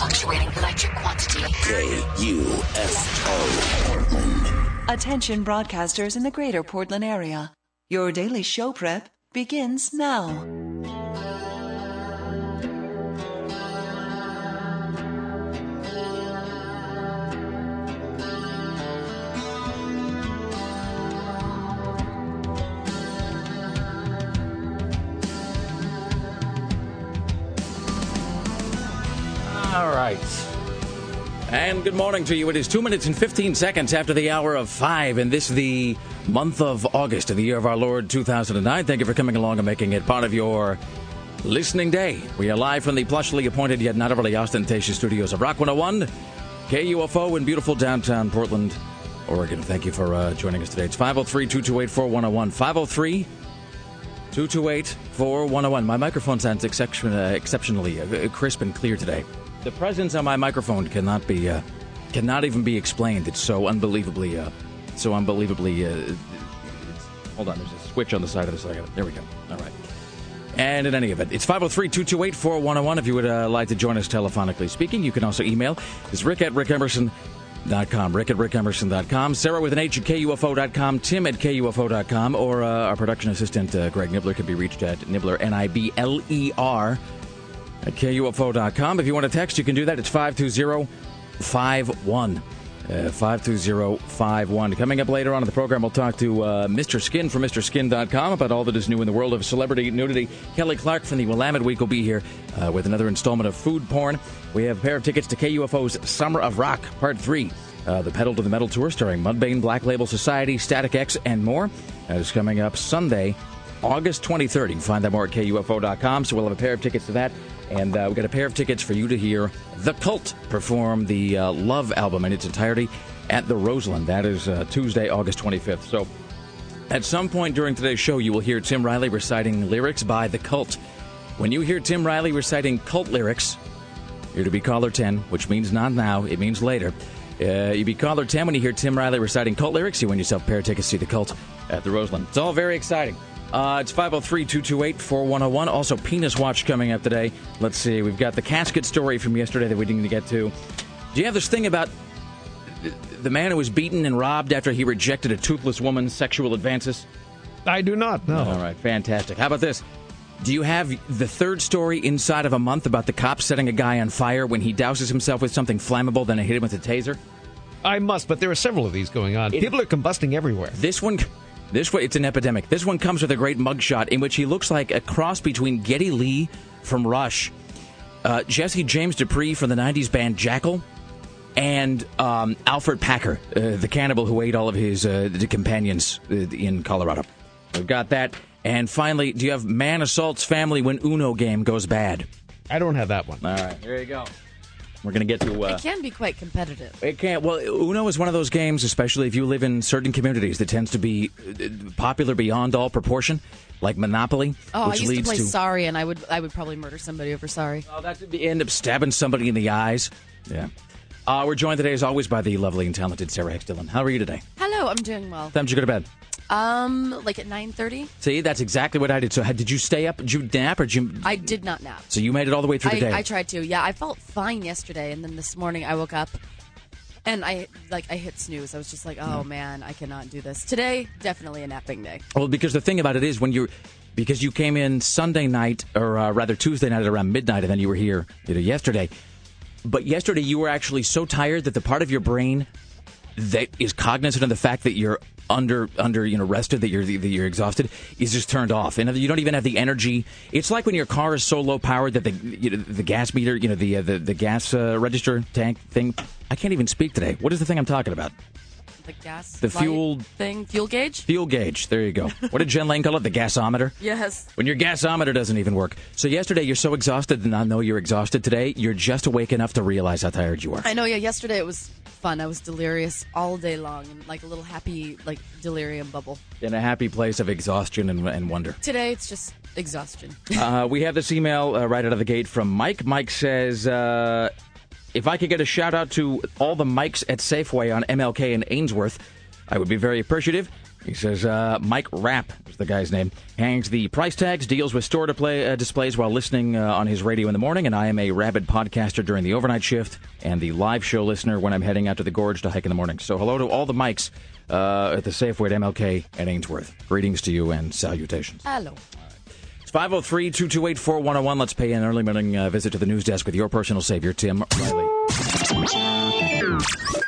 fluctuating electric quantity. KUFO. Attention broadcasters in the greater Portland area. Your daily show prep begins now. All right. And good morning to you. It is two minutes and 15 seconds after the hour of five, and this the month of August of the year of our Lord 2009. Thank you for coming along and making it part of your listening day. We are live from the plushly appointed yet not overly ostentatious studios of Rock 101, KUFO in beautiful downtown Portland, Oregon. Thank you for uh, joining us today. It's 503 228 4101. 503 228 4101. My microphone sounds exception, uh, exceptionally uh, crisp and clear today. The presence on my microphone cannot be, uh, cannot even be explained. It's so unbelievably, uh, so unbelievably. Uh, hold on, there's a switch on the side of the it. There we go. All right. And in any event, it's 503 228 4101 if you would uh, like to join us telephonically speaking. You can also email. It's rick at rickemerson.com. Rick at rickemerson.com. Sarah with an H at KUFO.com. Tim at KUFO.com. Or uh, our production assistant, uh, Greg Nibbler, can be reached at Nibbler, N I B L E R, at KUFO.com. If you want to text, you can do that. It's 52051. Uh, 52051. Coming up later on in the program, we'll talk to uh, Mr. Skin from MrSkin.com about all that is new in the world of celebrity nudity. Kelly Clark from the Willamette Week will be here uh, with another installment of Food Porn. We have a pair of tickets to KUFO's Summer of Rock, Part 3. Uh, the Pedal to the Metal Tour starring Mudvayne, Black Label Society, Static X, and more. That is coming up Sunday, August 23rd. You can find that more at KUFO.com. So we'll have a pair of tickets to that. And uh, we've got a pair of tickets for you to hear The Cult perform the uh, Love album in its entirety at the Roseland. That is uh, Tuesday, August 25th. So at some point during today's show, you will hear Tim Riley reciting lyrics by The Cult. When you hear Tim Riley reciting cult lyrics, you're to be caller 10, which means not now, it means later. Uh, you be caller 10 when you hear Tim Riley reciting cult lyrics. You win yourself a pair of tickets to The Cult at the Roseland. It's all very exciting. Uh, it's 503 228 4101. Also, Penis Watch coming up today. Let's see. We've got the casket story from yesterday that we didn't get to. Do you have this thing about the man who was beaten and robbed after he rejected a toothless woman's sexual advances? I do not know. All right, fantastic. How about this? Do you have the third story inside of a month about the cops setting a guy on fire when he douses himself with something flammable, then hit him with a taser? I must, but there are several of these going on. It- People are combusting everywhere. This one, this one, it's an epidemic. This one comes with a great mugshot in which he looks like a cross between Geddy Lee from Rush, uh, Jesse James Dupree from the '90s band Jackyl, and um, Alfred Packer, uh, the cannibal who ate all of his uh, the companions uh, in Colorado. We've got that. And finally, do you have man assaults family when Uno game goes bad? I don't have that one. All right, here you go. We're gonna get to. Uh, It can be quite competitive. It can't. Well, Uno is one of those games, especially if you live in certain communities, that tends to be uh, popular beyond all proportion, like Monopoly, Oh, I used to play Sorry, and I would I would probably murder somebody over Sorry. Oh, that would end up stabbing somebody in the eyes. Yeah. Uh, we're joined today, as always, by the lovely and talented Sarah Hicks Dillon. How are you today? Hello, I'm doing well. Time did you go to bed? Um, like at 9:30. See, that's exactly what I did. So, did you stay up? Did you nap, or did you? I did not nap. So you made it all the way through the day. I, I tried to. Yeah, I felt fine yesterday, and then this morning I woke up, and I like I hit snooze. I was just like, oh man, I cannot do this today. Definitely a napping day. Well, because the thing about it is when you're because you came in Sunday night or uh, rather Tuesday night at around midnight, and then you were here you know, yesterday. But yesterday you were actually so tired that the part of your brain that is cognizant of the fact that you're under under you know rested that you're that you're exhausted is just turned off. And you don't even have the energy. It's like when your car is so low powered that the you know, the gas meter you know the uh, the, the gas uh, register tank thing. I can't even speak today. What is the thing I'm talking about? The gas, The fuel- thing, fuel gauge. fuel gauge. There you go. What did Jen Lane call it? The gasometer? Yes. when your gasometer doesn't even work. So yesterday you're so exhausted and I know you're exhausted today you're just awake enough to realize how tired you are. I know. Yeah, yesterday it was fun. I was delirious all day long, and like a little happy like delirium bubble. in a happy place of exhaustion and, and wonder Today it's just exhaustion. Uh, we have this email uh, right out of the gate from Mike. Mike says, uh, if I could get a shout out to all the mics at Safeway on MLK and Ainsworth, I would be very appreciative. He says uh, Mike Rapp is the guy's name. Hangs the price tags, deals with store display, uh, displays while listening uh, on his radio in the morning, and I am a rabid podcaster during the overnight shift and the live show listener when I'm heading out to the gorge to hike in the morning. So hello to all the mics uh, at the Safeway at MLK at Ainsworth. Greetings to you and salutations. Hello. It's 503 228 4101. Let's pay an early morning uh, visit to the news desk with your personal savior, Tim Riley.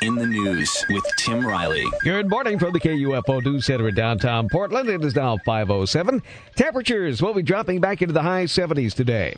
In the news with Tim Riley. Good morning from the KUFO News Center in downtown Portland. It is now 507. Temperatures will be dropping back into the high 70s today.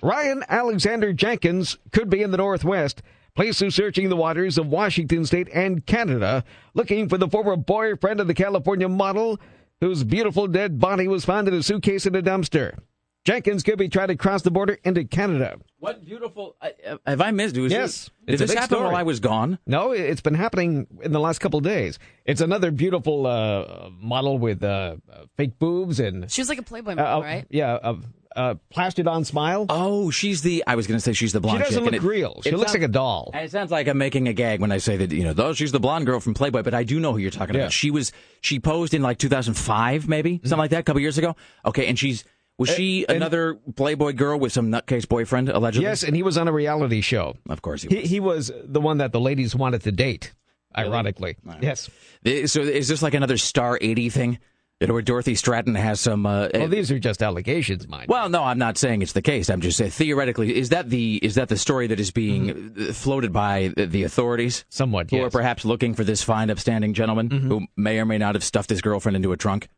Ryan Alexander Jenkins could be in the Northwest. Police are searching the waters of Washington State and Canada, looking for the former boyfriend of the California model whose beautiful dead body was found in a suitcase in a dumpster. Jenkins could be trying to cross the border into Canada. What beautiful. Uh, have I missed? Was Yes. Did It's a this happen story. while I was gone? No, it's been happening in the last couple of days. It's another beautiful uh, model with uh, uh, fake boobs and She was like a Playboy uh, model, uh, right? yeah, uh, uh, plastered on smile. Oh, she's the. I was going to say she's the blonde. she doesn't chick, look it- real. She looks sounds- like a doll. It sounds like I'm making a gag when I say that you know, though she's the blonde girl from Playboy, but I do know who you're talking Yeah. about. She was she posed in like 2005, maybe Mm-hmm. something like that, a couple years ago. Okay, and she's was she and- another Playboy girl with some nutcase boyfriend allegedly? Yes, and he was on a reality show. of course he He, was. he was the one that the ladies wanted to date. Ironically, yes. Eh, So is this like another Star 80 thing? You know, where Dorothy Stratten has some. Uh, Well, these are just allegations, mind. Well, no, I'm not saying it's the case. I'm just saying theoretically, is that the is that the story that is being uh, floated by the, the authorities? Somewhat, Who are yes. Mm-hmm. perhaps looking for this fine, upstanding gentleman who may or may not have stuffed his girlfriend into a trunk.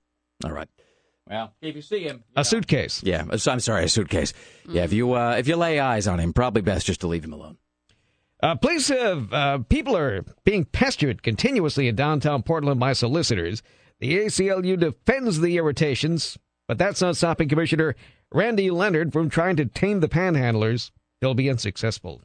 All right. Well, if you see him, a suitcase. yeah. so- I'm sorry, a suitcase. Yeah, if you uh, if you lay eyes on him, probably best just to leave him alone. Uh, police have, uh, people are being pestered continuously in downtown Portland by solicitors. The ACLU defends the irritations, but that's not stopping Commissioner Randy Leonard from trying to tame the panhandlers. He'll be unsuccessful.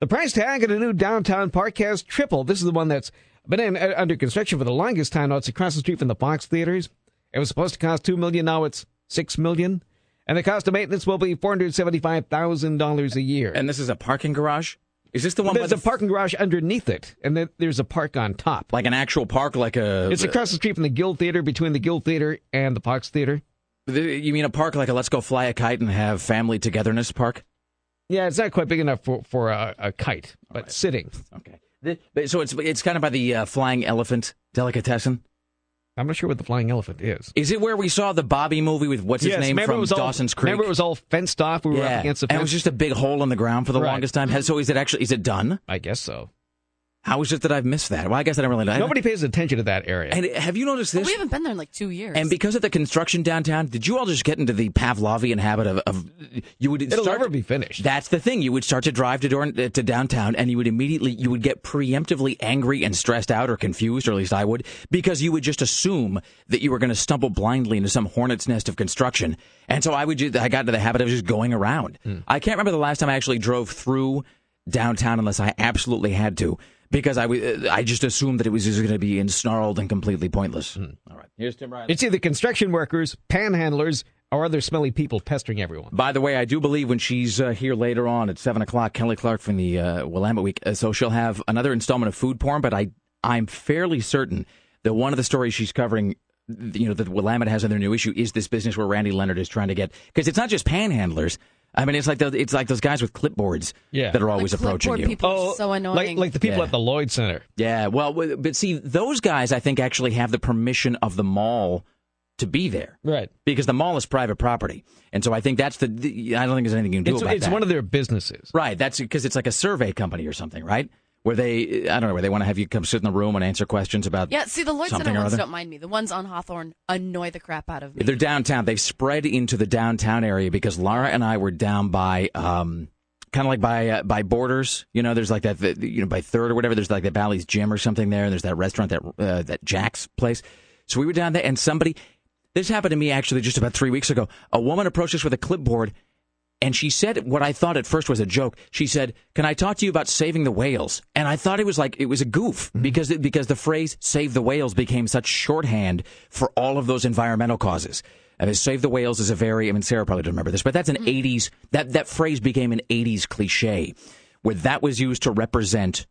The price tag at a new downtown park has tripled. This is the one that's been in, uh, under construction for the longest time now. It's across the street from the Fox theaters. It was supposed to cost two million. Now it's six million, and the cost of maintenance will be four hundred seventy-five thousand dollars a year. And this is a parking garage. Is this the one? There's by a the, parking garage underneath it, and then there's a park on top. like an actual park, like a. It's across the street from the Guild Theater, between the Guild Theater and the Fox Theater. The- You mean a park like a Let's Go Fly a Kite and have family togetherness park? Yeah, it's not quite big enough for for a, a kite, but sitting. Okay. So it's it's kind of by the uh, Flying Elephant delicatessen. I'm not sure what the flying elephant is. Is it where we saw the Bobby movie with what's his yes, name from was all, Dawson's Creek? Remember it was all fenced off. We were yeah, up against the and fence. it was just a big hole in the ground for the Right. longest time. So is it actually is it done? I guess so. How is it that I've missed that? Well, I guess I don't really know. Nobody pays attention to that area. And have you noticed this? We haven't been there in like two years. And because of the construction downtown, did you all just get into the Pavlovian habit of, of you would It'll start never be finished. That's the thing. You would start to drive to, door, uh, to downtown, and you would immediately you would get preemptively angry and stressed out or confused, or at least I would, because you would just assume that you were going to stumble blindly into some hornet's nest of construction. And so I would I got into the habit of just going around. Hmm. I can't remember the last time I actually drove through downtown unless I absolutely had to. Because I, w- I just assumed that it was just going to be ensnarled and completely pointless. All right, here's Tim Riley. It's either construction workers, panhandlers, or other smelly people pestering everyone. By the way, I do believe when she's uh, here later on at seven o'clock, Kelly Clark from the uh, Willamette Week, uh, so she'll have another installment of food porn. But I, I'm fairly certain that one of the stories she's covering, you know, that Willamette has in their new issue is this business where Randy Leonard is trying to get because it's not just panhandlers. I mean, it's like the, it's like those guys with clipboards Yeah. that are Like always approaching you. people are oh, so annoying. Oh, like like the people Yeah. at the Lloyd Center. Yeah, well, but see, those guys I think actually have the permission of the mall to be there. Right. Because the mall is private property, and so I think that's the. the I don't think there's anything you can do It's, about it. it's that. one of their businesses. Right. That's because it's like a survey company or something, right? Where they, I don't know, where they want to have you come sit in the room and answer questions about. yeah, see, the Lloyd Center ones don't mind me. The ones on Hawthorne annoy the crap out of me. They're downtown. They've spread into the downtown area because Lara and I were down by, um, kind of like by uh, by Borders. You know, there's like that, the, you know, by Third or whatever. There's like the Bally's Gym or something there. And there's that restaurant that uh, that Jack's place. So we were down there, and somebody. This happened to me actually just about three weeks ago. A woman approached us with a clipboard and she said what I thought at first was a joke. She said, "Can I talk to you about saving the whales?" And I thought it was like it was a goof mm-hmm. because because the phrase "save the whales" became such shorthand for all of those environmental causes. I mean, "save the whales" is a very I mean Sarah probably doesn't remember this, but that's an mm-hmm. '80s that that phrase became an '80s cliche, where that was used to represent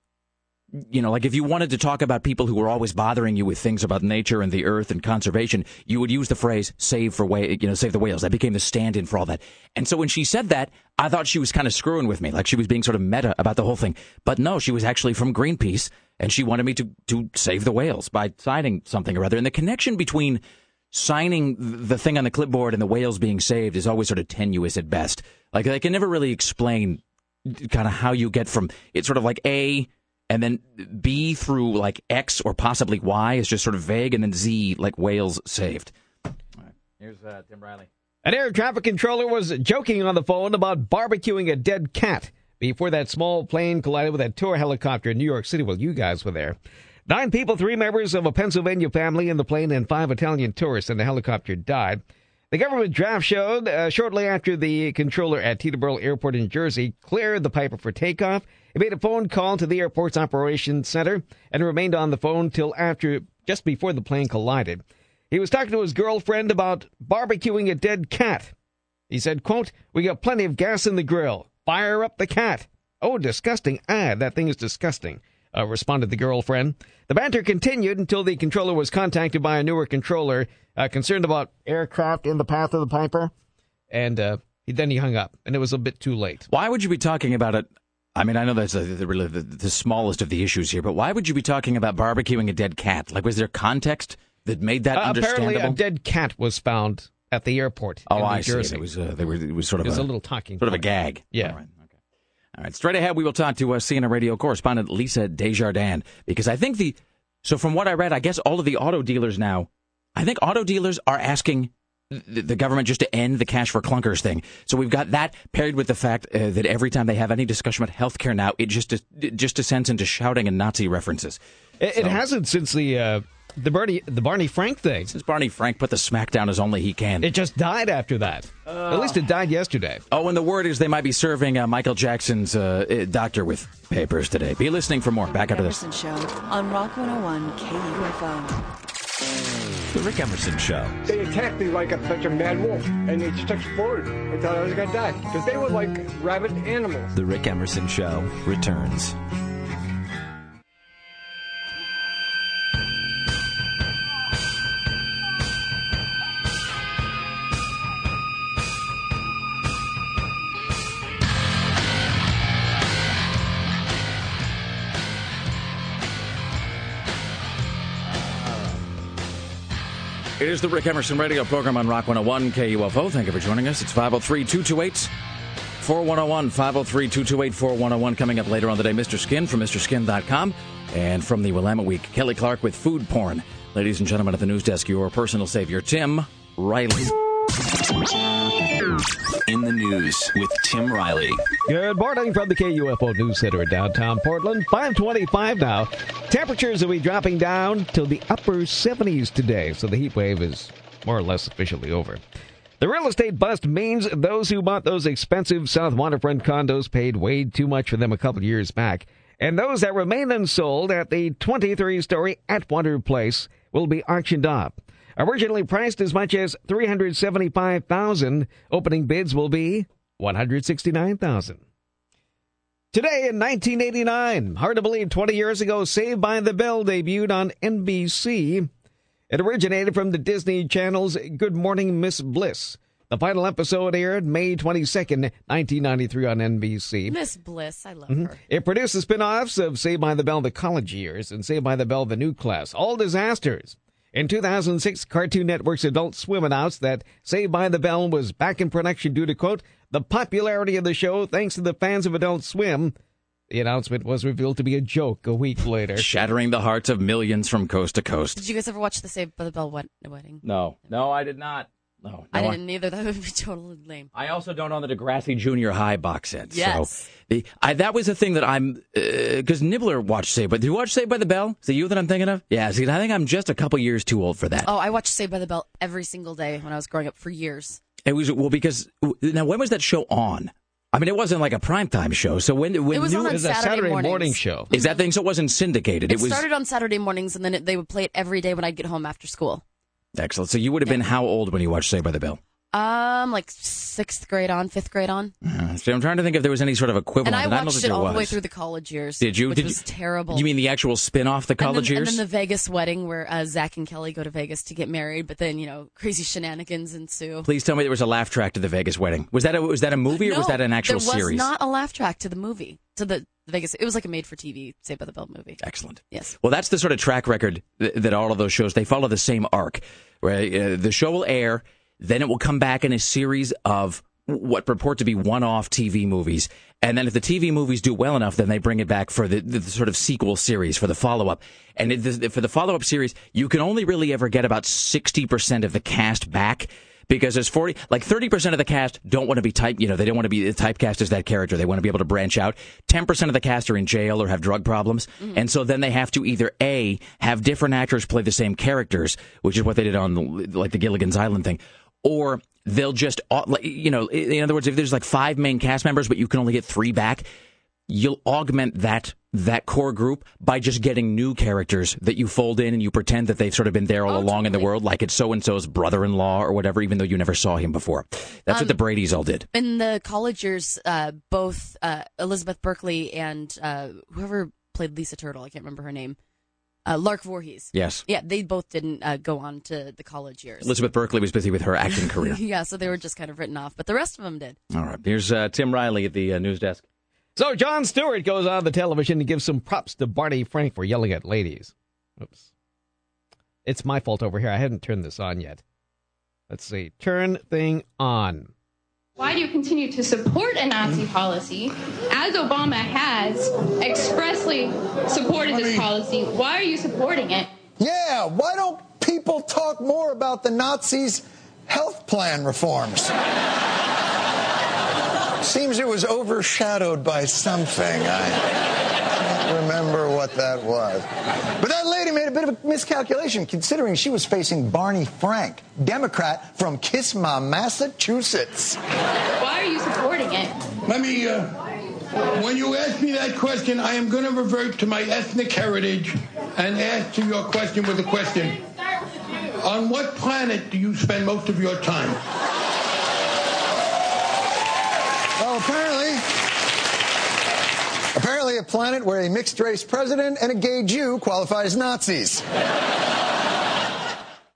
you know, like if you wanted to talk about people who were always bothering you with things about nature and the earth and conservation, you would use the phrase "save for whale," you know, save the whales. That became the stand-in for all that. And so when she said that, I thought she was kind of screwing with me, like she was being sort of meta about the whole thing. But no, she was actually from Greenpeace, and she wanted me to to save the whales by signing something or other. And the connection between signing the thing on the clipboard and the whales being saved is always sort of tenuous at best. Like I can never really explain uh, kind of how you get from it's sort of like A and then B through like X or possibly Y is just sort of vague, and then Z like whales saved. All right. Here's uh, Tim Riley. An air traffic controller was joking on the phone about barbecuing a dead cat before that small plane collided with a tour helicopter in New York City while you guys were there. Nine people, three members of a Pennsylvania family in the plane, and five Italian tourists in the helicopter died. The government draft showed uh, shortly after the controller at Teterboro Airport in Jersey cleared the Piper for takeoff. He made a phone call to the airport's operations center and remained on the phone till after, just before the plane collided. He was talking to his girlfriend about barbecuing a dead cat. He said, quote, We got plenty of gas in the grill. Fire up the cat. Oh, disgusting. Ah, that thing is disgusting uh, responded the girlfriend. The banter continued until the controller was contacted by a newer controller uh, concerned about aircraft in the path of the Piper, and uh, then he hung up, and it was a bit too late. Why would you be talking about it? I mean, I know that's a, the, really the, the smallest of the issues here, but why would you be talking about barbecuing a dead cat? Like, was there context that made that Uh, understandable? apparently, a dead cat was found at the airport. oh, in New I see. It was, uh, they were, it was sort of It was a, a little talking sort of a gag. Yeah. Right. All right. Straight ahead, we will talk to uh, CNN radio correspondent Lisa Desjardins because I think the so from what I read, I guess all of the auto dealers now, I think auto dealers are asking the, the government just to end the cash for clunkers thing. So we've got that paired with the fact uh, that every time they have any discussion about healthcare now, it just it just descends into shouting and Nazi references. It, it hasn't since the uh, the Barney the Barney Frank thing. Since Barney Frank put the smackdown as only he can. It just died after that. At least it died yesterday. Oh, and the word is they might be serving uh, Michael Jackson's uh, uh, doctor with papers today. Be listening for more. Back after this. The Rick Emerson Show on Rock 101 KUFO. The Rick Emerson Show. They attacked me like a bunch of mad wolves, and they just exploded. I thought I was gonna die because they were like rabid animals. The Rick Emerson Show returns. It is the Rick Emerson radio program on Rock 101 KUFO. Thank you for joining us. It's 503 228 4101. 503 228 4101. Coming up later on the day, Mr. Skin from MrSkin.com. And from the Willamette Week, Kelly Clark with food porn. Ladies and gentlemen at the news desk, your personal savior, Tim Riley. In the news with Tim Riley. Good morning from the KUFO News Center in downtown Portland. 525 now. Temperatures will be dropping down to the upper 70s today, so the heat wave is more or less officially over. The real estate bust means those who bought those expensive South Waterfront condos paid way too much for them a couple years back. And those that remain unsold at the 23 story Atwater Place will be auctioned off. Originally priced as much as 375,000, opening bids will be 169,000. Today in 1989, hard to believe 20 years ago, Saved by the Bell debuted on NBC. It originated from the Disney Channel's Good Morning Miss Bliss. The final episode aired May 22nd, 1993 on NBC. Miss Bliss, I love Mm-hmm. her. It produced the spin-offs of Saved by the Bell The College Years and Saved by the Bell The New Class, all disasters. In 2006, Cartoon Network's Adult Swim announced that Saved by the Bell was back in production due to, quote, the popularity of the show thanks to the fans of Adult Swim. The announcement was revealed to be a joke a week later. Shattering the hearts of millions from coast to coast. Did you guys ever watch the Saved by the Bell wed- wedding? No, no, I did not. No, I didn't either. That would be totally lame. I also don't own the Degrassi Junior High box set. Yes. So the, I, that was the thing that I'm uh, because Nibbler watched Saved. But did you watch Saved by the Bell? Is it you that I'm thinking of? Yeah. See, I think I'm just a couple years too old for that. Oh, I watched Saved by the Bell every single day when I was growing up for years. It was well because now when was that show on? I mean, it wasn't like a primetime show. So when when It was new, on It was a Saturday Saturday mornings. morning show. is that thing? So it wasn't syndicated. It, It, was started on Saturday mornings, and then it, they would play it every day when I'd get home after school. Excellent. So you would have been how old when you watched Saved by the Bell? Um, like sixth grade on, fifth grade on, Uh, so I'm trying to think if there was any sort of equivalent. and I don't know watched that it all the way through the college years. Did you? Which Did was you- terrible. You mean the actual spin-off, the college and then, years? And then the Vegas wedding where uh, Zach and Kelly go to Vegas to get married, but then you know crazy shenanigans ensue. Please tell me there was a laugh track to the Vegas wedding. Was that a, was that a movie or was that an actual there was series? not a laugh track to the movie to the, the Vegas. It was like a made-for-TV Saved by the Bell movie. Excellent. Yes. Well, that's the sort of track record th- that all of those shows they follow the same arc. Where uh, the show will air, then it will come back in a series of what purport to be one-off TV movies, and then if the TV movies do well enough, then they bring it back for the, the sort of sequel series for the follow-up. And it, the, for the follow-up series, you can only really ever get about sixty percent of the cast back. Because there's 40, like 30% of the cast don't want to be type, you know, they don't want to be typecast as that character. They want to be able to branch out. 10% of the cast are in jail or have drug problems. Mm-hmm. And so then they have to either A, have different actors play the same characters, which is what they did on the, like the Gilligan's Island thing, or they'll just, uh, au- you know, in other words, if there's like five main cast members, but you can only get three back, you'll augment that that core group by just getting new characters that you fold in and you pretend that they've sort of been there all Oh, along in the world, like it's so and so's brother-in-law or whatever, even though you never saw him before. That's what the Brady's all did. In the college years, uh, both uh, Elizabeth Berkley and uh, whoever played Lisa Turtle, I can't remember her name, uh, Lark Voorhees. Yes. Yeah, they both didn't uh, go on to the college years. Elizabeth Berkley was busy with her acting career. yeah, so they were just kind of written off, but the rest of them did. All right. Here's uh, Tim Riley at the uh, news desk. So Jon Stewart goes on the television and gives some props to Barney Frank for yelling at ladies. Oops. It's my fault over here. I hadn't turned this on yet. Let's see. Turn thing on. Why do you continue to support a Nazi policy as Obama has expressly supported this policy? Why are you supporting it? Yeah, why don't people talk more about the Nazis' health plan reforms? Seems it was overshadowed by something. I can't remember what that was. But that lady made a bit of a miscalculation considering she was facing Barney Frank, Democrat from Kissma, Massachusetts. Why are you supporting it? Let me, uh, when you ask me that question, I am going to revert to my ethnic heritage and answer your question with a question. On what planet do you spend most of your time? Well, apparently, apparently a planet where a mixed race president and a gay Jew qualify as Nazis.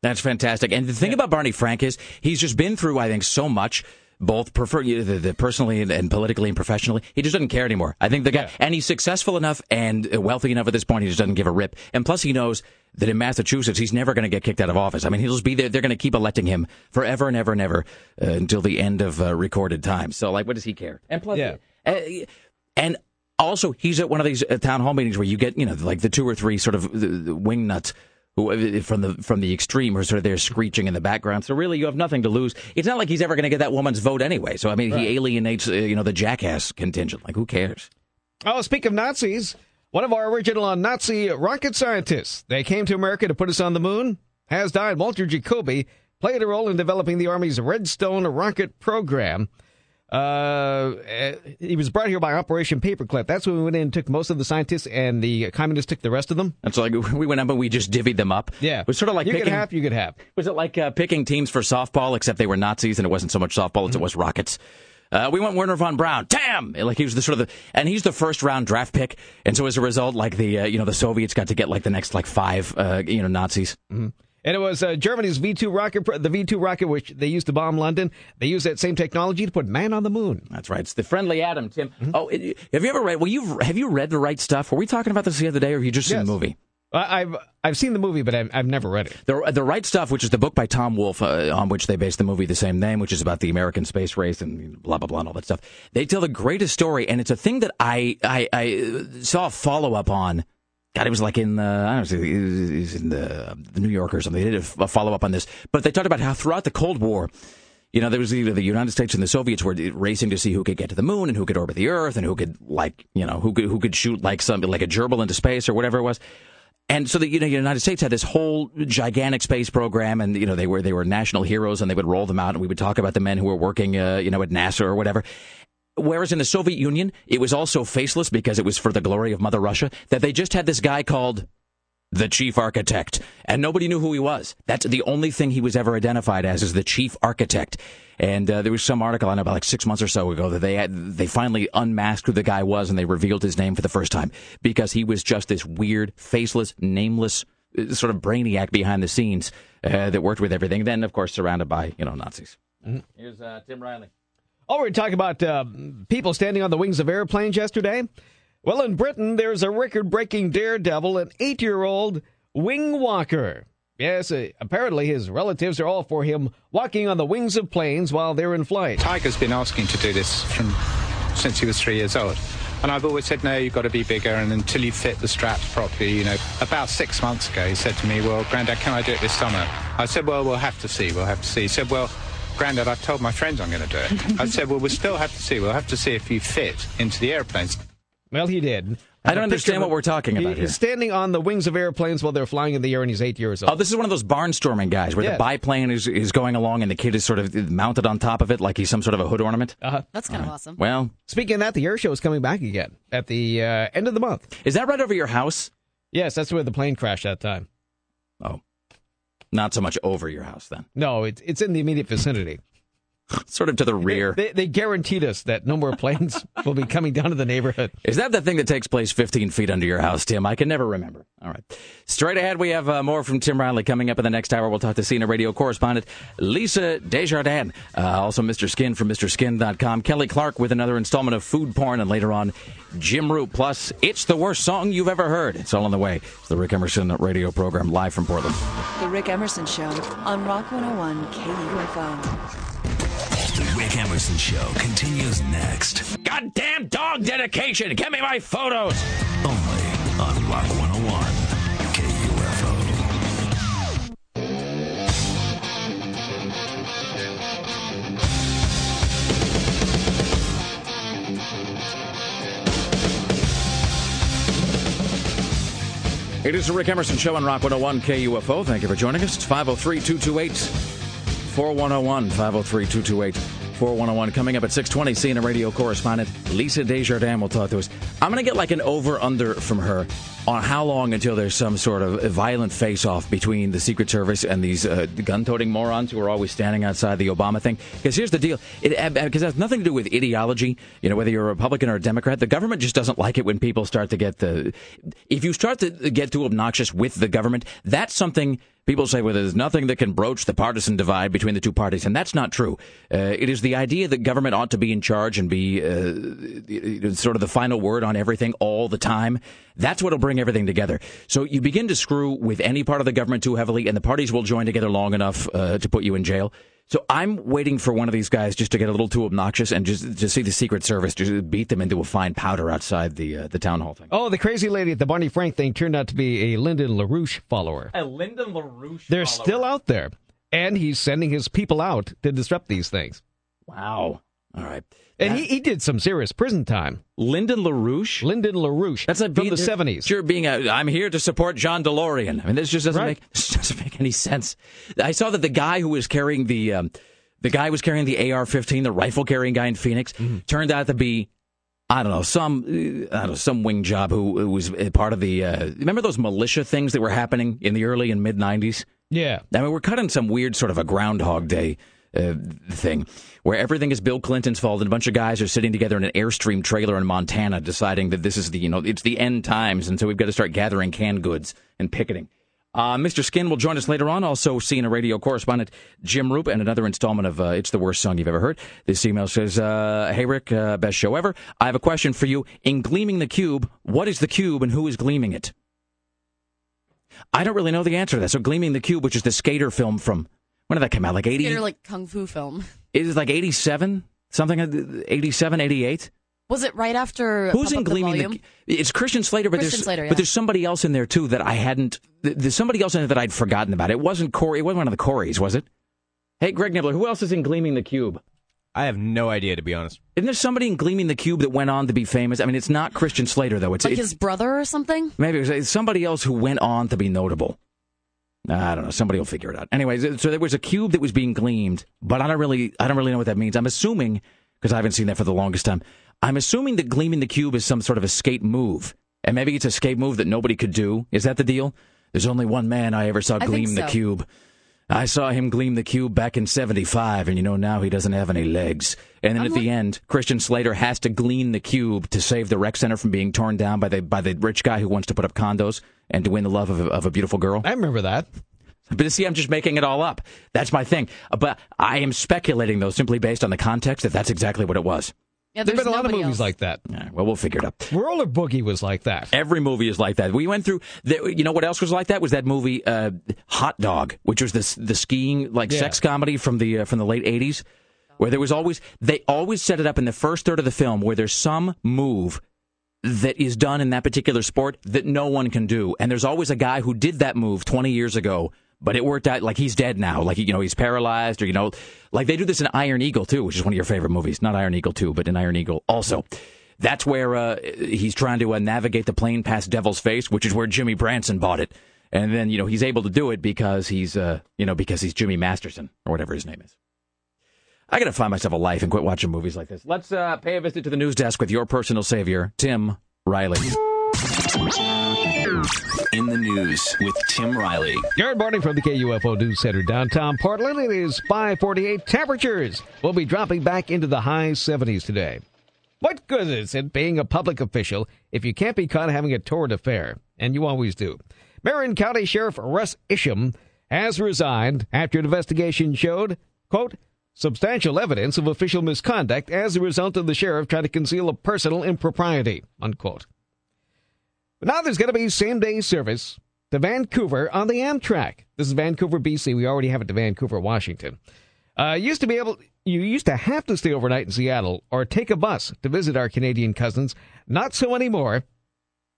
That's fantastic. And the thing about Barney Frank is he's just been through, I think, so much. Both prefer the, the personally and, and politically and professionally, he just doesn't care anymore. I think the guy, and he's successful enough and wealthy enough at this point, he just doesn't give a rip. And plus, he knows that in Massachusetts, he's never going to get kicked out of office. I mean, he'll just be there. They're going to keep electing him forever and ever and ever uh, until the end of uh, recorded time. So, like, what does he care? And plus, Yeah. uh, and also, he's at one of these uh, town hall meetings where you get, you know, like the two or three sort of the wing nuts who uh, from the from the extreme are sort of there screeching in the background. So really, you have nothing to lose. It's not like he's ever going to get that woman's vote anyway. So I mean, he alienates, uh, you know, the jackass contingent. Like, who cares? Oh, speak of Nazis, one of our original Nazi rocket scientists. They came to America to put us on the moon. Has died. Walter Jacobi played a role in developing the Army's Redstone rocket program. Uh, eh, he was brought here by Operation Paperclip. That's when we went in and took most of the scientists, and the communists took the rest of them. And so like we went up and we just divvied them up. Yeah, it was sort of like you picking. could have, you could have. Was it like uh, picking teams for softball, except they were Nazis and it wasn't so much softball as it was rockets? Uh, we went Wernher von Braun. Damn! Like he was the sort of the, and he's the first round draft pick, and so as a result, like the uh, you know the Soviets got to get like the next like five uh, you know Nazis. And it was uh, Germany's V2 rocket, the V2 rocket which they used to bomb London. They used that same technology to put man on the moon. That's right. It's the friendly atom, Tim. Oh, it, have you ever read? Well, you've have you read the right stuff? Were we talking about this the other day, or have you just seen Yes. the movie? I've I've seen the movie, but I've, I've never read it. The, the Right Stuff, which is the book by Tom Wolfe, uh, on which they based the movie the same name, which is about the American space race and blah blah blah and all that stuff. They tell the greatest story, and it's a thing that I I, I saw a follow up on. God, it was like in the I don't know, it was- in the, the New Yorker or something. They did a follow up on this, but they talked about how throughout the Cold War. You know, there was either the United States and the Soviets were racing to see who could get to the moon and who could orbit the Earth and who could like, you know, who could who could shoot like something like a gerbil into space or whatever it was. And so the you know, United States had this whole gigantic space program, and you know they were they were national heroes, and they would roll them out, and we would talk about the men who were working, uh, you know, at NASA or whatever. Whereas in the Soviet Union, it was also faceless because it was for the glory of Mother Russia. That they just had this guy called the chief architect. And nobody knew who he was. That's the only thing he was ever identified as is the chief architect. And uh, there was some article I know about like six months or so ago that they had, they finally unmasked who the guy was and they revealed his name for the first time because he was just this weird, faceless, nameless uh, sort of brainiac behind the scenes uh, that worked with everything. Then, of course, surrounded by you know Nazis. Here's uh, Tim Riley. Oh, we're talking about uh, people standing on the wings of airplanes yesterday. Well, in Britain, there's a record breaking daredevil, an eight year old wing walker. Yes, uh, apparently his relatives are all for him walking on the wings of planes while they're in flight. Tiger's been asking to do this from since he was three years old. And I've always said, no, you've got to be bigger, and until you fit the straps properly, you know. About six months ago, he said to me, well, Grandad, can I do it this summer? I said, well, we'll have to see, we'll have to see. He said, well, Grandad, I've told my friends I'm going to do it. I said, well, we'll still have to see. We'll have to see if you fit into the airplanes. Well, he did. I don't understand what we're talking about He's here. standing on the wings of airplanes while they're flying in the air, and he's eight years old. Oh, this is one of those barnstorming guys where Yeah. the biplane is, is going along and the kid is sort of mounted on top of it like he's some sort of a hood ornament. Uh-huh. That's kind of awesome. Well, Speaking of that, the air show is coming back again at the uh, end of the month. is that right over your house? Yes, that's where the plane crashed that time. Oh, not so much over your house then. No, it's it's in the immediate vicinity. Sort of to the rear. They, they guaranteed us that no more planes will be coming down to the neighborhood. Is that the thing that takes place 15 feet under your house, Tim? I can never remember. All right. Straight ahead, we have uh, more from Tim Riley coming up in the next hour. We'll talk to CNN radio correspondent Lisa Desjardins. Uh, also, Mr. Skin from MrSkin.com. Kelly Clark with another installment of Food Porn. And later on, Jim Root. Plus, it's the worst song you've ever heard. It's all on the way. It's the Rick Emerson radio program live from Portland. The Rick Emerson Show on Rock 101 KUFO. The Rick Emerson Show continues next. Goddamn dog dedication! Give me my photos! Only on Rock 101 KUFO. It is the Rick Emerson Show on Rock 101 KUFO. Thank you for joining us. It's 503 228 4101. 503 228 4101. Coming up at 620, CNN radio correspondent Lisa Desjardins will talk to us. I'm going to get like an over under from her on how long until there's some sort of violent face off between the Secret Service and these uh, gun toting morons who are always standing outside the Obama thing. Because here's the deal it because it has nothing to do with ideology, you know, whether you're a Republican or a Democrat. The government just doesn't like it when people start to get the. If you start to get too obnoxious with the government, that's something. People say, well, there's nothing that can broach the partisan divide between the two parties, and that's not true. Uh, it is the idea that government ought to be in charge and be uh, sort of the final word on everything all the time. That's what'll bring everything together. So you begin to screw with any part of the government too heavily, and the parties will join together long enough uh, to put you in jail. So I'm waiting for one of these guys just to get a little too obnoxious and just to see the Secret Service just beat them into a fine powder outside the uh, the town hall thing. Oh, the crazy lady at the Barney Frank thing turned out to be a Lyndon LaRouche follower. A Lyndon LaRouche. They're still out there, and he's sending his people out to disrupt these things. Wow. All right. And he, he did some serious prison time. Lyndon LaRouche? Lyndon LaRouche. That's a from the 70s. Sure, being a, I'm here to support John DeLorean. I mean, this just doesn't Right. make this doesn't make any sense. I saw that the guy who was carrying the um, the guy was carrying the AR-15, the rifle carrying guy in Phoenix, Mm-hmm. turned out to be. I don't know some I don't know some wing job who, who was part of the uh, remember those militia things that were happening in the early and mid '90s. Yeah. I mean, we're cutting some weird sort of a Groundhog Day uh, thing where everything is Bill Clinton's fault and a bunch of guys are sitting together in an Airstream trailer in Montana deciding that this is the, you know, it's the end times. And so we've got to start gathering canned goods and picketing. Uh, Mr. Skin will join us later on. Also, CNN radio correspondent Jim Root and another installment of uh, It's the Worst Song You've Ever Heard. This email says, uh, Hey, Rick, uh, best show ever. I have a question for you. In Gleaming the Cube, what is the cube and who is gleaming it? I don't really know the answer to that. So, Gleaming the Cube, which is the skater film from when did that come out? Like 80? Skater like kung fu film. Is it like 87? Something uh, 87, 88? Was it right after Who's Pump in Up Gleaming the, Volume? It's Christian Slater, but Christian there's Slater, yeah. but there's somebody else in there too that I hadn't. There's somebody else in it that I'd forgotten about. It wasn't Corey. It wasn't one of the Corys, was it? Hey, Greg Nibbler, who else is in Gleaming the Cube? I have no idea, to be honest. Isn't there somebody in Gleaming the Cube that went on to be famous? I mean, it's not Christian Slater though. It's, Like it's his brother or something? maybe it was it's somebody else who went on to be notable. I don't know. Somebody will figure it out. Anyways, so there was a cube that was being gleamed, but I don't really, I don't really know what that means. I'm assuming because I haven't seen that for the longest time. I'm assuming that gleaming the cube is some sort of escape move, and maybe it's a escape move that nobody could do. Is that the deal? There's only one man I ever saw gleam the cube. I saw him gleam the cube back in 75, and you know, now he doesn't have any legs. And then I'm at the end, Christian Slater has to glean the cube to save the rec center from being torn down by the, by the rich guy who wants to put up condos and to win the love of a, of a beautiful girl. I remember that. But see, I'm just making it all up. That's my thing. Uh, But I am speculating, though, simply based on the context that that's exactly what it was. Yeah, There's there's been a lot of movies else. like that. Yeah, well, we'll figure it out. Roller Boogie was like that. Every movie is like that. We went through. The, you know what else was like that? Was that movie uh, Hot Dog, which was this the skiing like Yeah. sex comedy from the uh, from the late '80s, where there was always they always set it up in the first third of the film where there's some move that is done in that particular sport that no one can do, and there's always a guy who did that move 20 years ago. But it worked out like he's dead now, like you know he's paralyzed, or you know, like they do this in Iron Eagle too, which is one of your favorite movies. Not Iron Eagle two, but in Iron Eagle also. That's where uh, he's trying to uh, navigate the plane past Devil's Face, which is where Jimmy Branson bought it. And then you know he's able to do it because he's uh, you know because he's Jimmy Masterson or whatever his name is. I gotta find myself a life and quit watching movies like this. Let's uh, pay a visit to the news desk with your personal savior, Tim Riley. In the news with Tim Riley. Good morning from the KUFO News Center downtown Portland. It is 548. Temperatures will be dropping back into the high 70s today. What good is it being a public official if you can't be caught having a torrid affair? And you always do. Marion County Sheriff Russ Isham has resigned after an investigation showed, quote, substantial evidence of official misconduct as a result of the sheriff trying to conceal a personal impropriety, unquote. But now there's going to be same day service to Vancouver on the Amtrak. This is Vancouver, BC. We already have it to Vancouver, Washington. Uh, used to be able, you used to have to stay overnight in Seattle or take a bus to visit our Canadian cousins. Not so anymore.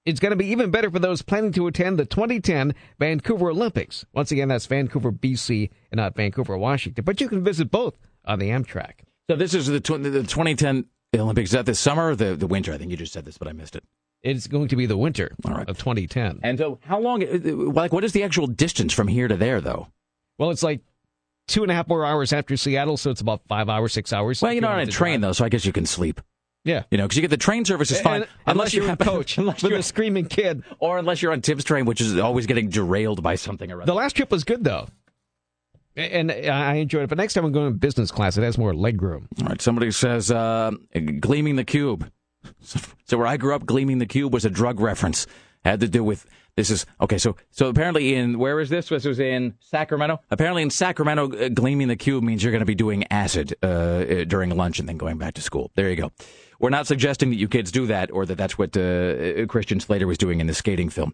It's going to be even better for those planning to attend the 2010 Vancouver Olympics. Once again, that's Vancouver, BC, and not Vancouver, Washington. But you can visit both on the Amtrak. So this is the, tw- the 2010 Olympics. Is that the summer or the, the winter? I think you just said this, but I missed it. It's going to be the winter right. of 2010. And so, how long? uh, Like, what is the actual distance from here to there, though? Well, it's like two and a half more hours after Seattle, so it's about five hours, six hours. Well, you're not on a train drive. though, so I guess you can sleep. Yeah. You know, because you get the train service is fine And- unless you're in happen- coach unless you're, a screaming kid. or unless you're on Tim's train, which is always getting derailed by something or other. The last trip was good though, and I enjoyed it. But next time I'm going to business class. It has more leg room. All right, somebody says uh, gleaming the cube. So where I grew up, gleaming the cube was a drug reference. Had to do with this is okay. So so apparently in where is this? This was in Sacramento. Apparently in Sacramento, uh, gleaming the cube means you're going to be doing acid uh, uh, during lunch and then going back to school. There you go. We're not suggesting that you kids do that or that that's what uh, uh, Christian Slater was doing in the skating film.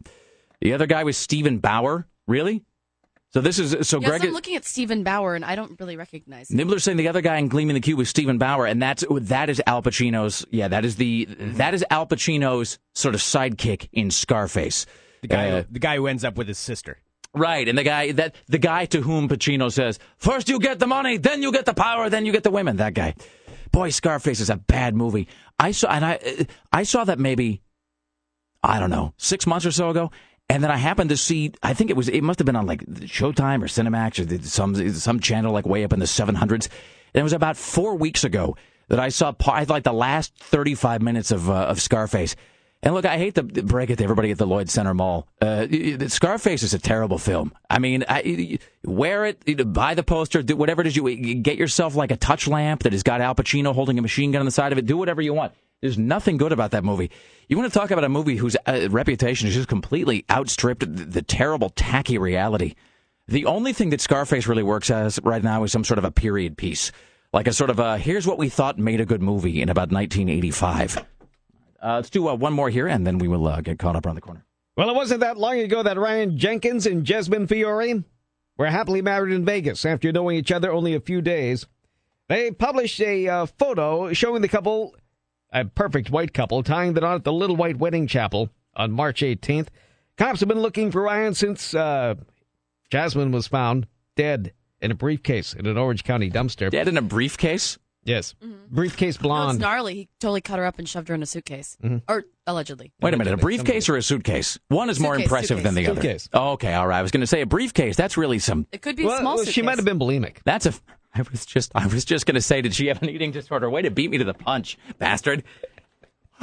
The other guy was Steven Bauer. Really? So this is so Yes, Greg. I'm looking at Steven Bauer, and I don't really recognize him. Nibbler's saying the other guy in Gleaming the Cube was Steven Bauer, and that's that is Al Pacino's. Yeah, that is the that is Al Pacino's sort of sidekick in Scarface. The guy, Uh, the guy who ends up with his sister. right, and the guy that the guy to whom Pacino says, first you get the money, then you get the power, then you get the women." That guy. Boy, Scarface is a bad movie. I saw, and I I saw that maybe I don't know six months or so ago. And then I happened to see, I think it was, it must have been on like Showtime or Cinemax or some some channel like way up in the 700s. And it was about four weeks ago that I saw part, like the last 35 minutes of uh, of Scarface. And look, I hate to break it to everybody at the Lloyd Center Mall. Uh, Scarface is a terrible film. I mean, I, wear it, buy the poster, do whatever it is you get yourself like a touch lamp that has got Al Pacino holding a machine gun on the side of it. Do whatever you want. There's nothing good about that movie. You want to talk about a movie whose uh, reputation has just completely outstripped the, the terrible, tacky reality. The only thing that Scarface really works as right now is some sort of a period piece, like a sort of a here's what we thought made a good movie in about 1985. Uh, let's do uh, one more here, and then we will uh, get caught up around the corner. Well, it wasn't that long ago that Ryan Jenkins and Jasmine Fiore were happily married in Vegas after knowing each other only a few days. They published a uh, photo showing the couple, a perfect white couple, tying the knot at the Little White Wedding Chapel on March 18th. Cops have been looking for Ryan since uh, Jasmine was found dead in a briefcase in an Orange County dumpster. Dead in a briefcase? Yes. Briefcase No, it's blonde. gnarly. He totally cut her up and shoved her in a suitcase, or allegedly. Wait a minute, a briefcase or a suitcase? One is more Suitcase, impressive than the other. Suitcase. Oh, okay, all right. I was going to say a briefcase. That's really some. It could be a well, small well, suitcase. she might have been bulimic. That's a. I was just. I was just going to say, did she have an eating disorder? Way to beat me to the punch, bastard.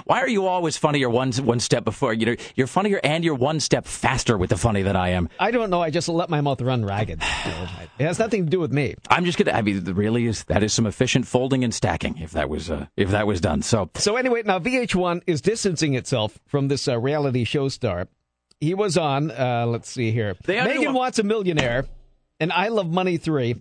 Why are you always funnier one one step before? You know, you're funnier and you're one step faster with the funny than I am. I don't know. I just let my mouth run ragged. it has nothing to do with me. I'm just gonna. I mean, really is that is some efficient folding and stacking if that was uh, if that was done. So So anyway, now VH1 is distancing itself from this uh, reality show star. He was on. Uh, let's see here. Megan wants a millionaire, and I love Money three.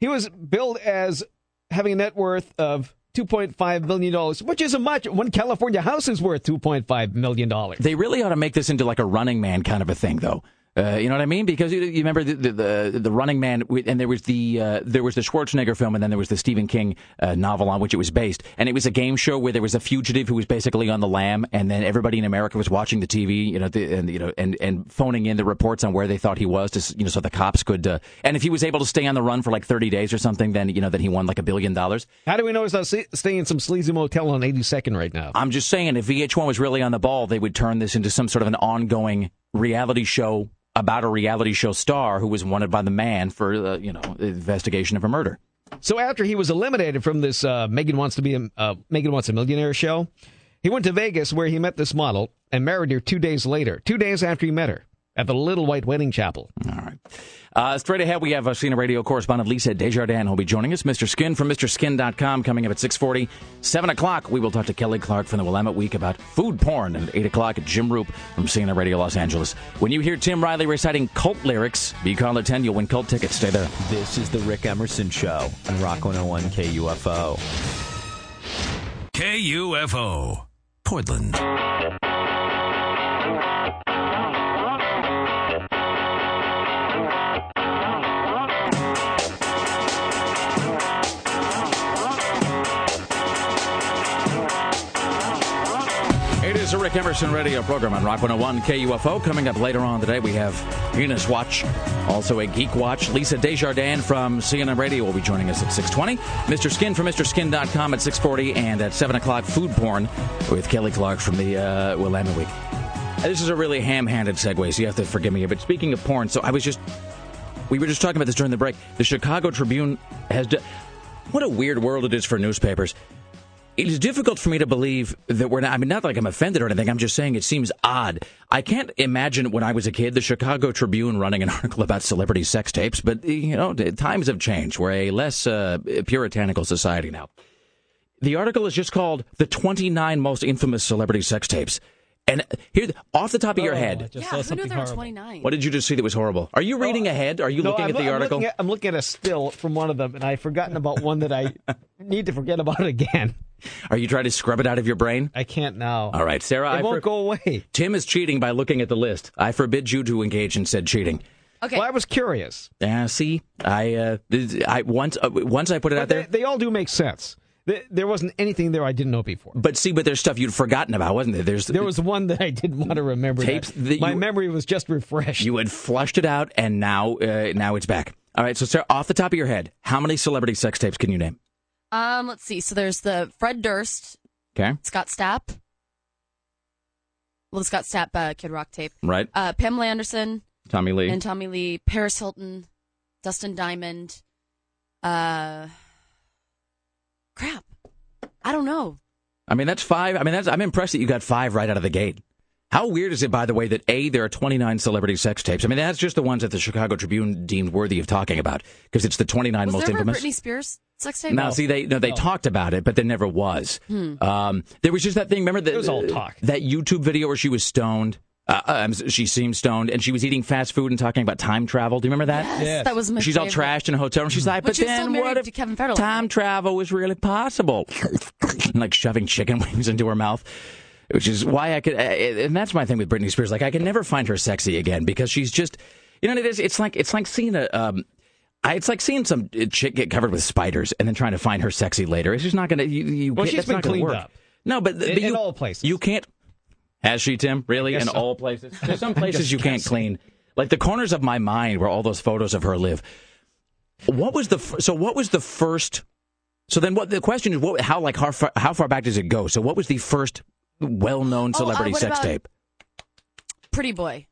He was billed as having a net worth of. $2.5 million, which isn't much. One California house is worth $2.5 million. They really ought to make this into like a Running Man kind of a thing, though. Uh, you know what I mean? Because you, you remember the, the the the Running Man, and there was the uh, there was the Schwarzenegger film, and then there was the Stephen King uh, novel on which it was based, and it was a game show where there was a fugitive who was basically on the lam, and then everybody in America was watching the TV, you know, the, and you know, and and phoning in the reports on where they thought he was, to you know, so the cops could, uh, and if he was able to stay on the run for like thirty days or something, then you know, then he won like a billion dollars. How do we know he's not staying in some sleazy motel on 82nd right now? I'm just saying, if VH1 was really on the ball, they would turn this into some sort of an ongoing reality show about a reality show star who was wanted by the man for, uh, you know, investigation of a murder. So after he was eliminated from this uh, Megan wants to be a uh, Megan wants a millionaire show, he went to Vegas where he met this model and married her two days later. Two days after he met her at the Little White Wedding Chapel. All right. Uh, straight ahead, we have uh, CNN radio correspondent Lisa Desjardins who'll be joining us. Mr. Skin from MrSkin.com coming up at 640. 7 o'clock, we will talk to Kelly Clark from the Willamette Week about food porn. And at 8 o'clock, Jim Roop from CNN Radio Los Angeles. When you hear Tim Riley reciting cult lyrics, be caller 10, you'll win cult tickets. Stay there. This is the Rick Emerson Show on Rock 101 KUFO. KUFO. Portland. A Rick Emerson radio program on Rock 101 KUFO. Coming up later on today, we have Venus Watch, also a Geek Watch. Lisa Desjardins from CNN Radio will be joining us at 620. Mr. Skin from MrSkin.com at 640. And at 7 o'clock, Food Porn with Kelly Clark from the uh, Willamette Week. This is a really ham-handed segue, so you have to forgive me. But speaking of porn, so I was just... We were just talking about this during the break. The Chicago Tribune has... d what a weird world it is for newspapers it is difficult for me to believe that we're not. I mean, not like I'm offended or anything. I'm just saying it seems odd. I can't imagine when I was a kid the Chicago Tribune running an article about celebrity sex tapes, but you know, times have changed. We're a less uh, puritanical society now. The article is just called "The 29 Most Infamous Celebrity Sex Tapes." And here, off the top of your head, Yeah, who knew there were 29? what did you just see that was horrible? Are you reading ahead? Are you No, looking I'm, at the I'm article? Looking at, I'm looking at a still from one of them, and I've forgotten about one that I need to forget about again. Are you trying to scrub it out of your brain? I can't now. All right, Sarah. It I won't go away. Tim is cheating by looking at the list. I forbid you to engage in said cheating. Okay. Well, I was curious. Yeah, see, I, uh, I once, uh, once I put it out They, there. they all do make sense. There- There wasn't anything there I didn't know before. But see, but there's stuff you'd forgotten about, wasn't there? There's There was one that I didn't want to remember. Tapes that. that My you- memory was just refreshed. you had flushed it out, and now, uh, now it's back. All right, so Sarah, off the top of your head, how many celebrity sex tapes can you name? Um, let's see. So there's the Fred Durst, Okay, Scott Stapp. Well, the Scott Stapp uh, Kid Rock tape. right, Uh, Pamela Anderson Tommy Lee. and Tommy Lee, Paris Hilton, Dustin Diamond. Uh, crap. I don't know. I mean, that's five. I mean, that's. I'm impressed that you got five right out of the gate. How weird is it, by the way, that A, there are 29 celebrity sex tapes? I mean, that's just the ones that the Chicago Tribune deemed worthy of talking about because it's the 29 Was most there a infamous. Britney Spears sex tape? Now, see, they no, they talked about it, but there never was. Hmm. Um, there was just that thing. Remember that It was all talk. That YouTube video where she was stoned. Uh, um, she seemed stoned, and she was eating fast food and talking about time travel. Do you remember that? Yes, that was my She's all trashed in a hotel, and she's like, But "But still then married what if to Kevin Federline, time travel was really possible?" And, like shoving chicken wings into her mouth. Which is why I could, uh, and that's my thing with Britney Spears. Like, I can never find her sexy again because she's just, you know, what it is. It's like it's like seeing a, um, I, it's like seeing some chick get covered with spiders and then trying to find her sexy later. It's just not going to. You, you Well, can't- she's that's been not gonna cleaned work. up. No, but, but you, in all places. you can't. Has she, Tim? Really? guess In so. all places? There's some places you can't guessing. clean. Like the corners of my mind where all those photos of her live. What was the f- so? What was the first? So then, what the question is? What? How like how far, how far back does it go? So what was the first well-known Oh, uh, celebrity sex tape? Pretty Boy.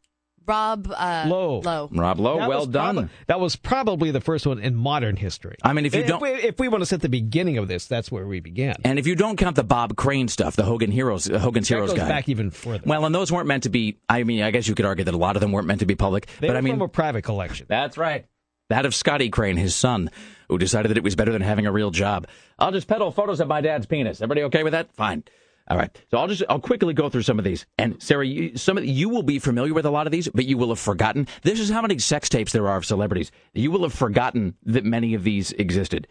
Rob uh, Lowe. Lowe. Rob Lowe, That well was done. prob- that was probably the first one in modern history. I mean, if you don't- we, if we want to set the beginning of this, that's where we began. And if you don't count the Bob Crane stuff, the Hogan Heroes, uh, Hogan's that Heroes goes guy. back even further. well, and those weren't meant to be. I mean, I guess you could argue that a lot of them weren't meant to be public. they but were I mean, from a private collection. That's right. That of Scotty Crane, his son, who decided that it was better than having a real job. I'll just peddle photos of my dad's penis. Everybody okay with that? Fine. All right. So I'll just I'll quickly go through some of these. And Sarah, you, some of you will be familiar with a lot of these, but you will have forgotten. This is how many sex tapes there are of celebrities. You will have forgotten that many of these existed.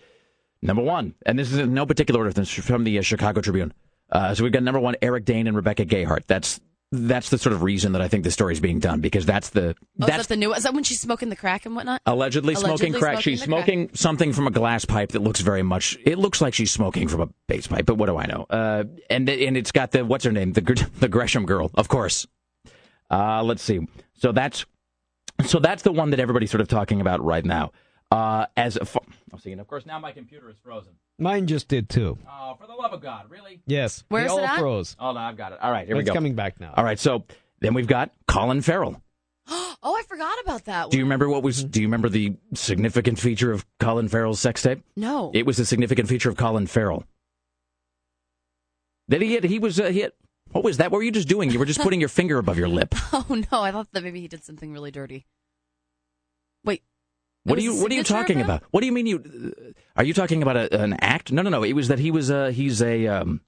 Number one, and this is in no particular order. From the uh, Chicago Tribune. Uh, so we've got number one, Eric Dane and Rebecca Gayheart. That's that's the sort of reason that I think the story is being done because that's the Oh, that's that the new? Is that when she's smoking the crack and whatnot? Allegedly, smoking Allegedly crack. smoking she's the crack. smoking something from a glass pipe that looks very much. It looks like she's smoking from a base pipe, but what do I know? Uh, and and it's got the what's her name, the the Gresham girl, of course. Uh, let's see. So that's so that's the one that everybody's sort of talking about right now. Uh, as a, I'm seeing, of course, now my computer is frozen. Mine just did too. Oh, for the love of God, really? Yes. Where's they it all at? froze. Oh no, I've got it. All right, here But we it's go. coming back now. All right, so then we've got Colin Farrell. Oh, I forgot about that Do you remember what was? Do you remember the significant feature of Colin Farrell's sex tape? No. It was a significant feature of Colin Farrell. That he had, he was, uh, he had, what was that? What were you just doing? You were just putting your finger above your lip. Oh no, I thought that maybe he did something really dirty. Wait. What are you, what are you talking him? about? What do you mean you, are you talking about a, an act? No, no, no. It was that he was, uh, he's a, um,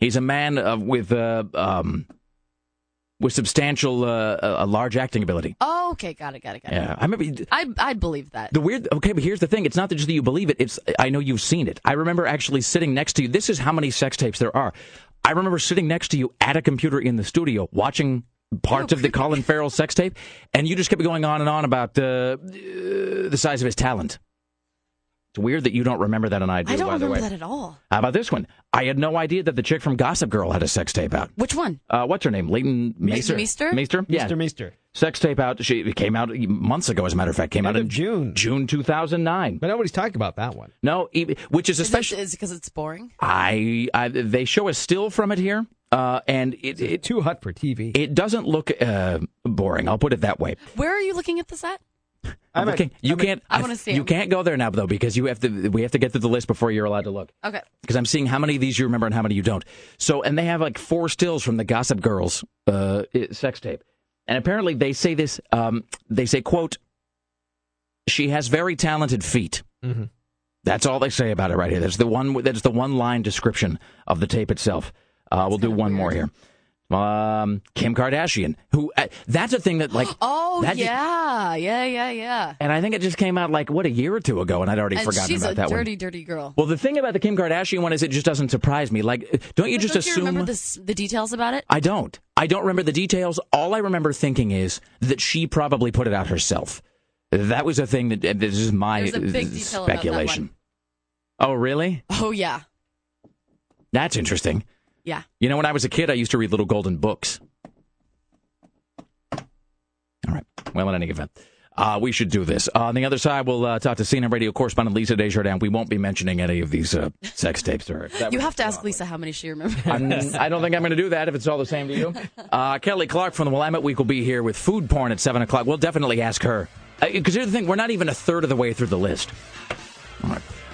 he's a man with, uh, um, with substantial, uh, a, a large acting ability. Oh, okay, got it, got it, got it. Yeah. I remember, I I'd believe that. The weird, okay, but here's the thing. It's not that just that you believe it. It's, I know you've seen it. I remember actually sitting next to you. This is how many sex tapes there are. I remember sitting next to you at a computer in the studio watching parts Oh, of the Colin Farrell sex tape, and you just kept going on and on about uh, uh, the size of his talent. It's weird that you don't remember that, and I do. I don't by the remember way. that at all. How about this one? I had no idea that the chick from Gossip Girl had a sex tape out. Which one? Uh, what's her name? Leighton Meester. Meester? Meester. Yeah. Mr. Meester. Sex tape out. She it came out months ago, as a matter of fact. Came End out of in June. June 2009. But nobody's talking about that one. No, e- which is Is especially. it because it's boring? I, I they show a still from it here, uh, and it, it Too hot for TV. it doesn't look uh, boring. I'll put it that way. Where are you looking at this at? I'm I'm at- looking. You I'm can't. I wanna see You 'em. can't go there now though because you have to. We have to get through the list before you're allowed to look. Okay. Because I'm seeing how many of these you remember and how many you don't. So, and they have like four stills from the Gossip Girls uh, sex tape, and apparently they say this. Um, they say, "quote She has very talented feet." Mhm. That's all they say about it right here. That's the one. That's the one line description of the tape itself. Uh, we'll do one more here. Um, Kim Kardashian, who uh, that's a thing that like. Oh yeah, yeah, yeah, yeah. And I think it just came out like what a year or two ago, and I'd already And forgotten she's about a that dirty, one. dirty dirty girl. Well, the thing about the Kim Kardashian one is it just doesn't surprise me. Like, don't you But just don't you assume? remember this, the details about it? I don't. I don't remember the details. All I remember thinking is that she probably put it out herself. That was a thing that uh, this is my a big detail about that speculation. Oh, really? Oh yeah, That's interesting. Yeah. You know, when I was a kid, I used to read little golden books. All right. Well, in any event, uh, we should do this. Uh, on the other side, we'll uh, talk to CNN radio correspondent Lisa Desjardins. We won't be mentioning any of these uh, sex tapes. That You have to ask Lisa how many she remembers. I'm, I don't think I'm going to do that if it's all the same to you. Uh, Kelly Clark from the Willamette Week will be here with food porn at 7 o'clock. We'll definitely ask her. Because here's the thing, we're not even a third of the way through the list.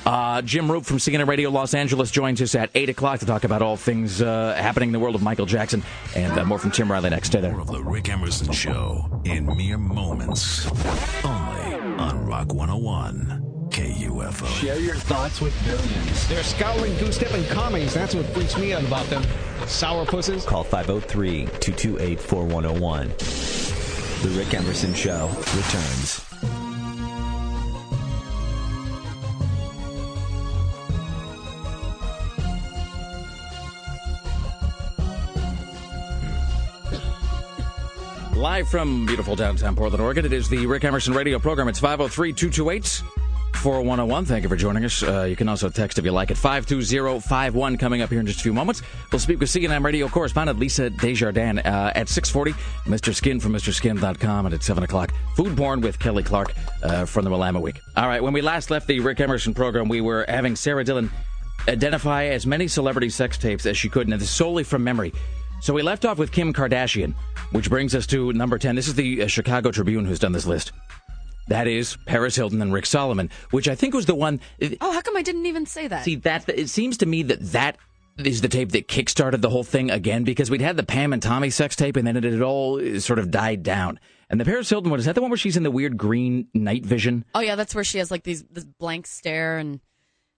All right. Uh, Jim Roop from CNN Radio Los Angeles joins us at 8 o'clock to talk about all things uh, happening in the world of Michael Jackson. And uh, more from Tim Riley next. Stay there. More of the Rick Emerson Show in mere moments. Only on Rock 101 KUFO. Share your thoughts with billions. They're scowling, goose-stepping commies. That's what freaks me out about them. Sour pusses. Call 503 228 4101. The Rick Emerson Show returns. Live from beautiful downtown Portland, Oregon, it is the Rick Emerson radio program. It's 503 228 4101. Thank you for joining us. Uh, you can also text if you like it. 52051 coming up here in just a few moments. We'll speak with CNN radio correspondent Lisa Desjardins uh, at 640. Mr. Skin from MrSkin.com and at 7 o'clock. Food porn with Kelly Clark uh, from the Willamette Week. All right, when we last left the Rick Emerson program, we were having Sarah Dillon identify as many celebrity sex tapes as she could, and this is solely from memory. So we left off with Kim Kardashian, which brings us to number 10. This is the uh, Chicago Tribune who's done this list. That is Paris Hilton and Rick Solomon, which I think was the one. Oh, how come I didn't even say that? See, that it seems to me that that is the tape that kickstarted the whole thing again because we'd had the Pam and Tommy sex tape and then it had all uh, sort of died down. And the Paris Hilton one is that the one where she's in the weird green night vision oh yeah, that's where she has like these this blank stare and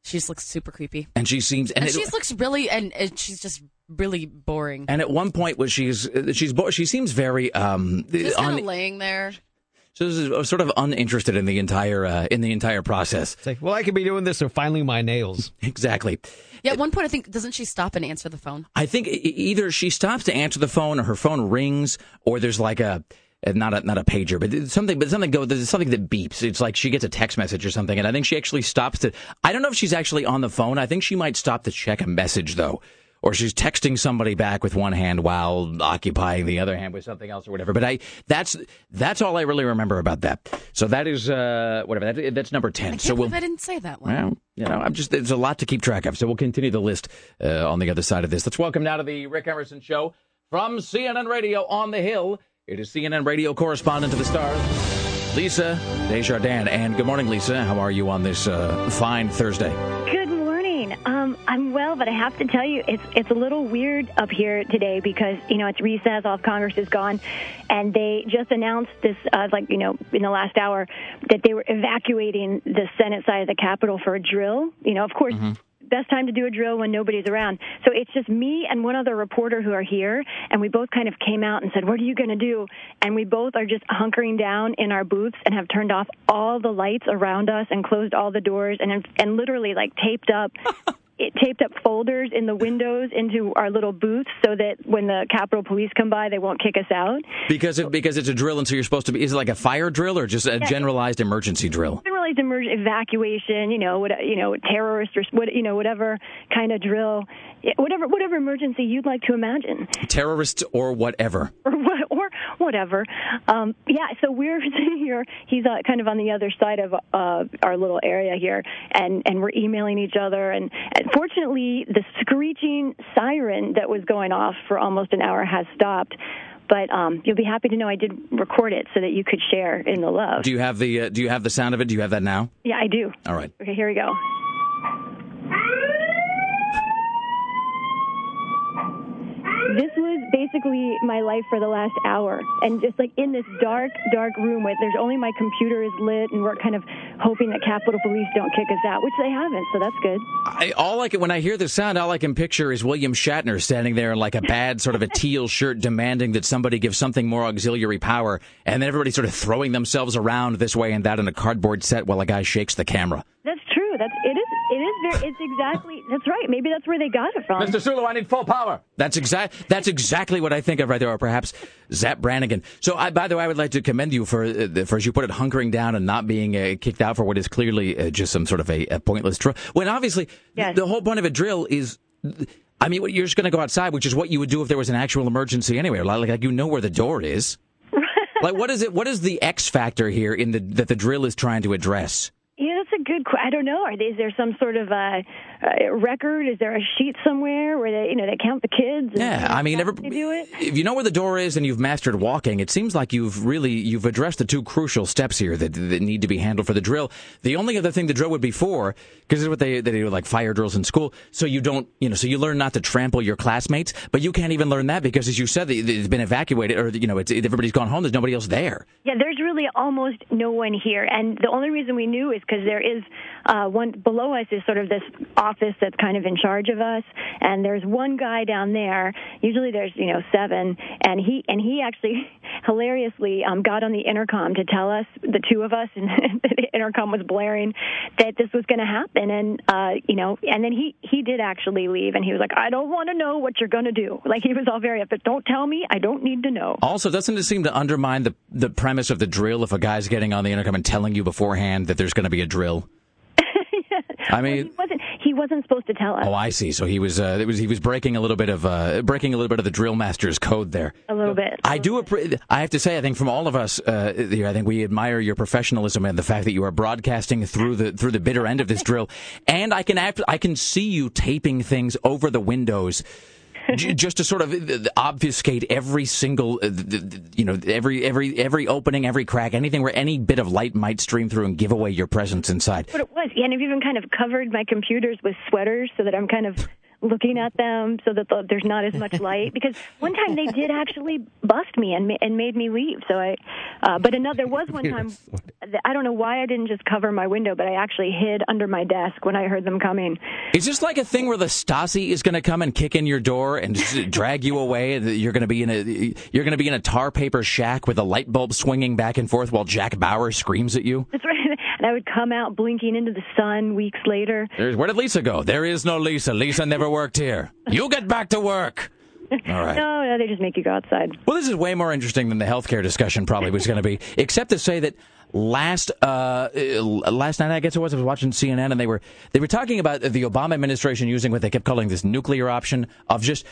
she just looks super creepy. and she seems And, and, she it, looks really and, and she's just really boring. and at one point was she's uh, she's bo- she seems very um just kind un- of laying there. so this is sort of uninterested in the entire uh, in the entire process. It's like, well, I could be doing this or filing my nails. Exactly. Yeah, at one point I think doesn't she stop and answer the phone? I think either she stops to answer the phone, or her phone rings, or there's like a uh, not a not a pager, but something, but something go. There's something that beeps. It's like she gets a text message or something, and I think she actually stops to. I don't know if she's actually on the phone. I think she might stop to check a message though, or she's texting somebody back with one hand while occupying the other hand with something else or whatever. But I that's that's all I really remember about that. So that is uh whatever. That, that's number ten. I can't so we'll. I didn't say that one. Well, you know, I'm just, there's a lot to keep track of. So we'll continue the list uh, on the other side of this. Let's welcome now to the Rick Emerson Show from CNN Radio on the Hill. It is CNN Radio correspondent to the stars, Lisa Desjardins. And good morning, Lisa. How are you on this uh, fine Thursday? Good morning. Um, I'm well, but I have to tell you, it's it's a little weird up here today because you know it's recess, all of Congress is gone, and they just announced this, uh, like you know, in the last hour, that they were evacuating the Senate side of the Capitol for a drill. You know, of course. Best time to do a drill when nobody's around. So it's just me and one other reporter who are here, and we both kind of came out and said, "What are you going to do?" And we both are just hunkering down in our booths and have turned off all the lights around us and closed all the doors and and literally like taped up it taped up folders in the windows into our little booths so that when the Capitol Police come by, they won't kick us out. Because it, because it's a drill, and so you're supposed to be. Is it like a fire drill or just a Yeah. generalized emergency drill? Generalized emergency evacuation, you know, what you know, terrorist or what you know, whatever kind of drill, Yeah, whatever whatever emergency you'd like to imagine. Terrorists or whatever. or or whatever. Um, yeah, so we're sitting here. He's uh, kind of on the other side of uh, our little area here, and and we're emailing each other. And, and fortunately, the screeching siren that was going off for almost an hour has stopped. But um, you'll be happy to know I did record it so that you could share in the love. Do you have the uh, Do you have the sound of it? Do you have that now? Yeah, I do. All right. Okay, here we go. This was basically my life for the last hour, and just like in this dark, dark room where there's only my computer is lit, and we're kind of hoping that Capitol Police don't kick us out, which they haven't, so that's good. I, all I can, when I hear the sound, all I can picture is William Shatner standing there in like a bad sort of a teal shirt, demanding that somebody give something more auxiliary power, and then everybody sort of throwing themselves around this way and that in a cardboard set while a guy shakes the camera. That's true. That's it. It is very. It's exactly. That's right. Maybe that's where they got it from. Mr. Sulu, I need full power. That's exact. That's exactly what I think of right there, or perhaps Zapp Brannigan. So, I, by the way, I would like to commend you for, uh, for as you put it, hunkering down and not being uh, kicked out for what is clearly uh, just some sort of a, a pointless drill. When obviously Yes. the whole point of a drill is. I mean, you're just going to go outside, which is what you would do if there was an actual emergency anyway. Like, like you know where the door is. like, what is it? What is the X factor here in the that the drill is trying to address? A good. I don't know. Are they, is there some sort of uh, uh, record? Is there a sheet somewhere where they, you know, they count the kids? and- Yeah, I mean, every, if you know where the door is and you've mastered walking, it seems like you've really you've addressed the two crucial steps here that, that need to be handled for the drill. The only other thing the drill would be for, because this is what they they do like fire drills in school, so you don't you know so you learn not to trample your classmates, but you can't even learn that because as you said, it- it's been evacuated or you know it's everybody's gone home. There's nobody else there. Yeah, there's really almost no one here, and the only reason we knew is because there is uh, one below us is sort of this office that's kind of in charge of us, and there's one guy down there. Usually there's you know seven, and he and he actually hilariously um, got on the intercom to tell us the two of us, and the intercom was blaring that this was going to happen, and uh, you know, and then he he did actually leave, and he was like, I don't want to know what you're going to do. Like he was all very upset. Don't tell me. I don't need to know. Also, doesn't it seem to undermine the the premise of the drill if a guy's getting on the intercom and telling you beforehand that there's going to be a drill? I mean, He wasn't. He wasn't supposed to tell us. Oh, I see. So he was, uh, it was he was breaking a little bit of uh, breaking a little bit of the drill master's code there. A little bit. I do. appre- I have to say, I think from all of us uh, here, I think we admire your professionalism and the fact that you are broadcasting through the through the bitter end of this drill. And I can act, I can see you taping things over the windows. Just to sort of uh, obfuscate every single, uh, you know, every every every opening, every crack, anything where any bit of light might stream through and give away your presence inside. But it was, yeah, and I've even kind of covered my computers with sweaters so that I'm kind of looking at them so that the, there's not as much light. Because one time they did actually bust me and ma- and made me leave. So I, uh, but another there was one time I don't know why I didn't just cover my window, but I actually hid under my desk when I heard them coming. Is this like a thing where the Stasi is going to come and kick in your door and drag you away? You're going to be in a you're going to be in a tar paper shack with a light bulb swinging back and forth while Jack Bauer screams at you. That's right. And I would come out blinking into the sun weeks later. There's, where did Lisa go? There is no Lisa. Lisa never worked here. You get back to work. All right. No, no, they just make you go outside. Well, this is way more interesting than the healthcare discussion probably was going to be, except to say that last uh, uh, last night I guess it was I was watching CNN and they were they were talking about the Obama administration using what they kept calling this nuclear option of just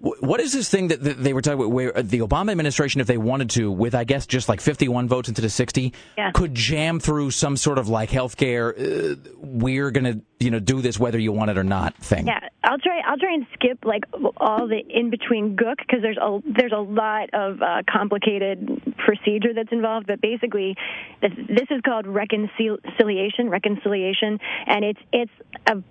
what is this thing that they were talking about where the Obama administration if they wanted to with I guess just like 51 votes into the 60 Yeah. could jam through some sort of like healthcare uh, we're going to you know do this whether you want it or not thing. Yeah, I'll try. I'll try and skip like all the in between gook because there's a there's a lot of uh, complicated procedure that's involved. But basically, this, this is called reconciliation. Reconciliation, and it's it's a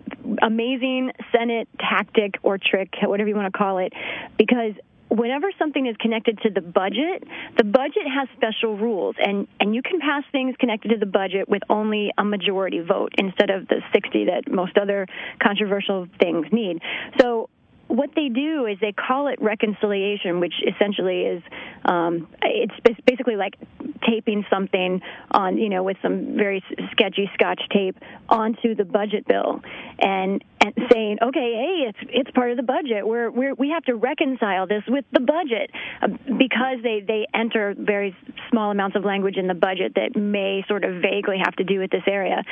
amazing Senate tactic or trick, whatever you want to call it, because whenever something is connected to the budget, the budget has special rules, and and you can pass things connected to the budget with only a majority vote instead of the 60 that most other controversial things need. So. What they do is they call it reconciliation, which essentially is um, it's basically like taping something on, you know, with some very sketchy Scotch tape onto the budget bill, and and saying, okay, hey, it's it's part of the budget. We're we're we have to reconcile this with the budget uh, because they they enter very small amounts of language in the budget that may sort of vaguely have to do with this area.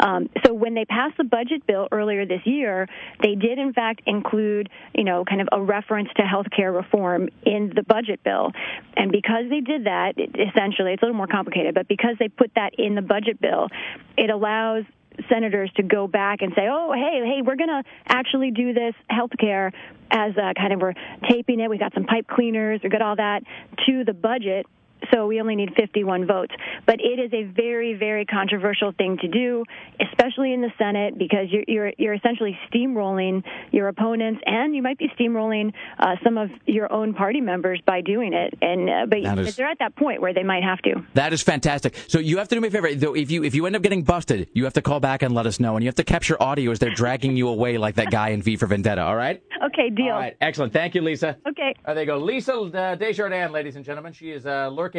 Um, so when they passed the budget bill earlier this year, they did in fact include, you know, kind of a reference to health care reform in the budget bill, and because they did that, it, essentially, it's a little more complicated, but because they put that in the budget bill, it allows senators to go back and say, "Oh, hey, hey, we're going to actually do this health care as a kind of we're taping it. We got some pipe cleaners, we got all that to the budget." So we only need 51 votes, but it is a very, very controversial thing to do, especially in the Senate, because you're you're, you're essentially steamrolling your opponents, and you might be steamrolling uh, some of your own party members by doing it. And uh, but is- they're at that point where they might have to. That is fantastic. So you have to do me a favor. Though, if you if you end up getting busted, you have to call back and let us know, and you have to capture audio as they're dragging you away like that guy in V for Vendetta. All right. Okay, deal. All right. Excellent. Thank you, Lisa. Okay. Uh, there you go, Lisa uh, Desjardins, ladies and gentlemen. She is uh, lurking.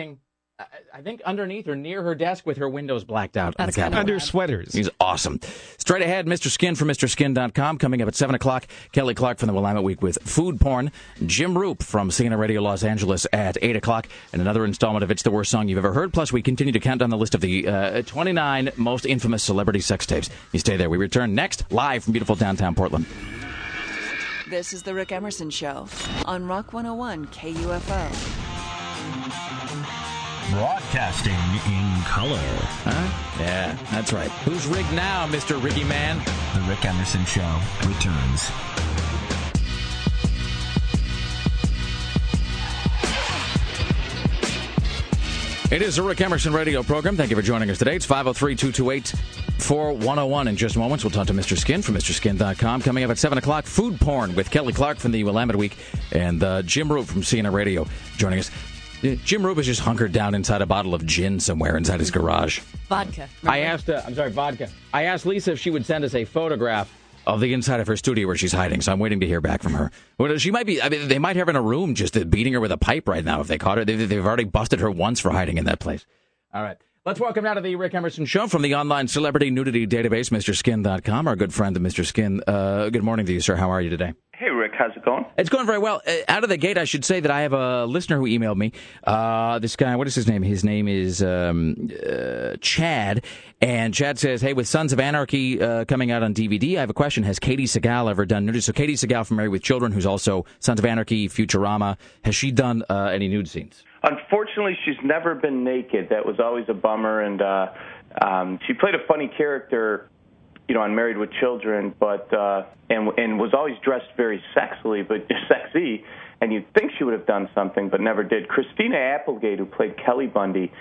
I I think underneath or near her desk with her windows blacked out. on the cabinet. Under sweaters. He's awesome. Straight ahead, Mr. Skin from MrSkin.com. Coming up at 7 o'clock, Kelly Clark from the Willamette Week with Food Porn. Jim Roop from CNN Radio Los Angeles at 8 o'clock. And another installment of It's the Worst Song You've Ever Heard. Plus, we continue to count down the list of the uh, 29 most infamous celebrity sex tapes. You stay there. We return next, live from beautiful downtown Portland. This is The Rick Emerson Show on Rock 101 KUFO. Broadcasting in color. Huh? Yeah, that's right. Who's rigged now, Mr. Riggy Man? The Rick Emerson Show returns. It is the Rick Emerson radio program. Thank you for joining us today. It's 503 228 4101. In just moments, we'll talk to Mr. Skin from MrSkin.com. Coming up at 7 o'clock, food porn with Kelly Clark from the Willamette Week and uh, Jim Roop from CNN Radio joining us. Jim Roop is just hunkered down inside a bottle of gin somewhere inside his garage. Vodka. I asked, uh, I'm sorry, vodka. I asked Lisa if she would send us a photograph of the inside of her studio where she's hiding. So I'm waiting to hear back from her. Well, she might be. I mean, they might have her in a room just uh, beating her with a pipe right now if they caught her. They, they've already busted her once for hiding in that place. All right. Let's welcome now to the Rick Emerson Show from the online celebrity nudity database, MrSkin.com, our good friend, Mr. Skin. Uh, good morning to you, sir. How are you today? Rick, how's it going? It's going very well. Uh, out of the gate, I should say that I have a listener who emailed me. Uh, this guy, what is his name? His name is um, uh, Chad. And Chad says, Hey, with Sons of Anarchy uh, coming out on DVD, I have a question. Has Katey Sagal ever done nudity? So, Katey Sagal from Married with Children, who's also Sons of Anarchy, Futurama, has she done uh, any nude scenes? Unfortunately, she's never been naked. That was always a bummer, and uh, um, she played a funny character. You know, on Married with Children, but uh, and and was always dressed very sexily, but sexy. And you'd think she would have done something, but never did. Christina Applegate, who played Kelly Bundy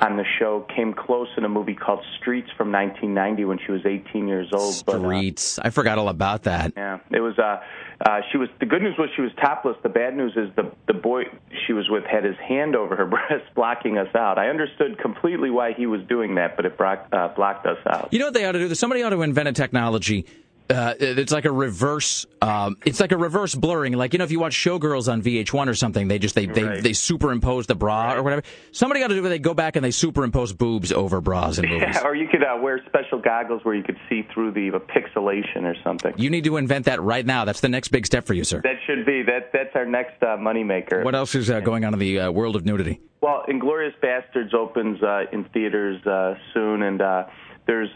on the show, came close in a movie called Streets from 1990 when she was 18 years old. But, uh, Streets. I forgot all about that. yeah, it was. Uh, uh, she was. The good news was she was topless. The bad news is the the boy she was with had his hand over her breast, blocking us out. I understood completely why he was doing that, but it blocked, uh, blocked us out. You know what they ought to do? Somebody ought to invent a technology. Uh, it's like a reverse. Um, it's like a reverse blurring. Like you know, if you watch Showgirls on VH1 or something, they just they they, Right. they superimpose the bra or whatever. Somebody got to do. it. They go back and they superimpose boobs over bras in movies. Yeah, or you could uh, wear special goggles where you could see through the uh, pixelation or something. You need to invent that right now. That's the next big step for you, sir. That should be that. That's our next uh, moneymaker. What else is uh, going on in the uh, world of nudity? Well, Inglourious Basterds opens uh, in theaters uh, soon, and uh, there's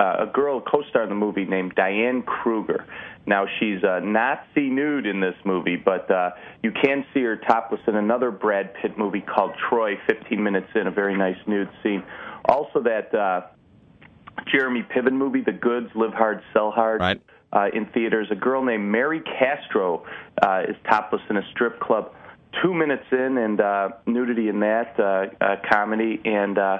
uh, uh, a girl co-star in the movie named Diane Kruger. Now she's uh, not see nude in this movie, but uh, you can see her topless in another Brad Pitt movie called Troy. 15 minutes in, a very nice nude scene. Also, that uh, Jeremy Piven movie, The Goods, Live Hard, Sell Hard. Right. Uh, in theaters, a girl named Mary Castro uh, is topless in a strip club. Two minutes in, and uh, nudity in that uh, uh, comedy. And uh,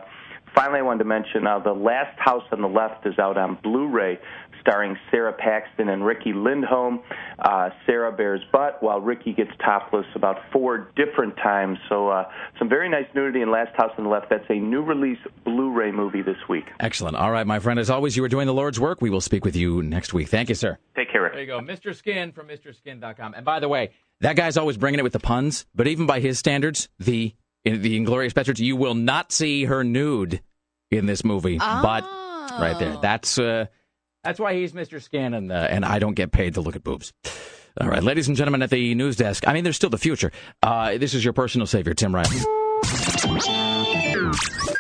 finally, I wanted to mention uh, The Last House on the Left is out on Blu ray, starring Sara Paxton and Riki Lindhome. Uh, Sarah bears butt while Ricky gets topless about four different times. So, uh, some very nice nudity in Last House on the Left. That's a new release Blu ray movie this week. Excellent. All right, my friend. As always, you are doing the Lord's work. We will speak with you next week. Thank you, sir. Take care, Rick. There you go, Mr. Skin from MrSkin.com. And by the way, that guy's always bringing it with the puns. But even by his standards, the in the Inglourious Basterds, you will not see her nude in this movie. But right there, that's uh, that's why he's Mr. Skin, and uh, and I don't get paid to look at boobs. All right, ladies and gentlemen at the news desk. I mean, there's still the future. Uh, this is your personal savior, Tim Riley.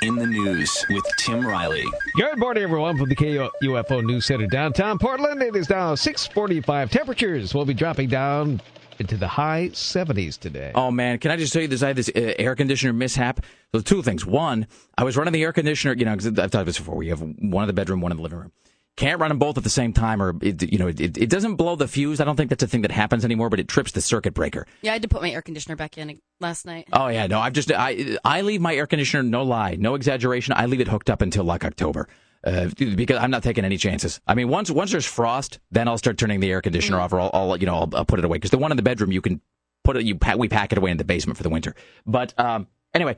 In the news with Tim Riley. Good morning, everyone, from the KUFO News Center downtown Portland. It is now 645. Temperatures will be dropping down into the high 70s today. Oh man, can I just tell you this? I had this uh, air conditioner mishap. So two things. One, I was running the air conditioner. You know, 'cause I've talked about this before. We have one in the bedroom, one in the living room. Can't run them both at the same time, or it, you know, it, it doesn't blow the fuse. I don't think that's a thing that happens anymore, but it trips the circuit breaker. Yeah, I had to put my air conditioner back in last night. Oh yeah, no, I've just I I leave my air conditioner, no lie, no exaggeration. I leave it hooked up until like October. Uh, because I'm not taking any chances. I mean, once once there's frost, then I'll start turning the air conditioner off, or I'll, I'll you know I'll, I'll put it away. Because the one in the bedroom, you can put it, you pa- we pack it away in the basement for the winter. But um, anyway,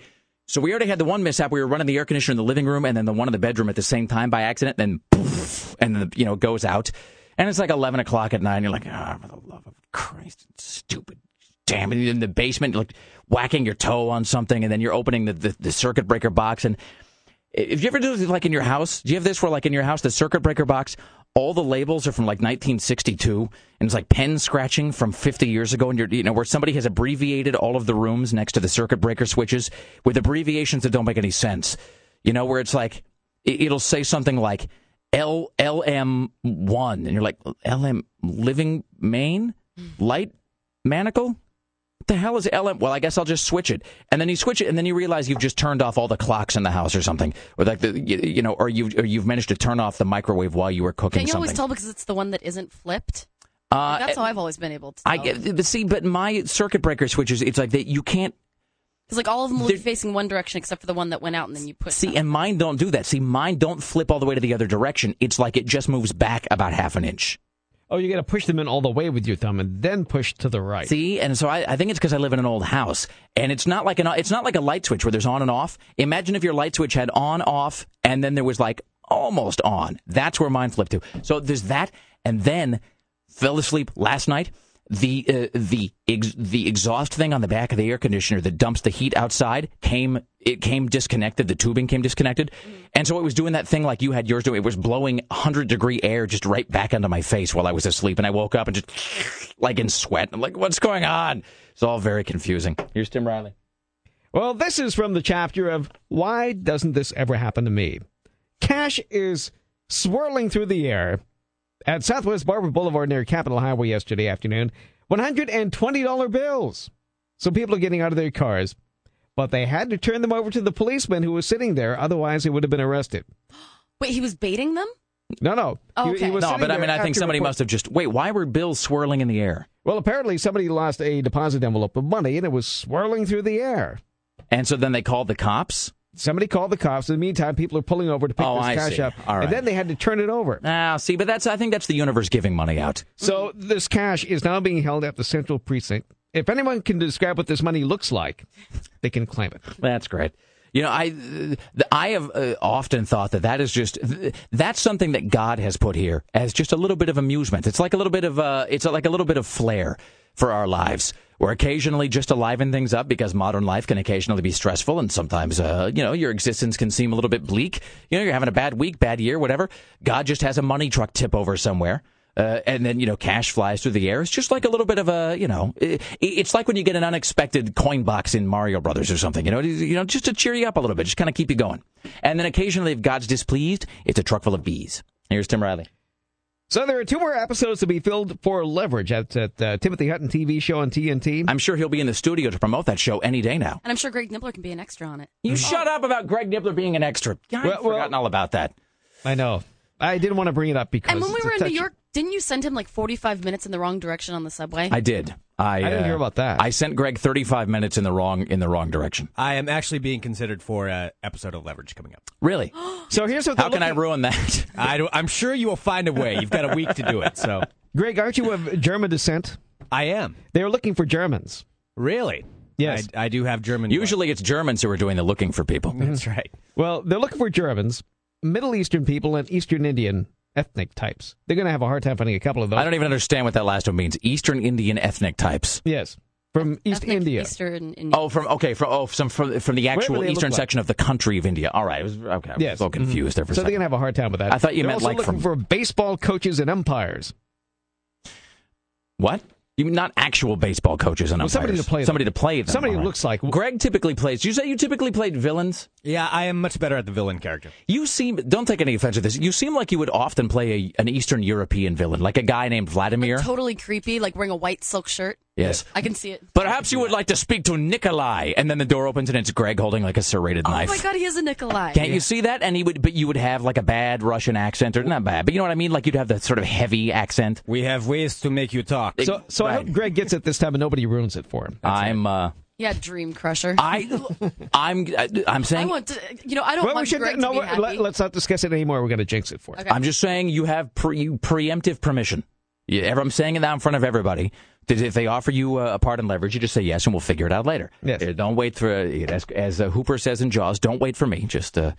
so we already had the one mishap. We were running the air conditioner in the living room, and then the one in the bedroom at the same time by accident. Then poof, and the, you know it goes out, and it's like 11 o'clock at night. And you're like, oh, for the love of Christ, stupid damn it in the basement like whacking your toe on something and then you're opening the, the, the circuit breaker box and if you ever do this like in your house do you have this where like in your house the circuit breaker box all the labels are from like 1962 and it's like pen scratching from 50 years ago and you're you know where somebody has abbreviated all of the rooms next to the circuit breaker switches with abbreviations that don't make any sense. You know where it's like it, it'll say something like L LM1 and you're like LM living main light? Manacle what the hell is LM? Well, I guess I'll just switch it. And then you switch it, and then you realize you've just turned off all the clocks in the house or something, or like the you, you know, or you've or you've managed to turn off the microwave while you were cooking Can't you something. always tell because it's the one that isn't flipped? Uh, That's how I've always been able to. I get, but see, but my circuit breaker switches, it's like that you can't Because like all of them will be facing one direction except for the one that went out, and then you put. see, and mine don't do that. See, mine don't flip all the way to the other direction. It's like it just moves back about half an inch. Oh, you got to push them in all the way with your thumb and then push to the right. See, and so I, I think it's because I live in an old house, and it's not like an it's not like a light switch where there's on and off. Imagine if your light switch had on, off, and then there was like almost on. That's where mine flipped to. So there's that, and then fell asleep last night. The uh, the ex- the exhaust thing on the back of the air conditioner that dumps the heat outside came it came disconnected. The tubing came disconnected, and so it was doing that thing like you had yours doing. It was blowing hundred degree air just right back onto my face while I was asleep, and I woke up and just like in sweat. I'm like, what's going on? It's all very confusing. Here's Tim Riley. Well, this is from the chapter of Why Doesn't This Ever Happen to Me? Cash is swirling through the air at Southwest Barbur Boulevard near Capitol Highway yesterday afternoon. $120 bills. So people are getting out of their cars, but they had to turn them over to the policeman who was sitting there, otherwise, they would have been arrested. Wait, he was baiting them? No, no. Oh, He- he okay. was no, but I mean, I think somebody report- must have just wait. Why were bills swirling in the air? Well, apparently somebody lost a deposit envelope of money and it was swirling through the air. And so then they called the cops. Somebody called the cops. In the meantime, people are pulling over to pick Oh, this I cash see. up, right. and then they had to turn it over. Ah, see, but that's I think that's the universe giving money out. So this cash is now being held at the central precinct. If anyone can describe what this money looks like, they can claim it. That's great. You know, I I have uh, often thought that that is just that's something that God has put here as just a little bit of amusement. It's like a little bit of uh, it's like a little bit of flair for our lives. We're occasionally just to liven things up because modern life can occasionally be stressful and sometimes uh, you know your existence can seem a little bit bleak. You know, you're having a bad week, bad year, whatever. God just has a money truck tip over somewhere. Uh, and then you know cash flies through the air. It's just like a little bit of a you know, it, it's like when you get an unexpected coin box in Mario Brothers or something. You know, you know, just to cheer you up a little bit, just kind of keep you going. And then occasionally, if God's displeased, it's a truck full of bees. Here's Tim Riley. So there are two more episodes to be filled for Leverage at, at uh, Timothy Hutton TV show on TNT. I'm sure he'll be in the studio to promote that show any day now. And I'm sure Greg Nibbler can be an extra on it. You shut up about Greg Nibbler being an extra. I've Well, well- forgotten all about that. I know. I didn't want to bring it up because And when we were in New York, didn't you send him like 45 minutes in the wrong direction on the subway? I did. I, I didn't uh, hear about that. I sent Greg 35 minutes in the wrong in the wrong direction. I am actually being considered for an episode of Leverage coming up. Really? So here's what How they're can I ruin that? I do, I'm sure you will find a way. You've got a week to do it. So Greg, aren't you of German descent? I am. They were looking for Germans. Really? Yes. I, I do have German. Usually, it's Germans who are doing the looking for people. That's right. Well, they're looking for Germans, Middle Eastern people, and Eastern Indian ethnic types. They're going to have a hard time finding a couple of those. I don't even understand what that last one means. Eastern Indian ethnic types. Yes, from East Ethnic India. Eastern Indian. Oh, from okay, from oh, some from from the actual eastern like. section of the country of India. All right, it was, okay, I was Yes. a little confused there for a So they're going to have a hard time with that. I thought you They're meant also like looking from- for baseball coaches and umpires. What? You mean not actual baseball coaches and Well, umpires? somebody to play them. Somebody to play them. Somebody who All right. looks like- Greg typically plays. You say you typically played villains. Yeah, I am much better at the villain character. You seem. Don't take any offense to this. You seem like you would often play a, an Eastern European villain, like a guy named Vladimir. Totally creepy, like wearing a white silk shirt. Yes. I can see it. Perhaps you would like to speak to Nikolai, and then the door opens and it's Greg holding like a serrated knife. Oh my god, he is a Nikolai. Can't you see that? And he would, but you would have like a bad Russian accent, or not bad, but you know what I mean. Like you'd have that sort of heavy accent. We have ways to make you talk. So, so I hope Greg gets it this time and nobody ruins it for him. I'm, uh, Yeah, Dream Crusher. I, I'm, I'm saying I saying, want to, you know, I don't Well, we want should Greg no. to be happy. Let, happy. us not discuss it anymore. We're going to jinx it for him. Okay. I'm just saying you have pre, you preemptive permission. I'm saying it now in front of everybody. If they offer you a part in leverage, you just say yes, and we'll figure it out later. Yes. Uh, Don't wait for uh, as, as uh, Hooper says in Jaws. Don't wait for me. Just, uh,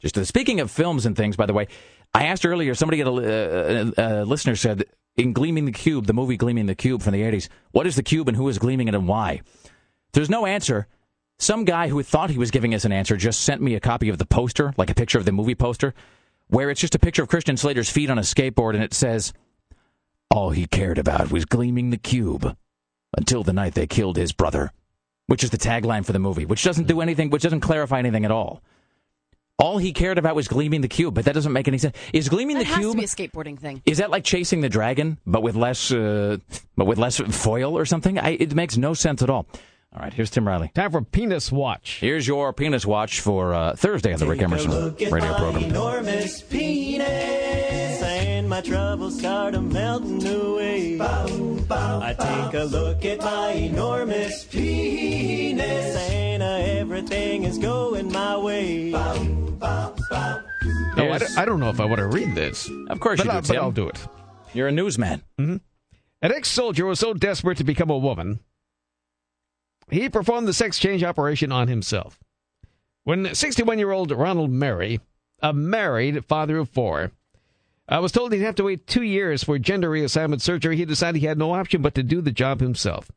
just uh, speaking of films and things. By the way, I asked earlier. Somebody, a, uh, a, a listener said in Gleaming the Cube, the movie Gleaming the Cube from the '80s. What is the cube and who is gleaming it and why? There's no answer. Some guy who thought he was giving us an answer just sent me a copy of the poster, like a picture of the movie poster, where it's just a picture of Christian Slater's feet on a skateboard, and it says, "All he cared about was gleaming the cube until the night they killed his brother," which is the tagline for the movie, which doesn't do anything, which doesn't clarify anything at all. All he cared about was gleaming the cube, but that doesn't make any sense. Is gleaming that the has cube to be a skateboarding thing. is that like chasing the dragon, but with less, uh, but with less foil or something? I, it makes no sense at all. All right, here's Tim Riley. Time for Penis Watch. Here's your penis watch for uh, Thursday on the Rick Emerson radio program. enormous penis and my troubles start a melting away. I take a look at my enormous penis and uh, everything is going my way. No, I don't, I don't know if I want to read this. Of course but you do, I- but Tim. I'll do it. You're a newsman. An ex-soldier was so desperate to become a woman, he performed the sex change operation on himself. When 61-year-old Ronald Murray, a married father of four, uh, was told he'd have to wait two years for gender reassignment surgery, he decided he had no option but to do the job himself.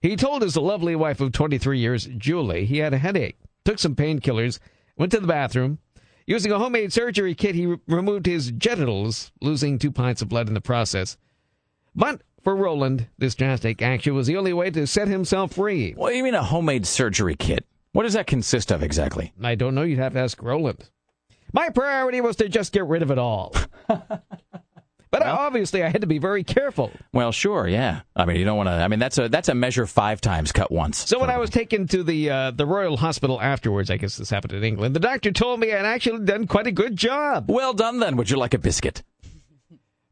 He told his lovely wife of 23 years, Julie, he had a headache, took some painkillers, went to the bathroom. Using a homemade surgery kit, he re- removed his genitals, losing two pints of blood in the process. But for Roland, this drastic action was the only way to set himself free. What do you mean a homemade surgery kit? What does that consist of exactly? I don't know. You'd have to ask Roland. My priority was to just get rid of it all. But obviously, I had to be very careful. Well, sure, yeah. I mean, you don't want to. I mean, that's a that's a measure five times cut once. So when I was taken to the uh, the Royal Hospital afterwards, I guess this happened in England, the doctor told me I'd actually done quite a good job. Well done, then. Would you like a biscuit?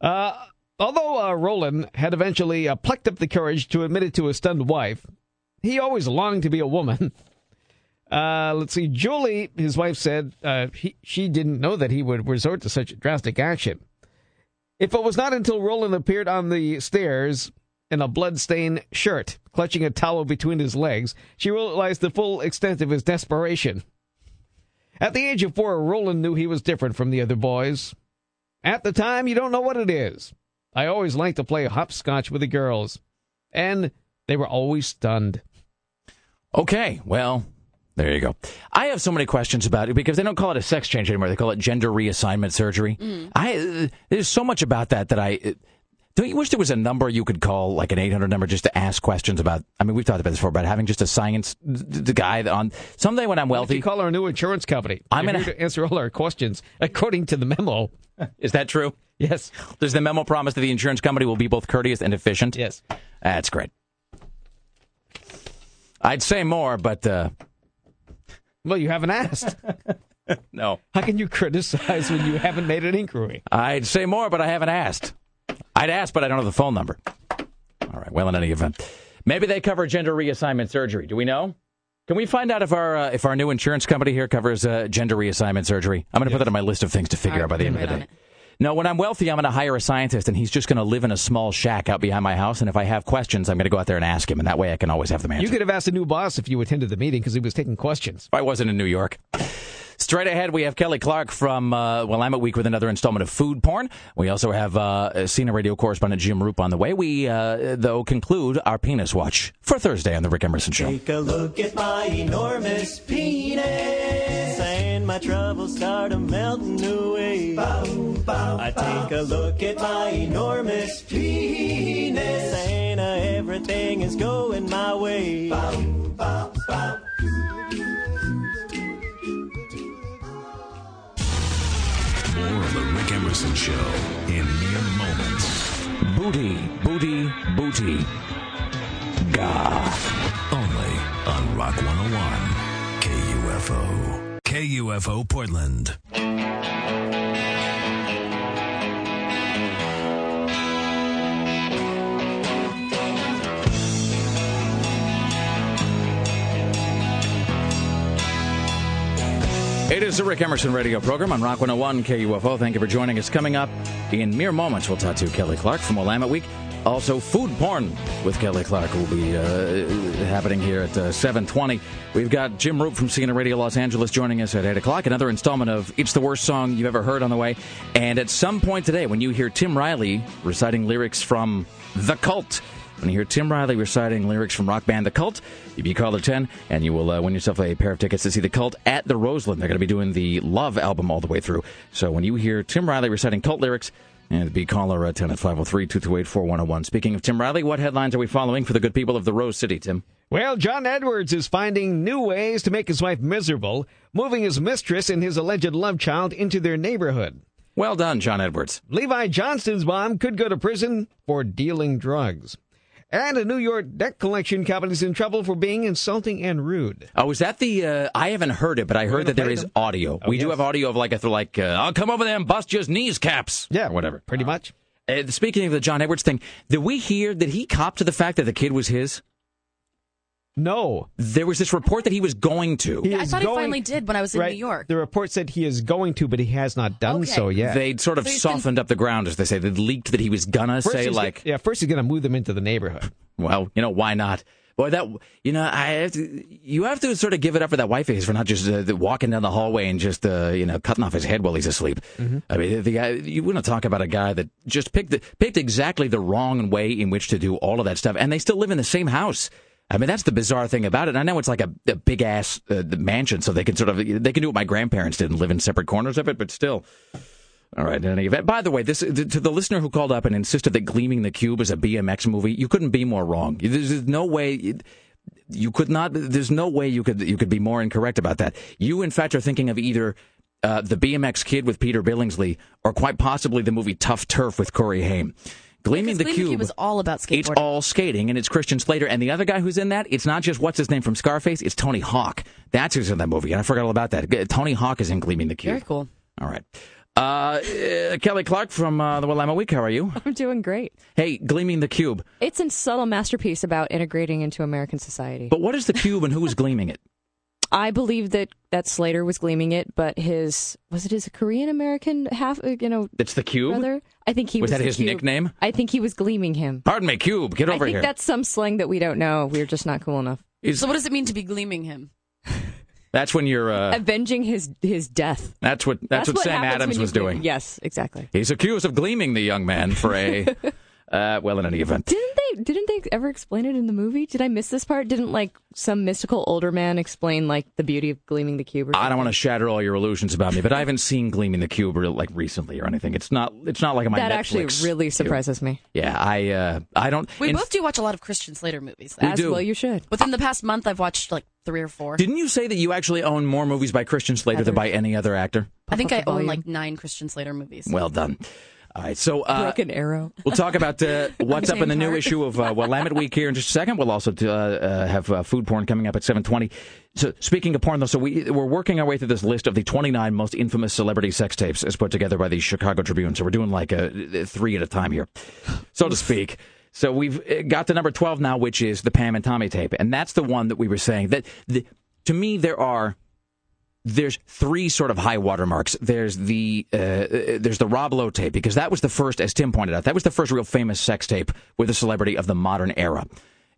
Uh, although uh, Roland had eventually uh, plucked up the courage to admit it to his stunned wife, he always longed to be a woman. Uh, let's see. Julie, his wife, said uh, he, she didn't know that he would resort to such drastic action. If it was not until Roland appeared on the stairs in a blood-stained shirt, clutching a towel between his legs, she realized the full extent of his desperation. At the age of four, Roland knew he was different from the other boys. At the time, you don't know what it is. I always liked to play hopscotch with the girls, and they were always stunned. Okay, well, there you go. I have so many questions about it because they don't call it a sex change anymore. They call it gender reassignment surgery. Mm. I uh, there's so much about that that I. Don't you wish there was a number you could call, like an 800 number, just to ask questions about? I mean, we've talked about this before, about having just a science the guy on someday when I'm Why don't wealthy. you call our new insurance company. I'm gonna- to answer all our questions according to the memo. Is that true? Yes. Does the memo promise that the insurance company will be both courteous and efficient? Yes. That's great. I'd say more, but uh, Well, you haven't asked. no. How can you criticize when you haven't made an inquiry? I'd say more, but I haven't asked. I'd ask, but I don't have the phone number. All right. Well, in any event, maybe they cover gender reassignment surgery. Do we know? Can we find out if our uh, if our new insurance company here covers uh, gender reassignment surgery? I'm going to put that on my list of things to figure out by the end of the day. It. No, when I'm wealthy, I'm going to hire a scientist, and he's just going to live in a small shack out behind my house. And if I have questions, I'm going to go out there and ask him, and that way I can always have the answered. You could have asked the new boss if you attended the meeting because he was taking questions. I wasn't in New York. Straight ahead, we have Kelly Clark from uh, Willamette Week with another installment of Food Porn. We also have uh, CNN radio correspondent Jim Roop on the way. We, uh, though, conclude our penis watch for Thursday on The Rick Emerson Show. Take a look at my enormous penis, and my troubles start a melting away. I take a look at my enormous penis, and uh, everything is going my way. More of the Rick Emerson Show in mere moments. Booty, booty, booty. Gah. Only on Rock 101. KUFO. KUFO Portland. It is the Rick Emerson radio program on Rock 101 KUFO. Thank you for joining us. Coming up in mere moments, we'll talk to Kelly Clark from Willamette Week. Also, food porn with Kelly Clark will be uh, happening here at uh, 720. We've got Jim Roop from CNN Radio Los Angeles joining us at 8 o'clock. Another installment of It's the Worst Song You've Ever Heard on the way. And at some point today, when you hear Tim Riley reciting lyrics from The Cult, when you hear Tim Riley reciting lyrics from rock band The Cult, you be caller 10, and you will uh, win yourself a pair of tickets to see The Cult at the Roseland. They're going to be doing the Love album all the way through. So when you hear Tim Riley reciting Cult lyrics, and be caller uh, 10 at 503-228-4101. Speaking of Tim Riley, what headlines are we following for the good people of the Rose City, Tim? Well, John Edwards is finding new ways to make his wife miserable, moving his mistress and his alleged love child into their neighborhood. Well done, John Edwards. Levi Johnston's mom could go to prison for dealing drugs. And a New York debt collection company is in trouble for being insulting and rude. Oh, is that the? Uh, I haven't heard it, but I heard that there is them? audio. Oh, we do have audio of like a like. Uh, I'll come over there and bust your knees caps. Yeah, whatever. Pretty much. Uh, speaking of the John Edwards thing, did we hear? Did he cop to the fact that the kid was his? No. There was this report that he was going to. He I is thought he finally did when I was in Right. New York. The report said he is going to, but he has not done Okay. so yet. They'd sort of So he's been- softened up the ground, as they say. They leaked that he was gonna First say he's like, go- yeah, first he's going to move them into the neighborhood. well, you know, why not? Boy, that you know, I have to, you have to sort of give it up for that wife of his for not just uh, walking down the hallway and just uh, you know cutting off his head while he's asleep. I mean, the guy you want to talk about a guy that just picked the, picked exactly the wrong way in which to do all of that stuff, and they still live in the same house. I mean, that's the bizarre thing about it. I know it's like a, a big ass uh, mansion, so they can sort of they can do what my grandparents did and live in separate corners of it, but still. All right. In any event, by the way, this to the listener who called up and insisted that Gleaming the Cube is a BMX movie, you couldn't be more wrong. There's no way you could not. There's no way you could you could be more incorrect about that. You, in fact, are thinking of either uh, the BMX Kid with Peter Billingsley, or quite possibly the movie Tough Turf with Corey Haim. Gleaming the Gleaming Cube. Was all about skateboarding. It's all skating, and it's Christian Slater. And the other guy who's in that, it's not just what's his name from Scarface, it's Tony Hawk. That's who's in that movie. And I forgot all about that. Tony Hawk is in Gleaming the Cube. Very cool. All right. Uh, uh, Kelly Clark from uh, the Willamette Week, how are you? I'm doing great. Hey, Gleaming the Cube. It's a subtle masterpiece about integrating into American society. But what is the cube and who is gleaming it? I believe that that Slater was gleaming it, but his was it his Korean American half? uh, You know, It's the cube? brother. I think he Was was. that the his cube. nickname? I think he was gleaming him. Pardon me, Cube. Get over I think here. that's some slang that we don't know. We're just not cool enough. Is- So what does it mean to be gleaming him? That's when you're. Uh, Avenging his his death. that's what. That's, what, Sam Adams was doing. Yes, exactly. He's accused of gleaming the young man for a. uh, well, in any event. Didn't they? Didn't they ever explain it in the movie? Did I miss this part? Didn't like some mystical older man explain like the beauty of gleaming the cube? Or I don't want to shatter all your illusions about me, but I haven't seen Gleaming the Cube real- like recently or anything. It's not. It's not like on my that Netflix actually really queue. surprises me. Yeah, I. Uh, I don't. We in- both do watch a lot of Christian Slater movies. We As do. well, you should. Within the past month, I've watched like three or four. Didn't you say that you actually own more movies by Christian Slater than by any other actor? I think I own like nine Christian Slater movies. Well done. All right, so uh, Broken Arrow. We'll talk about uh, what's up in the new issue of uh, Willamette Week here in just a second. We'll also uh, uh, have uh, food porn coming up at 720. So speaking of porn, though, so we, we're working our way through this list of the 29 most infamous celebrity sex tapes as put together by the Chicago Tribune. So we're doing like a, three at a time here, so to speak. So we've uh, got to number 12 now, which is the Pam and Tommy tape. And that's the one that we were saying that the, to me, there are there's three sort of high watermarks. There's the uh, there's the Rob Lowe tape because that was the first, as Tim pointed out, that was the first real famous sex tape with a celebrity of the modern era.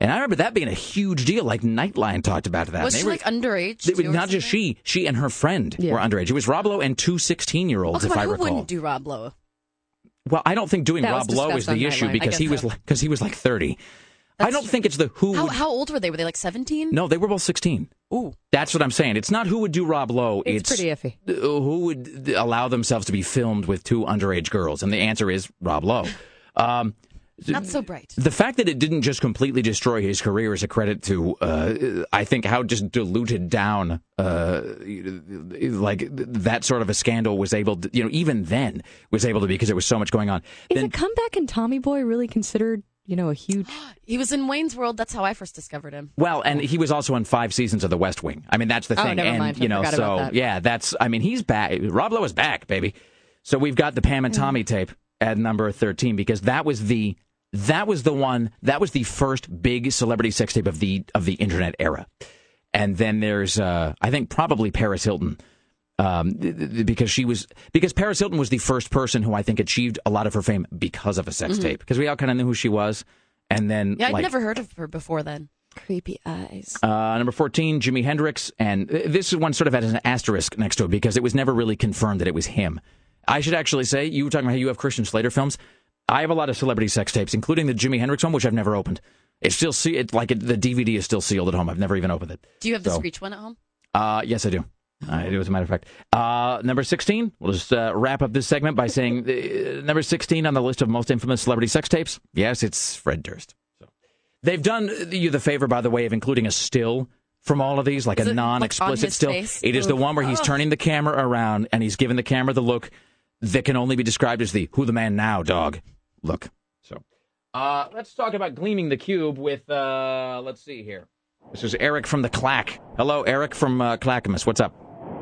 And I remember that being a huge deal. Like Nightline talked about that. Was And she were- like underage? they were- too, or not just she, she and her friend Yeah. were underage. It was Rob Lowe and two 16 year Oh, olds, come if on, I who recall. wouldn't do Rob Lowe? Well, I don't think doing That Rob Lowe is the issue because he was because he was like 30. I don't think it's the who. How, would- how old were they? Were they like 17? no, they were both 16. Ooh. That's what I'm saying. It's not who would do Rob Lowe. It's pretty iffy. who would allow themselves to be filmed with two underage girls, and the answer is Rob Lowe. Um, Not so bright. the fact that it didn't just completely destroy his career is a credit to, uh, I think, how just diluted down, uh, like that sort of a scandal was able to, you know, even then was able to be because there was so much going on. Is Then a comeback in Tommy Boy really considered, you know, a huge? He was in Wayne's World. That's how I first discovered him. Well, and he was also on five seasons of The West Wing. I mean, that's the Oh, thing. never and mind. You know, forgot so about that. yeah, that's. I mean, he's back. Rob Lowe is back, baby. So we've got the Pam and Mm. Tommy tape at number thirteen because that was the that was the one that was the first big celebrity sex tape of the of the internet era. And then there's, uh, I think, probably Paris Hilton. Um, th- th- because she was because Paris Hilton was the first person who I think achieved a lot of her fame because of a sex Mhm. tape because we all kind of knew who she was, and then Yeah, I'd like, never heard of her before then. Creepy eyes. uh, number 14, Jimi Hendrix. And th- this one sort of has an asterisk next to it because it was never really confirmed that it was him. I should actually say, you were talking about how you have Christian Slater films. I have a lot of celebrity sex tapes, including the Jimi Hendrix one, which I've never opened. It's still see it like it, the DVD is still sealed at home. I've never even opened it. Do you have the So, Screech one at home? Uh, yes, I do. I do, as a matter of fact. Uh, number 16, we'll just uh, wrap up this segment by saying uh, number 16 on the list of most infamous celebrity sex tapes. Yes, it's Fred Durst. So They've done you the favor, by the way, of including a still from all of these, like Is a it, like, on non-explicit his still. face? It is the one where he's Ugh. turning the camera around and he's giving the camera the look that can only be described as the "Who the man now, dog?" look. So, uh, let's talk about gleaming the cube with. Uh, let's see here. This is Eric from the Clack. Hello, Eric from uh, Clackamas. What's up?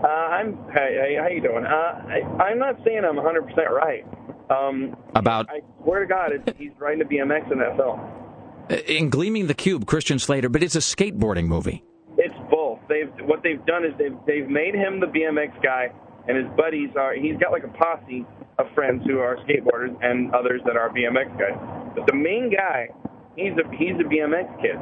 Uh, I'm. Hey, hey, how you doing? Uh, I, I'm not saying I'm 100 percent right. Um, About I swear to God, it's, he's riding a BMX in that film. uh, in gleaming the cube, Christian Slater, but it's a skateboarding movie. It's both. They've what they've done is they've they've made him the BMX guy, and his buddies are. He's got like a posse of friends who are skateboarders and others that are BMX guys. But the main guy, he's a he's a BMX kid.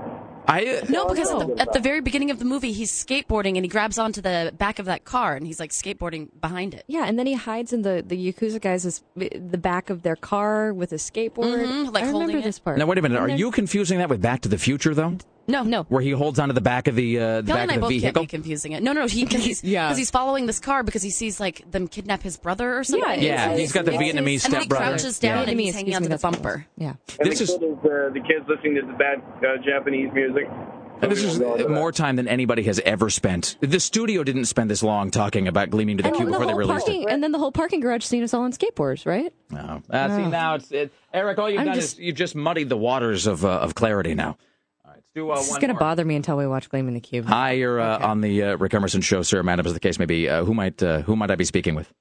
I No, because at the, at the very beginning of the movie, he's skateboarding and he grabs onto the back of that car and he's like skateboarding behind it. Yeah, and then he hides in the the yakuza guys' the back of their car with a skateboard. Mhm, like I remember holding it. this part. Now, wait a minute. Are you confusing that with Back to the Future, though? No, no. Where he holds onto the back of the uh, the Kelly and back I of the both vehicle? can't be confusing it. No, no, he because he's Yeah. because he's following this car because he sees like them kidnap his brother or something. Yeah, Yeah, it's- he's got the it's- Vietnamese and then he stepbrother. crouches down Yeah. and he's hanging onto the that's what bumper. Yeah. And This the is- kid is uh, the kids listening to the bad uh, Japanese music. And this is more time than anybody has ever spent. The studio didn't spend this long talking about Gleaming to the And, Cube then the before they whole released parking, it. and then the whole parking garage scene is all on skateboards, right? No. Uh, See, Oh. now it's it, Eric. All you've I'm done just- is you've just muddied the waters of uh, of clarity. Now, all right, let's do uh, this is going to bother me until we watch Gleaming the Cube. Hi, you're uh, on the uh, Rick Emerson show, sir. Madam, as the case may be. Uh, who might uh, who might I be speaking with?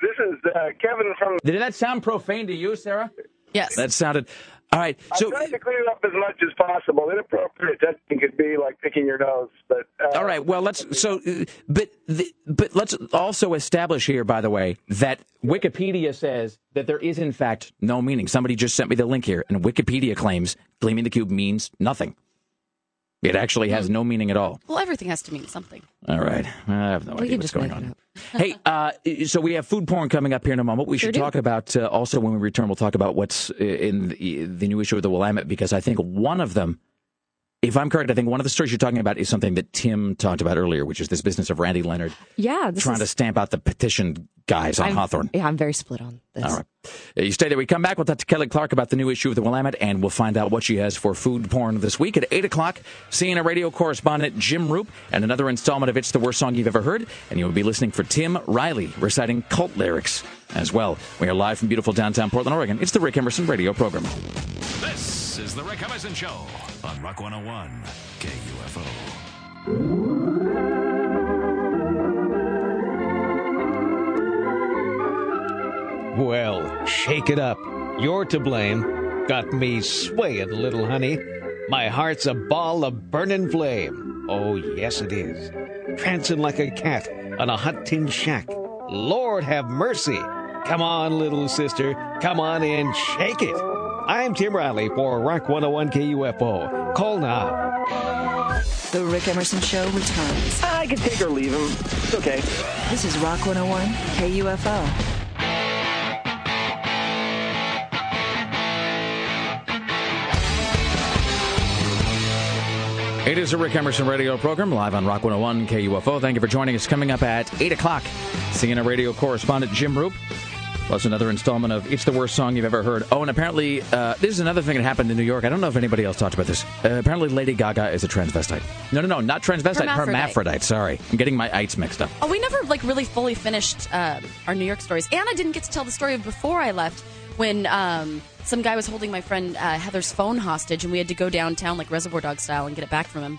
This is uh, Kevin from. Did that sound profane to you, Sarah? Yes. That sounded. All right. So, I'm trying to clean it up as much as possible. Inappropriate testing could be like picking your nose, but uh, all right. Well, let's. So, but the, but let's also establish here, by the way, that Wikipedia says that there is in fact no meaning. Somebody just sent me the link here, and Wikipedia claims "gleaming the cube" means nothing. It actually has no meaning at all. Well, everything has to mean something. All right. I have no We idea what's going on. hey, uh, so we have food porn coming up here in a moment. We Sure should do. talk about uh, also when we return. We'll talk about what's in the, the new issue of the Willamette because I think one of them, if I'm correct, I think one of the stories you're talking about is something that Tim talked about earlier, which is this business of Randy Leonard Yeah, trying is, to stamp out the petition guys on I'm, Hawthorne. Yeah, I'm very split on this. All right. Uh, You stay there. We come back. We'll talk to Kelly Clark about the new issue of the Willamette, and we'll find out what she has for food porn this week at 8 o'clock. CNN radio correspondent Jim Roop and another installment of It's the Worst Song You've Ever Heard. And you'll be listening for Tim Riley reciting cult lyrics as well. We are live from beautiful downtown Portland, Oregon. It's the Rick Emerson radio program. This is the Rick Emerson Show on Rock 101 KUFO. Well, shake it up. You're to blame. Got me swaying, little honey. My heart's a ball of burning flame. Oh, yes, it is. Prancing like a cat on a hot tin shack. Lord have mercy. Come on, little sister. Come on in, shake it. I'm Tim Riley for Rock 101 KUFO. Call now. The Rick Emerson Show returns. I can take or leave him. It's okay. This is Rock 101 KUFO. It is a Rick Emerson radio program live on Rock 101 KUFO. Thank you for joining us. Coming up at 8 o'clock, CNN radio correspondent Jim Roop. Plus another installment of It's the Worst Song You've Ever Heard. Oh, and apparently, uh, this is another thing that happened in New York. I don't know if anybody else talked about this. Uh, apparently, Lady Gaga is a transvestite. No, no, no, not transvestite. Hermaphrodite. Hermaphrodite. Sorry. I'm getting my ites mixed up. Oh, we never like really fully finished uh, our New York stories, and I didn't get to tell the story of before I left when um, some guy was holding my friend uh, Heather's phone hostage, and we had to go downtown like Reservoir Dog style and get it back from him.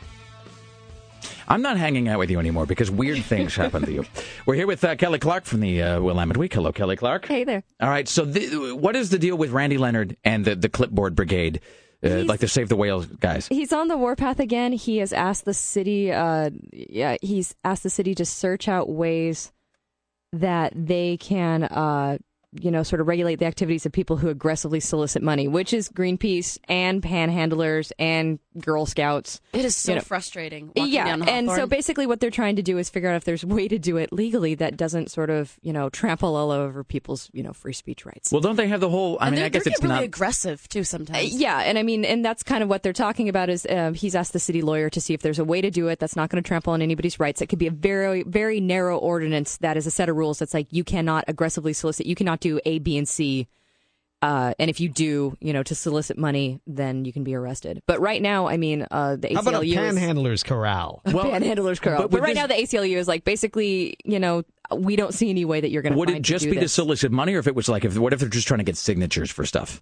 I'm not hanging out with you anymore because weird things happen to you. We're here with uh, Kelly Clark from the uh, Willamette Week. Hello, Kelly Clark. Hey there. All right. So, the, what is the deal with Randy Leonard and the, the Clipboard Brigade, uh, like the Save the Whales guys? He's on the warpath again. He has asked the city. Uh, yeah, he's asked the city to search out ways that they can, uh, you know, sort of regulate the activities of people who aggressively solicit money, which is Greenpeace and panhandlers and Girl Scouts. It is so You know, frustrating. yeah, down and so basically, what they're trying to do is figure out if there's a way to do it legally that doesn't sort of, you know, trample all over people's, you know, free speech rights. Well, don't they have the whole? I and mean, I guess they're it's really not. aggressive too sometimes. Uh, yeah, and I mean, and that's kind of what they're talking about. Is uh, he's asked the city lawyer to see if there's a way to do it that's not going to trample on anybody's rights. It could be a very, very narrow ordinance that is a set of rules that's like you cannot aggressively solicit. You cannot do A, B, and C. Uh, and if you do, you know, to solicit money, then you can be arrested. But right now, I mean, uh, the ACLU How about a is panhandler's corral? panhandlers corral. but But, with right this- now, the ACLU is like basically, you know, we don't see any way that you're going to. Would it just do be to solicit money, or if it was like, if what if they're just trying to get signatures for stuff?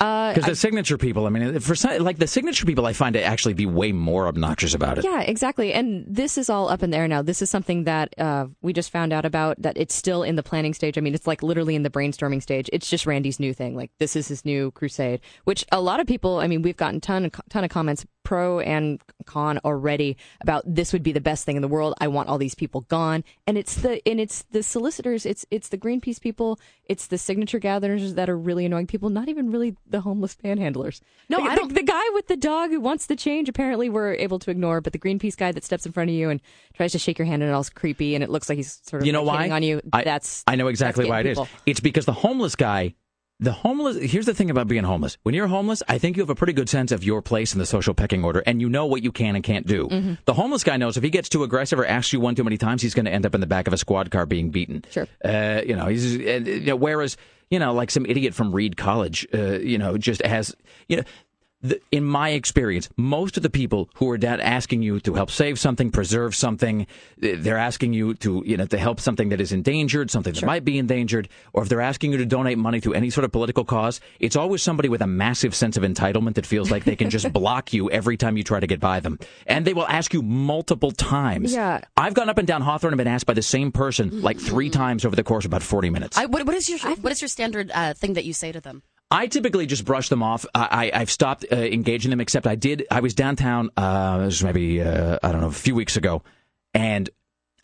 Uh, Because I- the signature people, I mean, for some, like the signature people, I find to actually be way more obnoxious about it. Yeah, exactly. And this is all up in the air now. This is something that uh, we just found out about that it's still in the planning stage. I mean, it's like literally in the brainstorming stage. It's just Randy's new thing. Like this is his new crusade, which a lot of people. I mean, we've gotten ton ton of comments pro and con already about this would be the best thing in the world. I want all these people gone. And it's the and it's the solicitors. It's it's the Greenpeace people. It's the signature gatherers that are really annoying people. Not even really the homeless panhandlers. No, the, I the- don't- the guy with the dog who wants the change apparently we're able to ignore, but the Greenpeace guy that steps in front of you and tries to shake your hand and it all's creepy and it looks like he's sort of You know like, why? on you. I, that's I know exactly why it getting is. It's because the homeless guy, the homeless. Here's the thing about being homeless. When you're homeless, I think you have a pretty good sense of your place in the social pecking order, and you know what you can and can't do. Mm-hmm. The homeless guy knows if he gets too aggressive or asks you one too many times, he's going to end up in the back of a squad car being beaten. Sure. Uh, you know, he's you know, whereas you know, like some idiot from Reed College, uh, you know, just has you know. The, in my experience, most of the people who are asking you to help save something, preserve something, they're asking you to, you know, to help something that is endangered, something that might be endangered, or if they're asking you to donate money to any sort of political cause, it's always somebody with a massive sense of entitlement that feels like they can just block you every time you try to get by them. And they will ask you multiple times. Yeah. I've gone up and down Hawthorne and been asked by the same person like three times over the course of about 40 minutes. I, what, what is your what is your standard uh, thing that you say to them? I typically just brush them off. I, have stopped uh, engaging them, except I did. I was downtown, uh, was maybe, uh, I don't know, a few weeks ago, and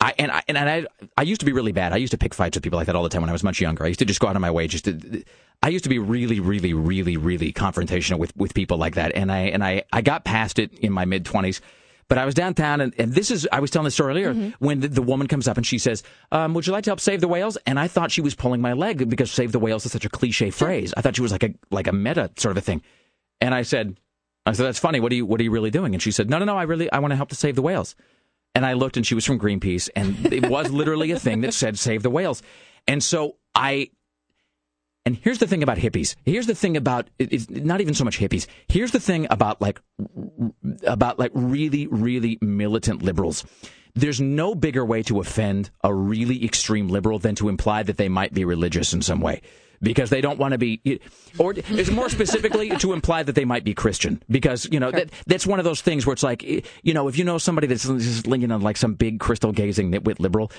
I and I and I, I used to be really bad. I used to pick fights with people like that all the time when I was much younger. I used to just go out of my way just to. I used to be really, really, really, really confrontational with, with people like that, and I and I, I got past it in my mid twenties. But I was downtown, and, and this is, I was telling the story earlier, Mm-hmm. when the, the woman comes up and she says, um, Would you like to help save the whales? And I thought she was pulling my leg because save the whales is such a cliche phrase. I thought she was like a, like a meta sort of a thing. And I said, I said, That's funny. What are you, what are you really doing? And she said, No, no, no, I really, I want to help to save the whales. And I looked and she was from Greenpeace, and it was literally a thing that said save the whales. And so I and here's the thing about hippies. Here's the thing about it's not even so much hippies. Here's the thing about like about like really really militant liberals. There's no bigger way to offend a really extreme liberal than to imply that they might be religious in some way. Because they don't want to be, or it's more specifically to imply that they might be Christian. Because you know that, that's one of those things where it's like, you know, if you know somebody that's just linking on like some big crystal gazing nitwit liberal,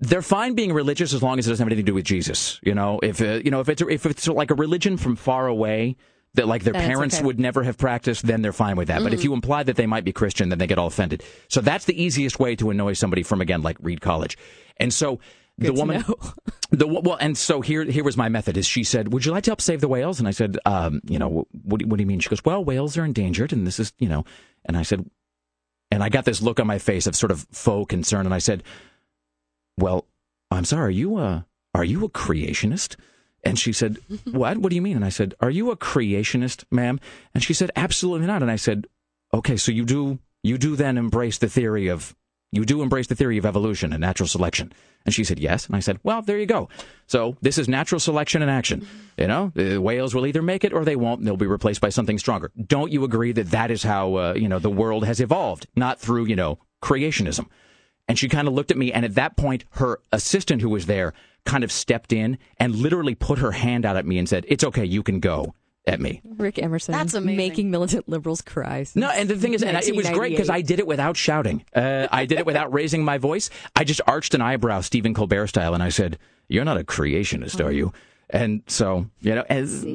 they're fine being religious as long as it doesn't have anything to do with Jesus. You know, if uh, you know if it's if it's like a religion from far away that like their parents okay. would never have practiced, then they're fine with that. But if Mhm. you imply that they might be Christian, then they get all offended. So that's the easiest way to annoy somebody from again like Reed College. And so Good to woman, the well, and so here here was my method. Is she said, "Would you like to help save the whales?" And I said, um, "You know, what, do- what do you mean?" She goes, "Well, whales are endangered, and this is you know." And I said, and I got this look on my face of sort of faux concern, and I said, "Well, I'm sorry, are you a are you a creationist?" And she said, "What? What do you mean?" And I said, "Are you a creationist, ma'am?" And she said, "Absolutely not." And I said, "Okay, so you do you do then embrace the theory of you do embrace the theory of evolution and natural selection?" And she said, "Yes." And I said, "Well, there you go. So this is natural selection in action. You know, the whales will either make it or they won't, and they'll be replaced by something stronger. Don't you agree that that is how uh, you know the world has evolved, not through you know creationism?" And she kind of looked at me, and at that point, her assistant who was there kind of stepped in and literally put her hand out at me and said, "It's okay, you can go." At me. Rick Emerson. That's amazing. Making militant liberals cry. No, and the thing is, and I- it was great because I did it without shouting. Uh, I did it without raising my voice. I just arched an eyebrow, Stephen Colbert style, and I said, "You're not a creationist, are you?" And so, you know, as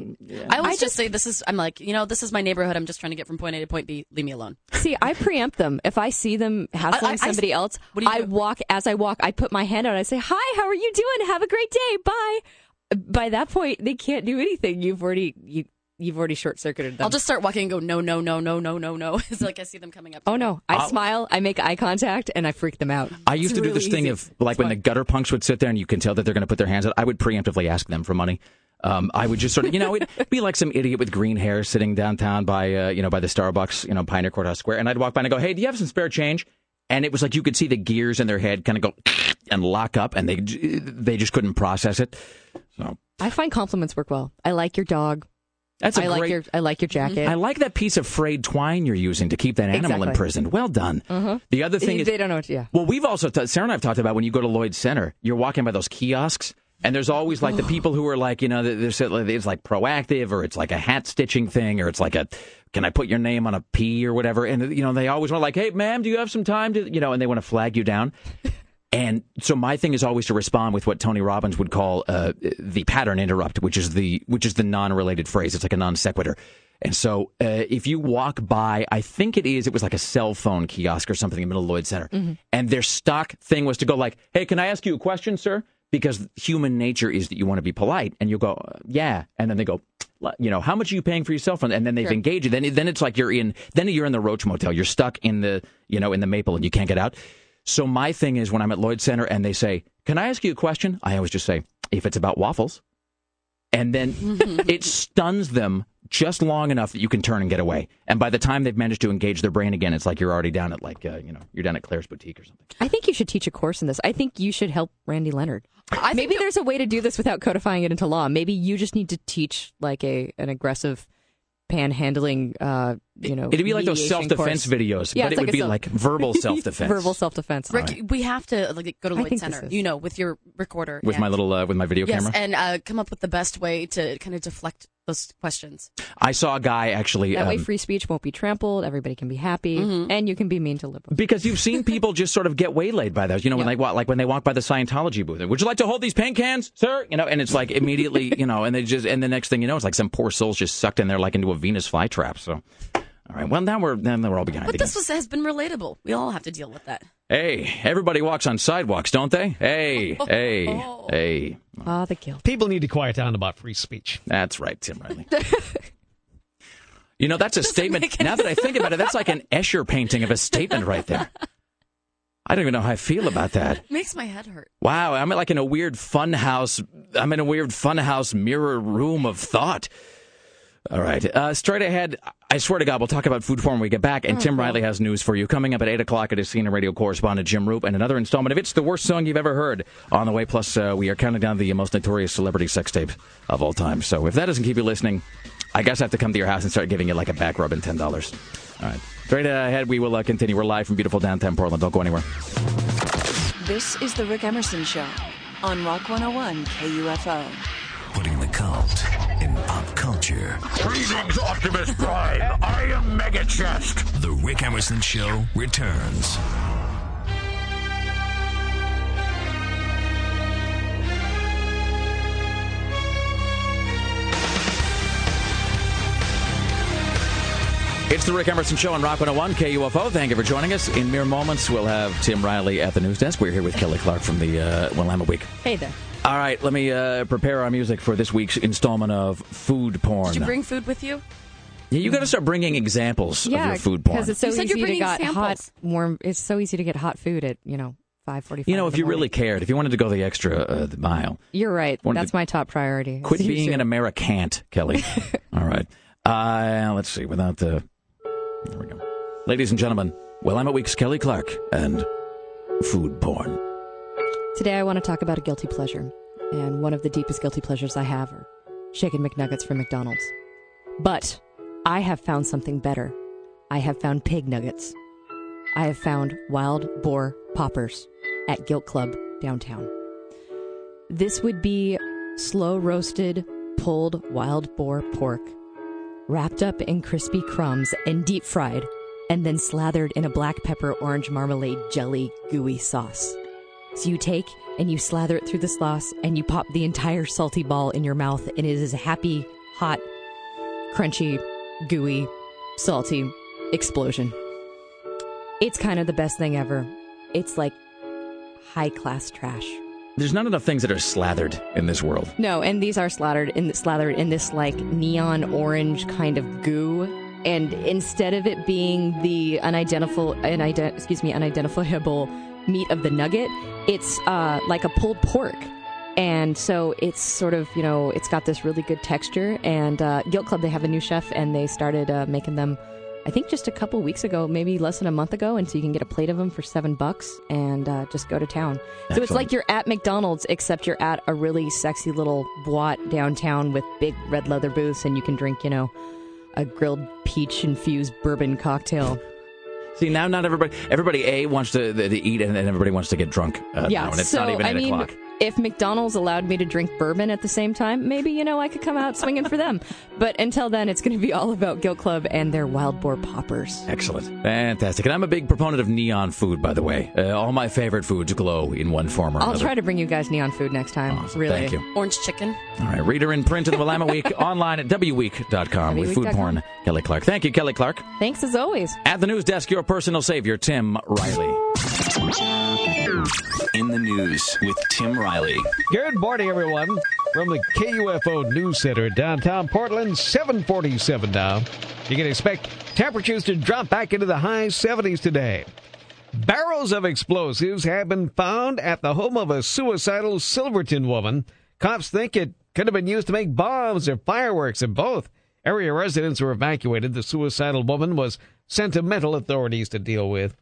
I always just say this is. I'm like, you know, this is my neighborhood. I'm just trying to get from point A to point B. Leave me alone. See, I preempt them. If I see them hassling I- I- somebody else, What do you I do? walk as I walk. I put my hand out. I say, "Hi, how are you doing? Have a great day. Bye." By that point, they can't do anything. You've already you you've already short circuited them. I'll just start walking and go, no, no, no, no, no, no, no. It's like I see them coming up. Oh no! I I'll- smile. I make eye contact, and I freak them out. I used It's to do really this thing easy. of like when the gutter punks would sit there and you can tell that they're going to put their hands out. I would preemptively ask them for money. Um, I would just sort of, you know, it'd be like some idiot with green hair sitting downtown by, uh, you know, by the Starbucks, you know, Pioneer Courthouse Square, and I'd walk by and I go, "Hey, do you have some spare change?" And it was like you could see the gears in their head kind of go and lock up, and they they just couldn't process it. So I find compliments work well. I like your dog. That's a I like great- your I like your jacket. I like that piece of frayed twine you're using to keep that animal Exactly. imprisoned. Well done. Mhm. The other thing they, is, they don't know what. Yeah. Well, we've also t- Sarah and I have talked about when you go to Lloyd Center, you're walking by those kiosks, and there's always like the people who are like, you know, there's it's like proactive, or it's like a hat stitching thing, or it's like a, can I put your name on a P or whatever? And you know, they always want to like, hey, ma'am, do you have some time to, you know, and they want to flag you down. And so my thing is always to respond with what Tony Robbins would call uh, the pattern interrupt, which is the which is the non-related phrase. It's like a non sequitur. And so uh, if you walk by, I think it is, it was like a cell phone kiosk or something in the middle of Lloyd Center, and their stock thing was to go like, "Hey, can I ask you a question, sir?" Because human nature is that you want to be polite, and you go, uh, "Yeah," and then they go. You know how much are you paying for your cell phone? And then they've Sure. engaged you. Then, then it's like you're in. Then you're in the Roach Motel. You're stuck in the, you know, in the Maple, and you can't get out. So my thing is when I'm at Lloyd Center and they say, "Can I ask you a question?" I always just say, "If it's about waffles," and then it stuns them just long enough that you can turn and get away. And by the time they've managed to engage their brain again, it's like you're already down at like uh, you know you're down at Claire's boutique or something. I think you should teach a course in this. I think you should help Randy Leonard. Maybe there's a way to do this without codifying it into law. Maybe you just need to teach like a an aggressive panhandling, uh, you know, It'd be like those self-defense videos, Yeah, but it's it would be self- like verbal self-defense. Verbal self-defense. Rick, we have to like go to I Lloyd Center, you know, with your recorder with and- my little uh, with my video yes, camera. and uh, come up with the best way to kind of deflect those questions. I saw a guy actually. That way, um, free speech won't be trampled. Everybody can be happy, and you can be mean to liberals. because you've seen people just sort of get waylaid by those. You know, when they walk, like when they walk by the Scientology booth. And would you like to hold these paint cans, sir? You know, and it's like immediately, you know, and they just, and the next thing you know, it's like some poor soul's just sucked in there like into a Venus flytrap. So, all right, well now we're then we're all behind. But again. this was has been relatable. We all have to deal with that. Hey, everybody walks on sidewalks, don't they? Hey, hey, hey. Ah, the guilt. People need to quiet down about free speech. That's right, Tim Riley. You know, that's a statement. Now that I think about it, that's like an Escher painting of a statement right there. I don't even know how I feel about that. Makes my head hurt. Wow, I'm like in a weird fun house. I'm in a weird fun house mirror room of thought. All right, uh, straight ahead. I swear to God, we'll talk about food porn when we get back. And Tim Riley has news for you. Coming up at 8 o'clock, it is CNN radio correspondent Jim Roop and another installment of It's the Worst Song You've Ever Heard on the way. Plus, uh, we are counting down the most notorious celebrity sex tape of all time. So if that doesn't keep you listening, I guess I have to come to your house and start giving you like a back rub and $10. All right. Straight ahead, we will uh, continue. We're live from beautiful downtown Portland. Don't go anywhere. This is the Rick Emerson Show on Rock 101 KUFO. Putting the cult in pop culture. Greetings, Optimus Prime. I am Mega Chest. The Rick Emerson Show returns. It's the Rick Emerson Show on Rock 101 KUFO. Thank you for joining us. In mere moments, we'll have Tim Riley at the news desk. We're here with Kelly Clark from the uh, Willamette Week. Hey there. All right, let me uh, prepare our music for this week's installment of Food Porn. Did you bring food with you? yeah, you got to start bringing examples of your food porn. because it's so You said easy you're to bringing get hot, warm. It's so easy to get hot food at you know five forty-five. you know, if you really cared, if you wanted to go the extra uh, the mile, you're right. That's to- my top priority. quit You being should. an Americant, Kelly. All right. Uh, let's see. Without the. There we go. Ladies and gentlemen, Willamette Week's Kelly Clark and food porn. Today, I want to talk about a guilty pleasure, and one of the deepest guilty pleasures I have are chicken McNuggets from McDonald's. But I have found something better. I have found pig nuggets. I have found wild boar poppers at Gilt Club downtown. This would be slow roasted, pulled wild boar pork, wrapped up in crispy crumbs and deep fried, and then slathered in a black pepper orange marmalade jelly gooey sauce. So you take and you slather it through the sauce and you pop the entire salty ball in your mouth, and it is a happy, hot, crunchy, gooey, salty explosion. It's kind of the best thing ever. It's like high class trash. There's not enough things that are slathered in this world. No, and these are slathered in slathered in this like neon orange kind of goo. And instead of it being the unidentifiable, unide- excuse me, unidentifiable meat of the nugget, it's uh, like a pulled pork. And so it's sort of, you know, it's got this really good texture. And uh, Gilt Club, they have a new chef, and they started uh, making them, I think, just a couple weeks ago, maybe less than a month ago. And so you can get a plate of them for seven bucks and uh, just go to town. So it's like you're at McDonald's, except you're at a really sexy little boîte downtown with big red leather booths, and you can drink, you know, a grilled peach infused bourbon cocktail. See, now not everybody. Everybody a wants to, to, eat, and then everybody wants to get drunk. Uh, yeah, now, and it's so not even I eight mean, o'clock. If McDonald's allowed me to drink bourbon at the same time, maybe you know I could come out swinging for them. But until then, it's going to be all about Gilt Club and their wild boar poppers. Excellent, fantastic. And I'm a big proponent of neon food, by the way. Uh, all my favorite foods glow in one form or another. I'll try to bring you guys neon food next time. really, Thank you. Orange chicken. All right, reader in print in the Willamette Week, online at wweek.com with food porn. Kelly Clark. Thank you, Kelly Clark. Thanks as always. At the news desk, your personal savior, Tim Riley. The news with Tim Riley. Good morning, everyone. From the KUFO News Center, downtown Portland, 747 now. You can expect temperatures to drop back into the high 70s today. Barrels of explosives have been found at the home of a suicidal Silverton woman. Cops think it could have been used to make bombs or fireworks, and both. Area residents were evacuated. The suicidal woman was sent to mental authorities to deal with.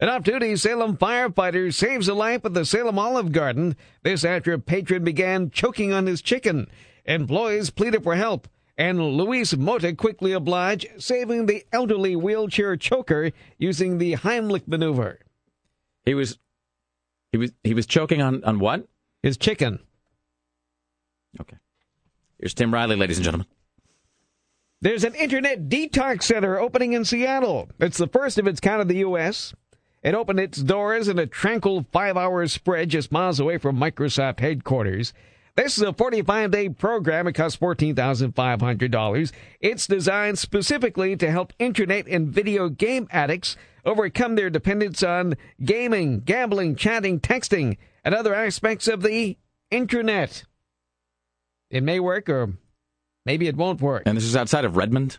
An off-duty Salem firefighter saves a life at the Salem Olive Garden. This after a patron began choking on his chicken. Employees pleaded for help, and Luis Mota quickly obliged, saving the elderly wheelchair choker using the Heimlich maneuver. He was he was he was choking on on what? His chicken. Okay. Here's Tim Riley, ladies and gentlemen. There's an internet detox center opening in Seattle. It's the first of its kind in the U.S. It opened its doors in a tranquil five hour spread just miles away from Microsoft headquarters. This is a 45 day program. It costs $14,500. It's designed specifically to help internet and video game addicts overcome their dependence on gaming, gambling, chatting, texting, and other aspects of the internet. It may work or maybe it won't work. And this is outside of Redmond.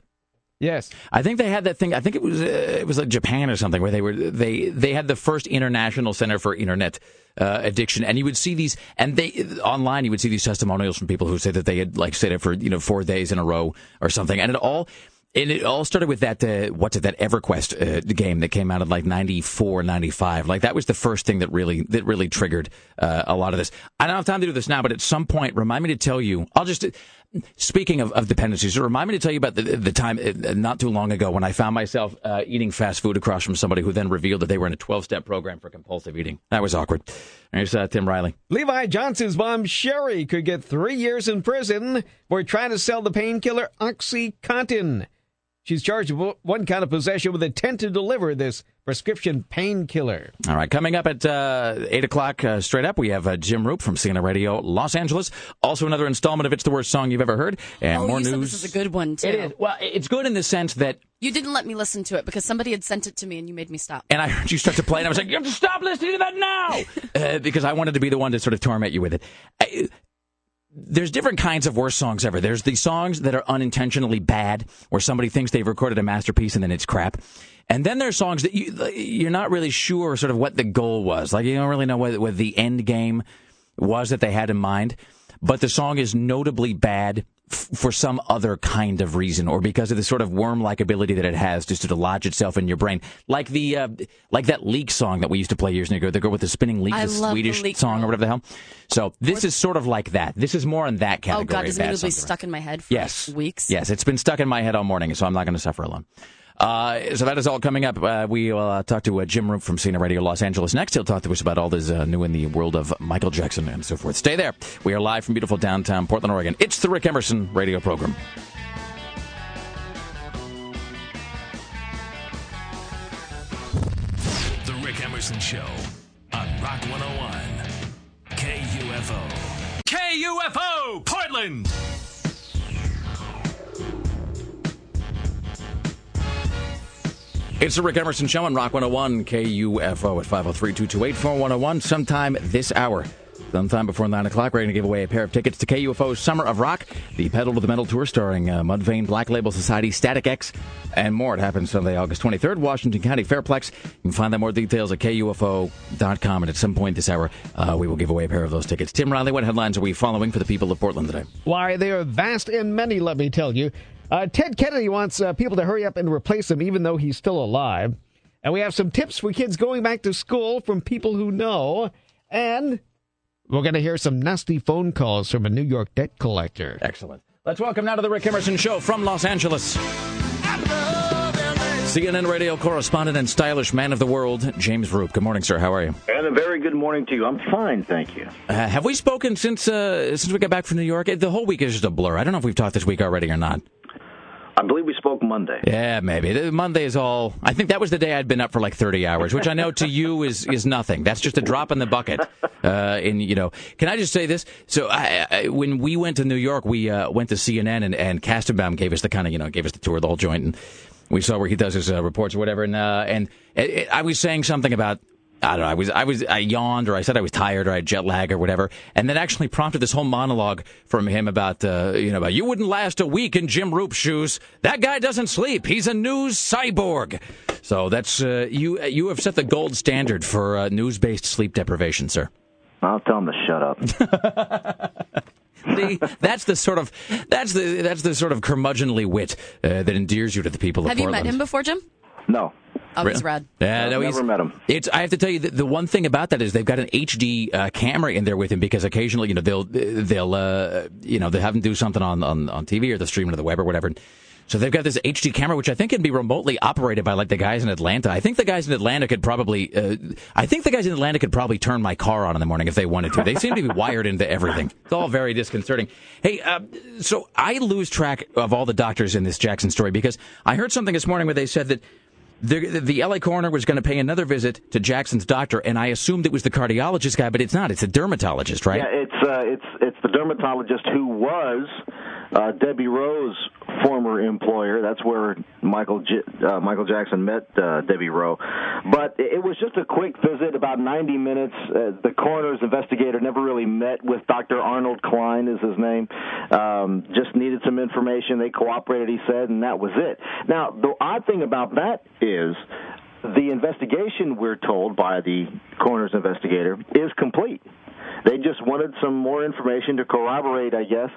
Yes, I think they had that thing. I think it was uh, it was like Japan or something where they were they they had the first international center for internet uh, addiction, and you would see these and they online you would see these testimonials from people who say that they had like stayed it for you know four days in a row or something, and it all and it all started with that, uh, what's it, that EverQuest uh, game that came out in like 94, 95. Like that was the first thing that really, that really triggered uh, a lot of this. I don't have time to do this now, but at some point, remind me to tell you, I'll just, speaking of, of dependencies, remind me to tell you about the, the time uh, not too long ago when I found myself uh, eating fast food across from somebody who then revealed that they were in a 12 step program for compulsive eating. That was awkward. There's uh, Tim Riley. Levi Johnston's mom, Sherry, could get three years in prison for trying to sell the painkiller Oxycontin. She's charged with one count of possession with intent to deliver this prescription painkiller. All right, coming up at uh, 8 o'clock uh, straight up, we have uh, Jim Roop from CNN Radio Los Angeles. Also, another installment of It's the Worst Song You've Ever Heard. And oh, more you news. said this is a good one, too. It is. Well, it's good in the sense that. You didn't let me listen to it because somebody had sent it to me and you made me stop. And I heard you start to play, and I was like, you have to stop listening to that now! uh, because I wanted to be the one to sort of torment you with it. I, there's different kinds of worst songs ever. There's the songs that are unintentionally bad, where somebody thinks they've recorded a masterpiece and then it's crap. And then there's songs that you, you're not really sure sort of what the goal was. Like you don't really know what, what the end game was that they had in mind. But the song is notably bad f- for some other kind of reason, or because of the sort of worm-like ability that it has just to lodge itself in your brain, like the uh, like that leek song that we used to play years ago. The girl with the spinning leek, I the the Swedish Leek song girl. or whatever the hell. So this is sort of like that. This is more in that category Oh. God, it's songs. stuck in my head for Yes. weeks. Yes, it's been stuck in my head all morning, so I'm not going to suffer alone. Uh, so that is all coming up. Uh, we will uh, talk to uh, Jim Roop from CNN Radio Los Angeles next. He'll talk to us about all this uh, new in the world of Michael Jackson and so forth. Stay there. We are live from beautiful downtown Portland, Oregon. It's the Rick Emerson radio program. The Rick Emerson Show on Rock 101. KUFO. KUFO, Portland. It's the Rick Emerson Show on Rock 101 KUFO at 503 228 4101 sometime this hour. Sometime before 9 o'clock, we're going to give away a pair of tickets to KUFO's Summer of Rock, the Pedal to the Metal Tour starring uh, Mudvayne, Black Label Society, Static X, and more. It happens Sunday, August 23rd, Washington County Fairplex. You can find out more details at KUFO.com. And at some point this hour, uh, we will give away a pair of those tickets. Tim Riley, what headlines are we following for the people of Portland today? Why, they are vast and many, let me tell you. Uh, Ted Kennedy wants uh, people to hurry up and replace him, even though he's still alive. And we have some tips for kids going back to school from people who know. And we're going to hear some nasty phone calls from a New York debt collector. Excellent. Let's welcome now to the Rick Emerson Show from Los Angeles. CNN radio correspondent and stylish man of the world, James Roop. Good morning, sir. How are you? And a very good morning to you. I'm fine, thank you. Uh, have we spoken since uh, since we got back from New York? The whole week is just a blur. I don't know if we've talked this week already or not. I believe we spoke Monday. Yeah, maybe. Monday is all. I think that was the day I'd been up for like 30 hours, which I know to you is is nothing. That's just a drop in the bucket. Uh, and you know, can I just say this? So I, I, when we went to New York, we uh, went to CNN and and gave us the kind of you know gave us the tour of the whole joint, and we saw where he does his uh, reports or whatever. And uh, and it, it, I was saying something about. I don't know. I was, I was, I yawned, or I said I was tired, or I had jet lag, or whatever, and that actually prompted this whole monologue from him about, uh, you know, about you wouldn't last a week in Jim Roop's shoes. That guy doesn't sleep. He's a news cyborg. So that's uh, you. You have set the gold standard for uh, news-based sleep deprivation, sir. I'll tell him to shut up. See, that's the sort of that's the that's the sort of curmudgeonly wit uh, that endears you to the people of Have you Portland. met him before, Jim? No. Oh, he's rad. Yeah, no, Never he's, met him. It's. I have to tell you, the, the one thing about that is they've got an HD uh, camera in there with him because occasionally, you know, they'll they'll uh, you know they have him do something on, on on TV or the streaming of the web or whatever. So they've got this HD camera, which I think can be remotely operated by like the guys in Atlanta. I think the guys in Atlanta could probably, uh, I think the guys in Atlanta could probably turn my car on in the morning if they wanted to. They seem to be wired into everything. It's all very disconcerting. Hey, uh, so I lose track of all the doctors in this Jackson story because I heard something this morning where they said that the, the LA coroner was going to pay another visit to Jackson's doctor, and I assumed it was the cardiologist guy, but it's not. It's a dermatologist, right? Yeah, it's uh, it's it's the dermatologist who was uh, Debbie Rowe's former employer. That's where Michael J- uh, Michael Jackson met uh, Debbie Rowe. But it was just a quick visit, about 90 minutes. Uh, the coroner's investigator never really met with Dr. Arnold Klein, is his name. Um, just needed some information. They cooperated, he said, and that was it. Now, the odd thing about that is the investigation, we're told by the coroner's investigator, is complete. They just wanted some more information to corroborate, I guess,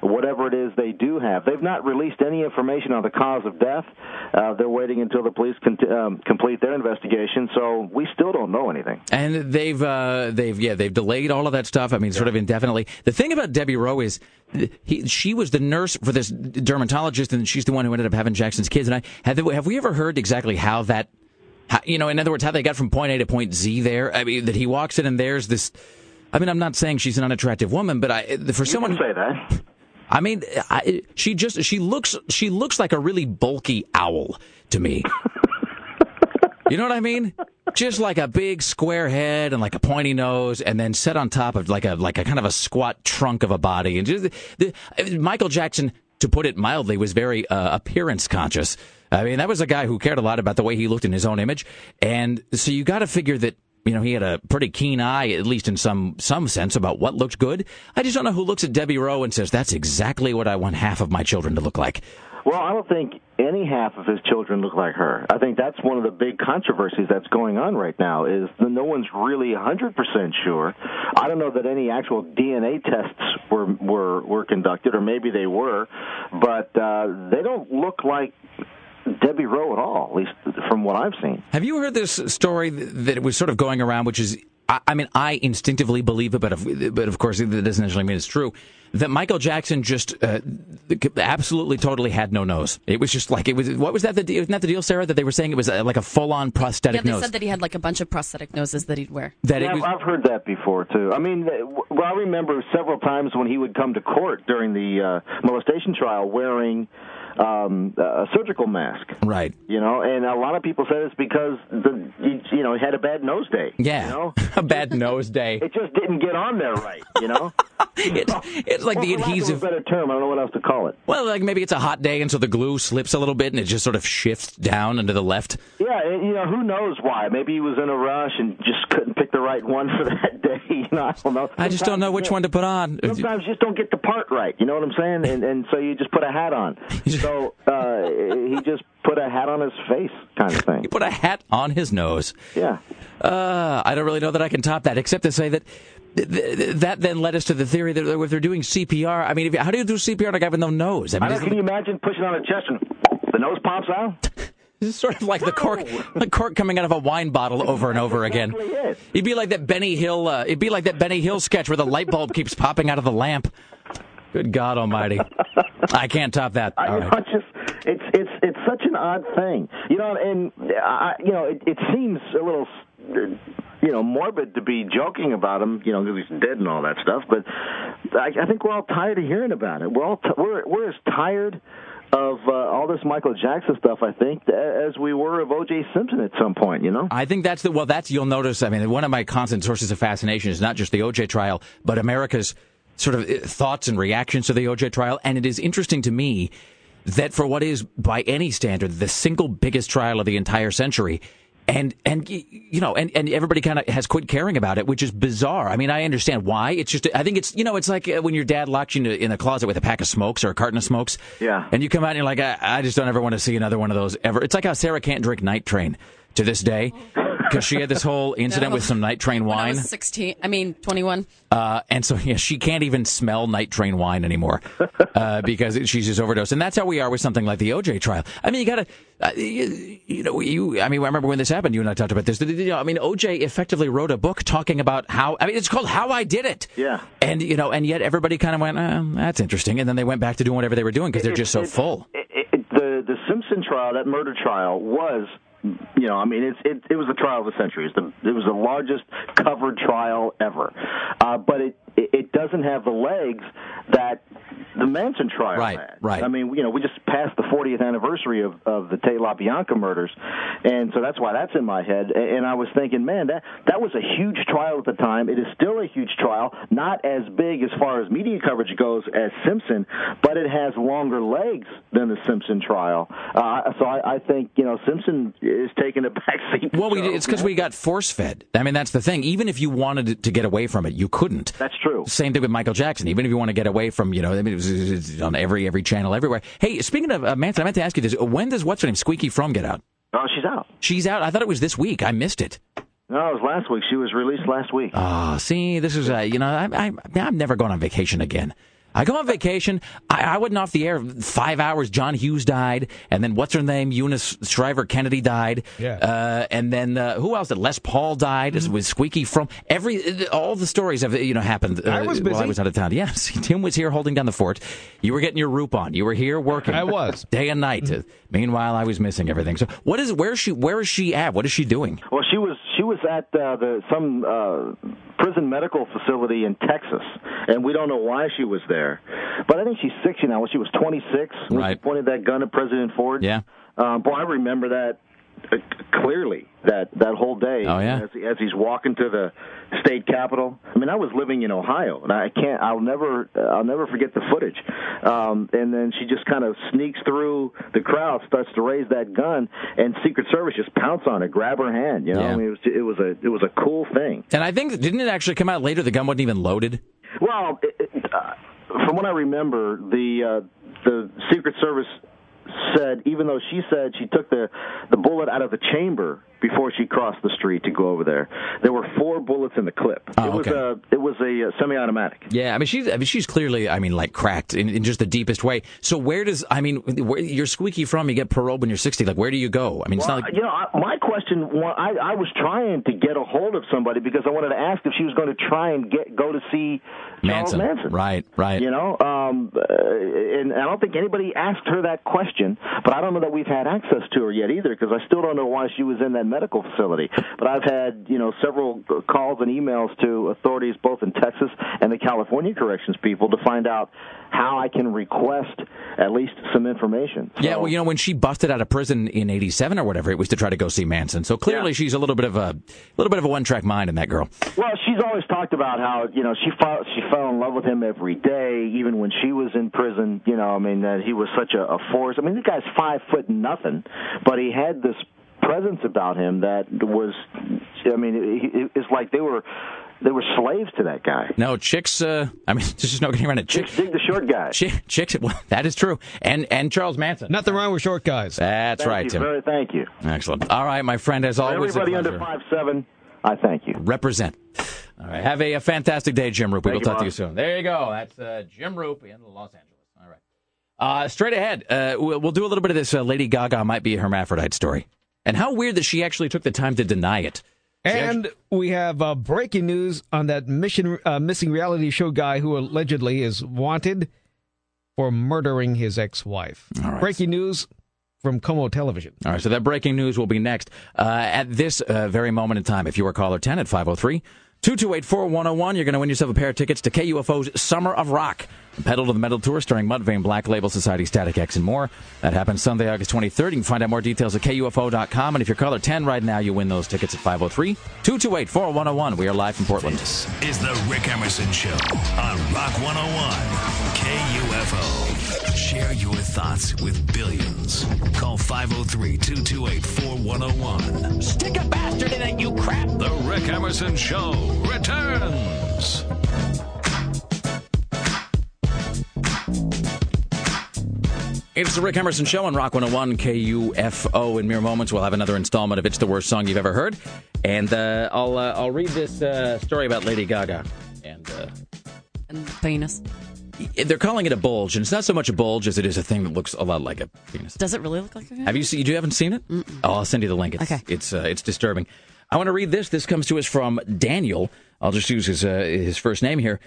whatever it is they do have. They've not released any information on the cause of death. Uh, they're waiting until the police con- um, complete their investigation, so we still don't know anything. And they've uh, they've yeah they've delayed all of that stuff. I mean, sort of indefinitely. The thing about Debbie Rowe is, he, she was the nurse for this dermatologist, and she's the one who ended up having Jackson's kids. And I have have we ever heard exactly how that, how, you know, in other words, how they got from point A to point Z there? I mean, that he walks in and there's this. I mean, I'm not saying she's an unattractive woman, but I for someone to say that. I mean, I, she just she looks she looks like a really bulky owl to me. you know what I mean? Just like a big square head and like a pointy nose, and then set on top of like a like a kind of a squat trunk of a body. And just the, Michael Jackson, to put it mildly, was very uh, appearance conscious. I mean, that was a guy who cared a lot about the way he looked in his own image, and so you got to figure that you know, he had a pretty keen eye, at least in some some sense, about what looked good. I just don't know who looks at Debbie Rowe and says, "That's exactly what I want half of my children to look like." Well, I don't think any half of his children look like her. I think that's one of the big controversies that's going on right now is that no one's really 100% sure. I don't know that any actual DNA tests were were were conducted or maybe they were, but uh they don't look like Debbie Rowe at all, at least from what I've seen. Have you heard this story that it was sort of going around, which is, I, I mean, I instinctively believe it, but of, but of course, it doesn't necessarily mean it's true. That Michael Jackson just uh, absolutely, totally had no nose. It was just like it was. What was that? The deal? Isn't that the deal, Sarah? That they were saying it was uh, like a full-on prosthetic Yeah, they nose. said that he had like a bunch of prosthetic noses that he'd wear. That yeah, was, I've heard that before too. I mean, well, I remember several times when he would come to court during the uh, molestation trial wearing um, a surgical mask. Right. You know, and a lot of people said it's because the he, you know he had a bad nose day. Yeah, You know, a bad nose day. it just didn't get on there right. You know, it's, it's like the lack of adhesive. better term. I don't know what else to call it. Well, like maybe it's a hot day, and so the glue slips a little bit, and it just sort of shifts down and to the left. Yeah, and, you know, who knows why? Maybe he was in a rush and just couldn't pick the right one for that day. You know, I don't know. I just don't know which one to put on. Sometimes you just don't get the part right. You know what I'm saying? And and so you just put a hat on. So uh, he just put a hat on his face, kind of thing. He put a hat on his nose. Yeah. Uh, I don't really know that I can top that, except to say that th- th- that then led us to the theory that if they're doing CPR, I mean, if, how do you do CPR on a guy with no nose? I I mean, isn't can you imagine pushing on a chest and the nose pops out? This is sort of like the cork, the cork coming out of a wine bottle over and over again. It'd be like that Benny Hill. Uh, it'd be like that Benny Hill sketch where the light bulb keeps popping out of the lamp. Good God Almighty! I can't top that. I, right. it's just it's it's it's such an odd thing, you know. And I, you know, it, it seems a little, you know, morbid to be joking about him, you know, because he's dead and all that stuff. But I, I think we're all tired of hearing about it. We're all t- we're we're as tired of uh, all this Michael Jackson stuff, I think, as we were of O.J. Simpson at some point. You know. I think that's the well. That's you'll notice. I mean, one of my constant sources of fascination is not just the OJ trial, but America's sort of uh, thoughts and reactions to the OJ trial. And it is interesting to me that for what is, by any standard, the single biggest trial of the entire century. And and you know and, and everybody kind of has quit caring about it, which is bizarre. I mean, I understand why. It's just I think it's you know it's like uh, when your dad locks you in a, in a closet with a pack of smokes or a carton of smokes. Yeah. And you come out and you're like, I, I just don't ever want to see another one of those ever. It's like how Sarah can't drink Night Train to this day. because she had this whole incident No. with some night train When I wine. was 16, I mean 21. Uh, and so, yeah, she can't even smell night train wine anymore uh, because it- she's just overdosed. And that's how we are with something like the OJ trial. I mean, you got to, uh, you, you know, you. I mean, I remember when this happened. You and I talked about this. You know, I mean, OJ effectively wrote a book talking about how. I mean, it's called "How I Did It." Yeah. And you know, and yet everybody kind of went, uh, "That's interesting," and then they went back to doing whatever they were doing because they're just so full. it, it, the the Simpson trial, that murder trial, was, you know, I mean, it's it, it was the trial of the century. It's the, it was the largest covered trial ever, uh, but it, it it doesn't have the legs that the Manson trial Right, had. right. I mean, you know, we just passed the 40th anniversary of of the Tate LaBianca murders, and so that's why that's in my head. And I was thinking, man, that that was a huge trial at the time. It is still a huge trial, not as big as far as media coverage goes as Simpson, but it has longer legs than the Simpson trial. Uh, so I, I think you know Simpson is taking a backseat. Well, we, it's because we got force fed. I mean, that's the thing. Even if you wanted to get away from it, you couldn't. That's true. Same thing with Michael Jackson. Even if you want to get away from, you know, I mean, it was, it was on every every channel everywhere. Hey, speaking of uh, Manson, I meant to ask you this: When does what's her name, Squeaky Fromme get out? Oh, she's out. She's out. I thought it was this week. I missed it. No, it was last week. She was released last week. Oh, see, this is, uh, you know, I, I, I'm never going on vacation again. I go on vacation. I, I wasn't off the air five hours. John Hughes died, and then what's her name? Eunice Shriver Kennedy died. Yeah. Uh, and then uh, who else? Did Les Paul died? Mm-hmm. With Squeaky Fromme every all the stories have you know happened. Uh, I was while I was out of town. Yes, Tim was here holding down the fort. You were getting your roop on. You were here working. I was. day and night. Uh, Meanwhile, I was missing everything. So, what is where is she? Where is she at? What is she doing? Well, she was she was at uh, the some uh, prison medical facility in Texas, and we don't know why she was there. But I think she's 60 now. When she was 26, when she Right. pointed that gun at President Ford. Yeah. Um, boy, I remember that clearly. That that whole day. Oh, yeah. As, as he's walking to the state capitol. I mean, I was living in Ohio, and I can't. I'll never. I'll never forget the footage. Um, and then she just kind of sneaks through the crowd, starts to raise that gun, and Secret Service just pounce on it, grab her hand. You know, Yeah. I mean, it was it was a it was a cool thing. And I think didn't it actually come out later? The gun wasn't even loaded. Well, it, it, uh, from what I remember, the uh, the Secret Service said even though she said she took the the bullet out of the chamber before she crossed the street to go over there, there were four bullets in the clip. Oh, it was okay. a it was a uh, semi-automatic. Yeah, I mean she's I mean she's clearly I mean like cracked in, in just the deepest way. So where does I mean where, you're Squeaky Fromme? You get paroled when you're 60. Like where do you go? I mean it's Well, not like you know, I, my question. I, I was trying to get a hold of somebody because I wanted to ask if she was going to try and get go to see Charles Manson. Manson. Right, right. You know, um, uh, and I don't think anybody asked her that question, but I don't know that we've had access to her yet either because I still don't know why she was in that medical facility. But I've had, you know, several calls and emails to authorities both in Texas and the California corrections people to find out how I can request at least some information. Yeah, well, you know, when she busted out of prison in '87 or whatever, it was to try to go see Manson. So clearly, she's a little bit of a little bit of a one-track mind in that girl. Well, she's always talked about how you know she fell she fell in love with him every day, even when she was in prison. You know, I mean that he was such a, a force. I mean, the guy's five foot nothing, but he had this presence about him that was. I mean, it, it, it's like they were they were slaves to that guy. No, chicks. Uh, I mean, there's just no getting around it. Chicks dig the short guy. Chick, chicks. Well, that is true. And and Charles Manson. Nothing wrong with short guys. That's Thank right, you Tim. very, thank you. Excellent. All right, my friend. As For always, a everybody under five seven, I thank you. Represent. All right. Have a, a fantastic day, Jim Roop. We'll Thank you, talk to you soon. There you go. That's uh, Jim Roop in Los Angeles. All right. Uh, straight ahead, uh, we'll, we'll do a little bit of this uh, Lady Gaga might be a hermaphrodite story. And how weird that she actually took the time to deny it. And we have uh, breaking news on that mission uh, missing reality show guy who allegedly is wanted for murdering his ex-wife. Breaking news from KOMO Television. All right, so that breaking news will be next. Uh, at this uh, very moment in time, if you are caller 10 at 503 228 4101, you're going to win yourself a pair of tickets to KUFO's Summer of Rock, Pedal to the Metal Tour starring Mudvayne, Black Label Society, Static X, and more. That happens Sunday, August 23rd. You can find out more details at KUFO.com. And if you're caller 10 right now, you win those tickets at 503 228 4101. We are live from Portland. This is the Rick Emerson Show on Rock 101 KUFO. Share your thoughts with billions. Call 503 228 4101. Stick a bastard in it, you crap! The Rick Emerson Show returns. It's the Rick Emerson Show on Rock 101 KUFO. In mere moments, we'll have another installment of It's the Worst Song You've Ever Heard. And uh, I'll uh, I'll read this uh, story about Lady Gaga. And, uh, and penis. They're calling it a bulge, and it's not so much a bulge as it is a thing that looks a lot like a penis. Does it really look like a penis? Have you seen? You haven't seen it? Oh, I'll send you the link. It's, Okay. It's uh, it's disturbing. I want to read this. This comes to us from Daniel. I'll just use his uh, his first name here.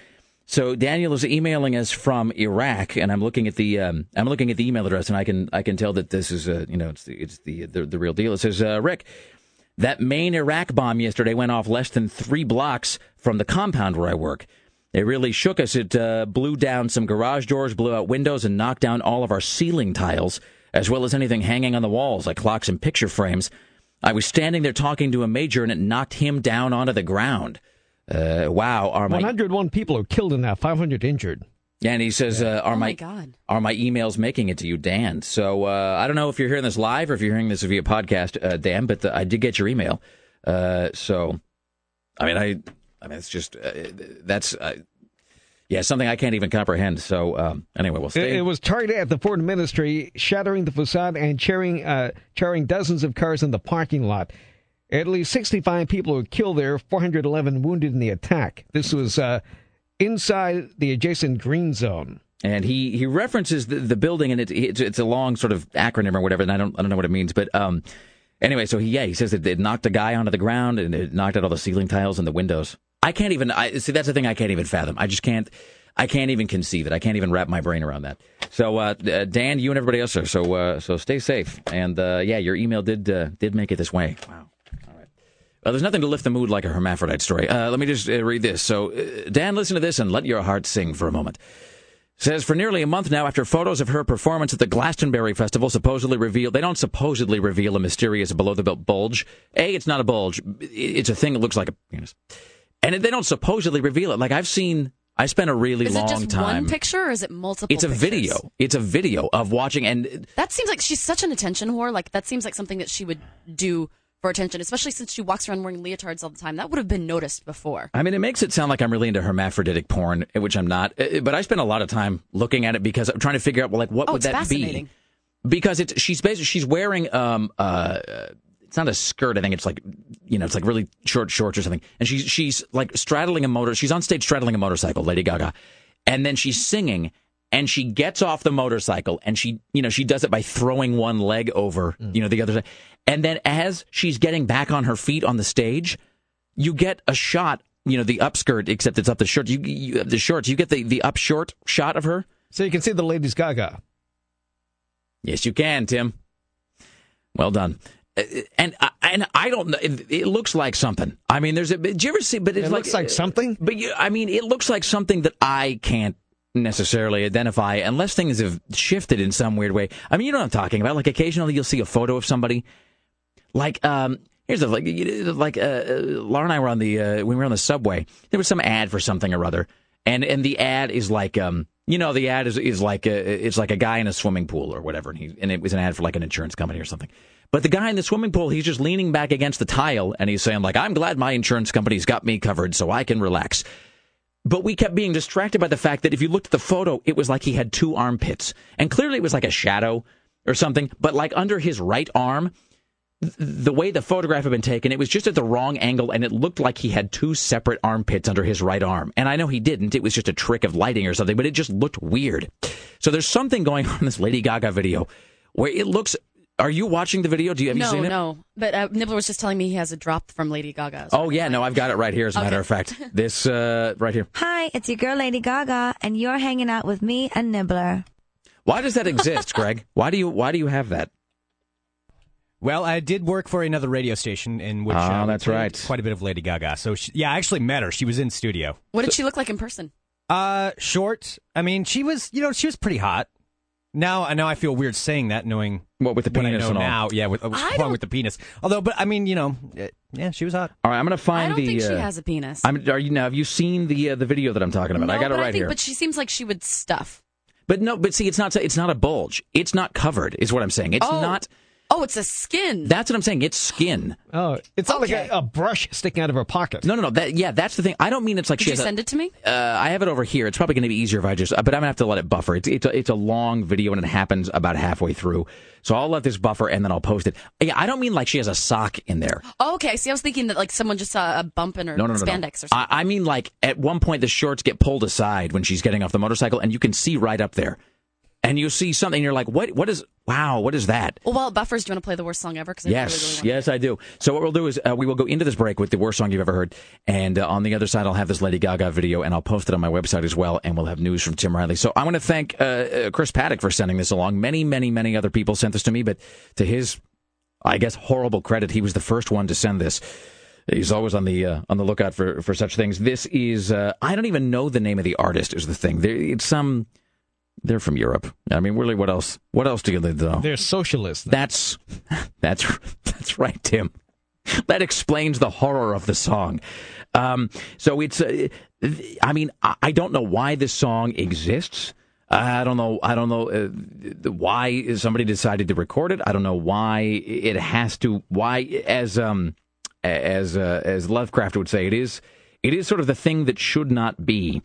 So Daniel is emailing us from Iraq, and I'm looking at the um, I'm looking at the email address, and I can I can tell that this is uh, you know it's the it's the the, the real deal. It says uh, Rick. That main Iraq bomb yesterday went off less than three blocks from the compound where I work. It really shook us. It uh, blew down some garage doors, blew out windows, and knocked down all of our ceiling tiles, as well as anything hanging on the walls, like clocks and picture frames. I was standing there talking to a major, and it knocked him down onto the ground. Uh, wow, are my 101 people are killed in that, 500 injured. yeah, and he says, uh, "Are Oh my, my God. are my emails making it to you, Dan?" So uh, I don't know if you're hearing this live or if you're hearing this via podcast, uh, Dan, but the, I did get your email. Uh, so, I mean, I, I mean, it's just uh, that's uh, yeah, something I can't even comprehend. So um, anyway, we'll It, stay. it was targeted at the Ford Ministry, shattering the facade and charring, uh, charring dozens of cars in the parking lot. At least 65 people were killed there, 411 wounded in the attack. This was uh, inside the adjacent green zone. and he he references the, the building, and it, it's it's a long sort of acronym or whatever, and I don't I don't know what it means, but um, anyway, so he yeah he says that it knocked a guy onto the ground and it knocked out all the ceiling tiles and the windows. I can't even I see that's the thing I can't even fathom. I just can't. I can't even conceive it. I can't even wrap my brain around that. So, uh, uh, Dan, you and everybody else, sir. So, uh, so stay safe. And uh, yeah, your email did uh, did make it this way. Wow. All right. Well, there's nothing to lift the mood like a hermaphrodite story. Uh, let me just read this. So, Dan, listen to this and let your heart sing for a moment. Says for nearly a month now, after photos of her performance at the Glastonbury Festival supposedly reveal, they don't supposedly reveal a mysterious below the belt bulge. A, it's not a bulge. It's a thing that looks like a penis. And they don't supposedly reveal it. Like I've seen, I spent a really Is long time. Is it just time. one picture or is it multiple? it's a pictures? video. It's a video of watching, and That seems like she's such an attention whore. Like that seems like something that she would do for attention, especially since she walks around wearing leotards all the time. That would have been noticed before. I mean, it makes it sound like I'm really into hermaphroditic porn, which I'm not. Uh, But I spend a lot of time looking at it because I'm trying to figure out, well, like, what Oh, would that fascinating. be? Because it's she's basically she's wearing um uh it's not a skirt. I think it's like you know it's like really short shorts or something, and she's she's like straddling a motor. She's on stage straddling a motorcycle, Lady Gaga, and then she's singing. And she gets off the motorcycle and she, you know, she does it by throwing one leg over, mm. you know, the other side. And then as she's getting back on her feet on the stage, you get a shot, you know, the upskirt, except it's up the short. You, you the shorts. You get the the up short shot of her. So you can see the ladies Gaga. Yes, you can, Tim. Well done. Uh, And I- and I don't know. It, it looks like something. I mean, there's a. Did you ever see? But it's It like, looks like something? But you, I mean, it looks like something that I can't necessarily identify unless things have shifted in some weird way. I mean, you know what I'm talking about. Like occasionally you'll see a photo of somebody. Like um, here's the like like uh, uh, Laura and I were on the uh, when we were on the subway. There was some ad for something or other, and and the ad is like um. You know, the ad is, is like a, it's like a guy in a swimming pool or whatever, and he and it was an ad for like an insurance company or something. But the guy in the swimming pool, he's just leaning back against the tile and he's saying like, "I'm glad my insurance company's got me covered, so I can relax." But we kept being distracted by the fact that if you looked at the photo, it was like he had two armpits, and clearly it was like a shadow or something. But like under his right arm, the way the photograph had been taken, it was just at the wrong angle, and it looked like he had two separate armpits under his right arm. And I know he didn't; it was just a trick of lighting or something. But it just looked weird. So there's something going on in this Lady Gaga video where it looks. Are you watching the video? Do you have you no, seen it? no. no. But uh, Nibbler was just telling me he has a drop from Lady Gaga. Oh yeah, no, I've got it right here. As a matter of fact, this uh, right here. Hi, it's your girl Lady Gaga, and you're hanging out with me and Nibbler. Why does that exist, Greg? Why do you Why do you have that? Well, I did work for another radio station in which Oh, uh, we that's right. quite a bit of Lady Gaga. So she, yeah, I actually met her. She was in studio. What did she look like in person? Uh, short. I mean, she was, you know, she was pretty hot. Now, now I feel weird saying that, knowing what with the what I penis know and all. now. Yeah, with, what's I wrong don't- with the penis? Although, but I mean, you know, eh, yeah, she was hot. All right, I'm gonna find I don't the. think she uh, has a penis. I'm, are you now? Have you seen the uh, the video that I'm talking about? no, I got it but right I think, here. But she seems like she would stuff. But no, but see, it's not. It's not a bulge. It's not covered. Is what I'm saying. It's Oh. not. Oh, it's a skin. That's what I'm saying. It's skin. Oh, it's not like a, a brush sticking out of her pocket. No, no, no. That, yeah, that's the thing. I don't mean it's like Did she you has a- send it to me? Uh, I have it over here. It's probably going to be easier if I just, but I'm going to have to let it buffer. It's it's a, it's a long video and it happens about halfway through. So I'll let this buffer and then I'll post it. Yeah, I don't mean like she has a sock in there. Oh, okay. See, I was thinking that like someone just saw a bump in her No, no, no, no. spandex or something. I, I mean like at one point the shorts get pulled aside when she's getting off the motorcycle and you can see right up there. And you see something and you're like, what? What is? Wow, what is that? well, while it buffers, do you want to play the worst song ever? 'Cause I really, Yes, really yes, I do. So what we'll do is uh, we will go into this break with the worst song you've ever heard, and uh, on the other side I'll have this Lady Gaga video, and I'll post it on my website as well, and we'll have news from Tim Riley. So I want to thank uh, uh, Chris Paddock for sending this along. Many, many, many other people sent this to me, but to his, I guess, horrible credit, he was the first one to send this. He's always on the uh, on the lookout for for such things. This is uh, I don't even know the name of the artist. Is the thing? There, it's some. They're from Europe. I mean, really, what else? What else do you know? They're socialists. That's that's that's right, Tim. That explains the horror of the song. Um, so it's, uh, I mean, I, I don't know why this song exists. I don't know. I don't know uh, why somebody decided to record it. I don't know why it has to. Why, as um, as uh, as Lovecraft would say, it is it is sort of the thing that should not be.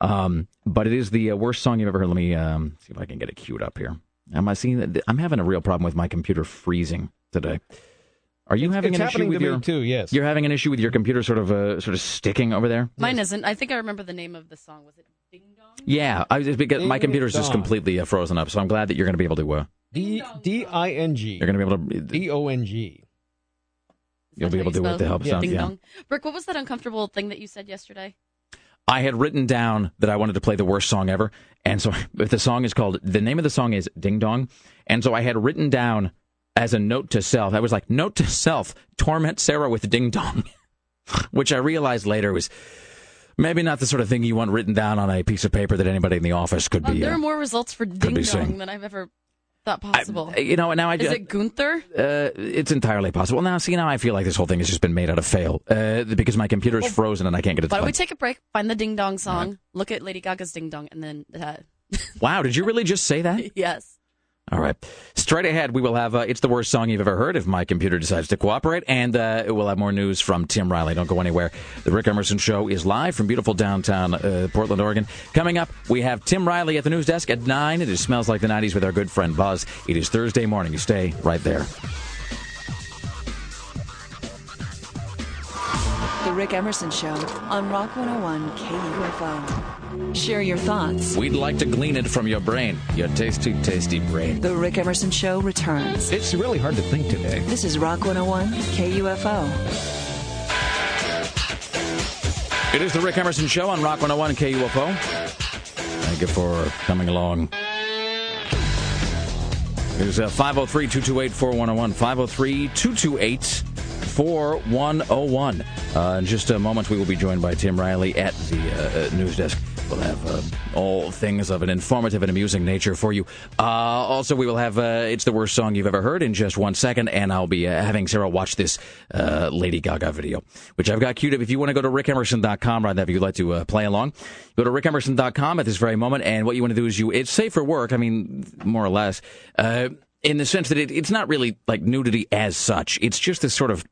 Um, but it is the uh, worst song you've ever heard. Let me um, see if I can get it queued up here. Am I seeing that? I'm having a real problem with my computer freezing today. Are you having it's an issue with to me your too, yes. You're having an issue with your computer sort of uh, sort of sticking over there. Mine isn't. I think I remember the name of the song. Was it Ding Dong? Yeah, I was because my Ding computer's just completely uh, frozen up. So I'm glad that you're going to be able to. Uh, D D I N G. you're going to be able to. D O N G. You'll be able to do it to help us out. Ding Yeah. Dong. Brick, what was that uncomfortable thing that you said yesterday? I had written down that I wanted to play the worst song ever, and so but the song is called. The name of the song is Ding Dong, and so I had written down as a note to self. I was like, note to self: torment Sarah with Ding Dong, which I realized later was maybe not the sort of thing you want written down on a piece of paper that anybody in the office could be. there uh, are more results for Ding Dong than I've ever thought possible. you know, now I Is it Gunther? Uh, it's entirely possible. Now, see, now I feel like this whole thing has just been made out of fail uh, because my computer is frozen and I can't get it to Why don't we take a break, find the Ding Dong song, look at Lady Gaga's Ding Dong, and then uh, Wow, did you really just say that? yes. All right. Straight ahead, we will have uh, It's the Worst Song You've Ever Heard if my computer decides to cooperate, and uh, we'll have more news from Tim Riley. Don't go anywhere. The Rick Emerson Show is live from beautiful downtown uh, Portland, Oregon. Coming up, we have Tim Riley at the news desk at 9. It Smells Like the 90s with our good friend Buzz. It is Thursday morning. You stay right there. The Rick Emerson Show on Rock 101 KUFO. Share your thoughts. We'd like to glean it from your brain, your tasty, tasty brain. The Rick Emerson Show returns. It's really hard to think today. This is Rock 101 KUFO. It is the Rick Emerson Show on Rock 101 KUFO. Thank you for coming along. It is uh, 503 228 4101. 503 228 4101. In just a moment, we will be joined by Tim Riley at the uh, uh, news desk. We'll have uh, all things of an informative and amusing nature for you. Uh, also, we will have uh, It's the Worst Song You've Ever Heard in just one second, and I'll be uh, having Sarah watch this uh, Lady Gaga video, which I've got queued up. If you want to go to rickemerson.com right now, if you'd like to uh, play along, go to rickemerson.com at this very moment, and what you want to do is you, it's safe for work, I mean, more or less, uh, in the sense that it, it's not really like nudity as such. It's just this sort of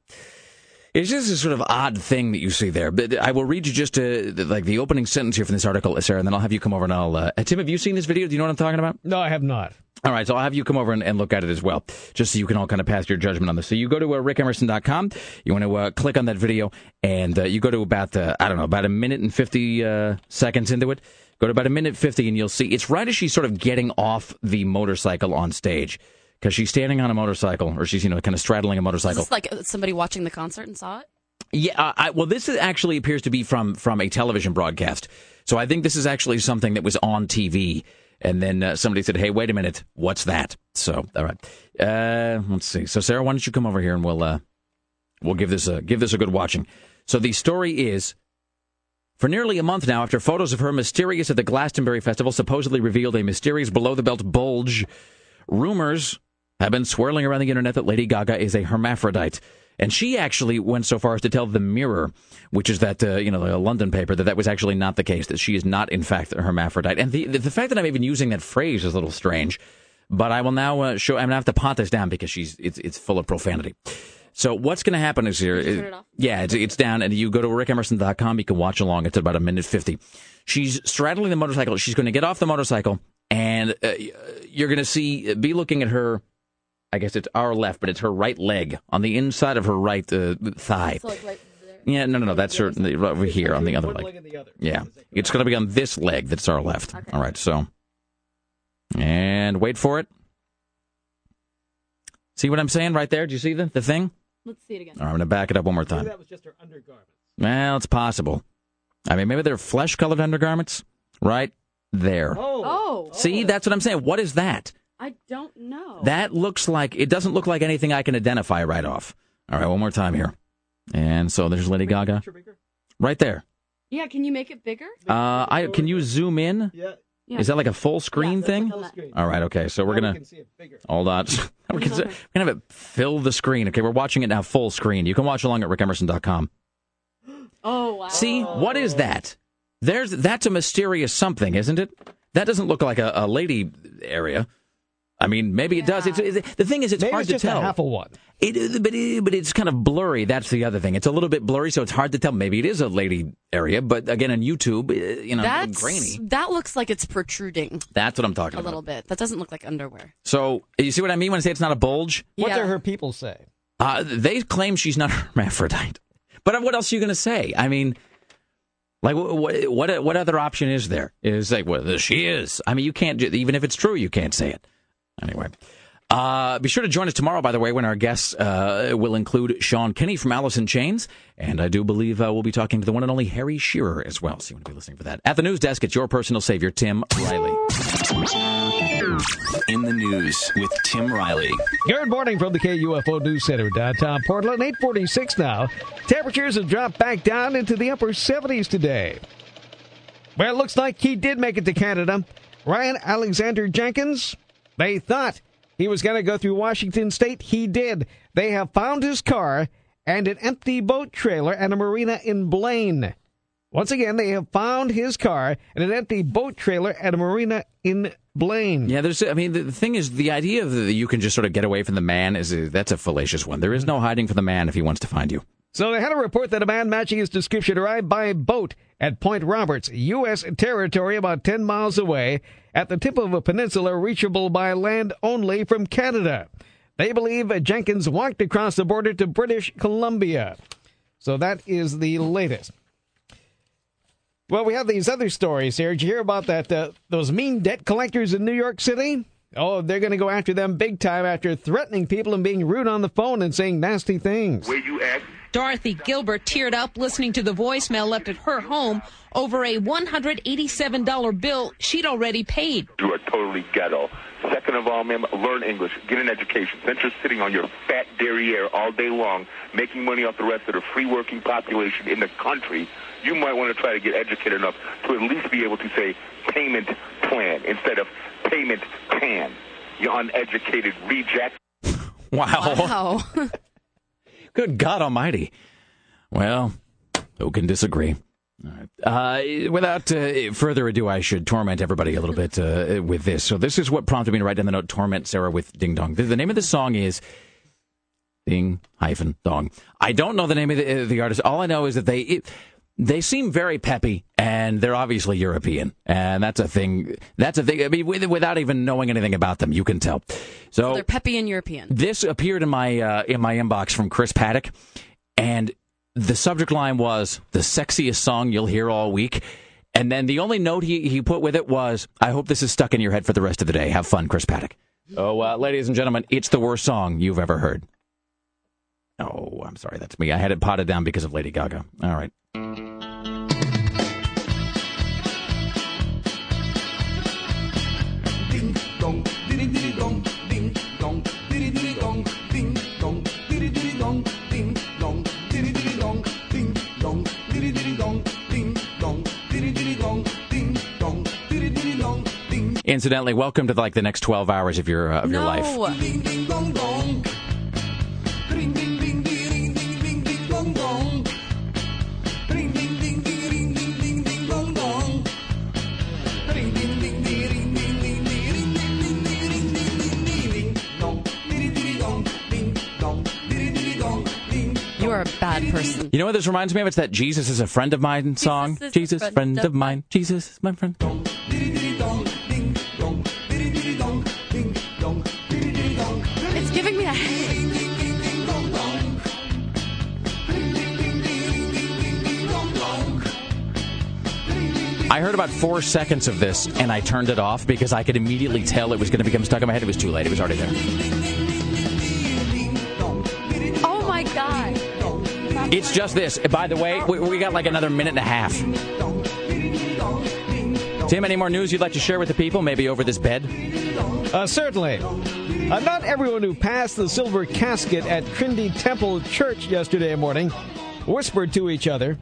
it's just a sort of odd thing that you see there. But I will read you just uh, like the opening sentence here from this article, Sarah, and then I'll have you come over and I'll. Uh, Tim, have you seen this video? Do you know what I'm talking about? No, I have not. All right, so I'll have you come over and, and look at it as well, just so you can all kind of pass your judgment on this. So you go to uh, rickemerson.com, you want to uh, click on that video, and uh, you go to about, uh, I don't know, about a minute and 50 uh, seconds into it. Go to about a minute 50, and you'll see it's right as she's sort of getting off the motorcycle on stage. Because she's standing on a motorcycle, or she's, you know, kind of straddling a Is motorcycle. this like uh, somebody watching the concert and saw it? Yeah, uh, I, well, this is actually appears to be from from a television broadcast. So I think this is actually something that was on TV, and then uh, somebody said, "Hey, wait a minute, what's that?" So, all right, uh, let's see. So, Sarah, why don't you come over here and we'll uh, we'll give this a give this a good watching. So the story is. For nearly a month now, after photos of her mysterious at the Glastonbury Festival supposedly revealed a mysterious below the belt bulge, rumors have been swirling around the internet that Lady Gaga is a hermaphrodite. And she actually went so far as to tell the Mirror, which is that uh, you know the London paper, that that was actually not the case. That she is not, in fact, a hermaphrodite. And the the fact that I'm even using that phrase is a little strange. but I will now uh, show. I'm gonna have to pot this down because she's it's it's full of profanity. So what's going to happen is here. it? Yeah, it's, it's down, and you go to rickemerson.com. You can watch along. It's about a minute fifty. She's straddling the motorcycle. She's going to get off the motorcycle, and uh, you're going to see. Be looking at her. I guess it's our left, but it's her right leg on the inside of her right uh, thigh. So, like, right. Yeah, no, no, no. That's her right over here on the other leg. The other. Yeah, it's going to be on this leg that's our left. All right, so and wait for it. See what I'm saying right there? Do you see the the thing? Let's see it again. All right, I'm going to back it up one more time. That was just her undergarment. Well, it's possible. I mean, maybe they're flesh-colored undergarments, right there. Oh. See, that's what I'm saying. What is that? I don't know. That looks like it doesn't look like anything I can identify right off. All right, one more time here. And so there's Lady Gaga, right there. Yeah, can you make it bigger? Uh, I can you zoom in? Yeah. Yeah. Is that like a full screen thing? All right, okay. So we're gonna can see it bigger. hold on. we're gonna, we're gonna have it fill the screen. Okay, we're watching it now full screen. You can watch along at rickemerson.com. Oh wow. See, what is that? There's that's a mysterious something, isn't it? That doesn't look like a, a lady area. I mean, maybe it does. It's, it, the thing is, it's Maybe hard it's to just a tell. half of one. It, but it, but it's kind of blurry. That's the other thing. It's a little bit blurry, so it's hard to tell. Maybe it is a lady area, but again, on YouTube, uh, you know, That's grainy. that looks like it's protruding That's what I'm talking a about. A little bit. That doesn't look like underwear. So you see what I mean when I say it's not a bulge? What Yeah. do her people say? Uh, they claim she's not hermaphrodite. But what else are you going to say? I mean, like what, what what other option is there? Is like well, she is. I mean, you can't even if it's true, you can't say it. Anyway. Uh, be sure to join us tomorrow, by the way, when our guests uh, will include Sean Kinney from Alice in Chains. And I do believe uh, we'll be talking to the one and only Harry Shearer as well. So you want to be listening for that. At the news desk, it's your personal savior, Tim Riley. In the news with Tim Riley. Good morning from the KUFO News Center downtown Portland. 846 now. Temperatures have dropped back down into the upper 70s today. Well, it looks like he did make it to Canada. Ryan Alexander Jenkins, they thought he was going to go through Washington State. He did. They have found his car and an empty boat trailer at a marina in Blaine. Once again, they have found his car and an empty boat trailer at a marina in Blaine. Yeah, there's. I mean, the, the thing is, the idea of that you can just sort of get away from the man is a, that's a fallacious one. There is no hiding from the man if he wants to find you. So they had a report that a man matching his description arrived by boat at Point Roberts, U.S. territory about 10 miles away, at the tip of a peninsula reachable by land only from Canada. They believe Jenkins walked across the border to British Columbia. So that is the latest. Well, we have these other stories here. Did you hear about that? Uh, those mean debt collectors in New York City? Oh, they're going to go after them big time after threatening people and being rude on the phone and saying nasty things. Where you at? Dorothy Gilbert teared up listening to the voicemail left at her home over a $187 bill she'd already paid. You are totally ghetto. Second of all, ma'am, learn English. Get an education. Since you're sitting on your fat derriere all day long, making money off the rest of the free working population in the country, you might want to try to get educated enough to at least be able to say payment plan instead of payment can. You uneducated reject. Wow. Wow. Good God Almighty. Well, who can disagree? All right. Uh, without uh, further ado, I should torment everybody a little bit uh, with this. So this is what prompted me to write down the note "Torment Sarah with Ding Dong." The, the name of the song is Ding hyphen Dong. I don't know the name of the, the artist. All I know is that they it, they seem very peppy, and they're obviously European, and that's a thing. That's a thing. I mean, with, without even knowing anything about them, you can tell. So They're peppy and European. this appeared in my uh, in my inbox from Chris Paddock, and the subject line was the sexiest song you'll hear all week. And then the only note he, he put with it was, I hope this is stuck in your head for the rest of the day. Have fun, Chris Paddock. Oh, uh, ladies and gentlemen, it's the worst song you've ever heard. Oh, I'm sorry, that's me. I had it potted down because of Lady Gaga. All right. Incidentally, welcome to like the next 12 hours of your uh, of your life. You are a bad person. You know what this reminds me of? It's that Jesus is a friend of mine song. Jesus, Jesus friend, friend, of, mine. Jesus is my friend. I heard about four seconds of this and I turned it off because I could immediately tell it was going to become stuck in my head. It was too late. It was already there. Oh my god. It's just this. By the way, we, we got like another minute and a half. Tim, any more news you'd like to share with the people? Maybe over this bed? Uh, certainly. Uh, not everyone who passed the silver casket at Trinity Temple Church yesterday morning whispered to each other.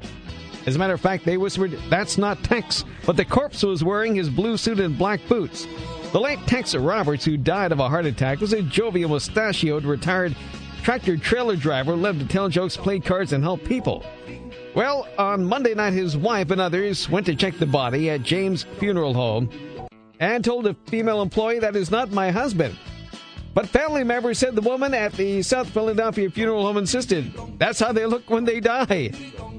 As a matter of fact, they whispered, That's not Tex, but the corpse was wearing his blue suit and black boots. The late Tex Roberts, who died of a heart attack, was a jovial, mustachioed, retired tractor trailer driver loved to tell jokes, play cards, and help people. Well, on Monday night, his wife and others went to check the body at James Funeral Home and told a female employee that is not my husband. But family members said the woman at the South Philadelphia Funeral Home insisted that's how they look when they die.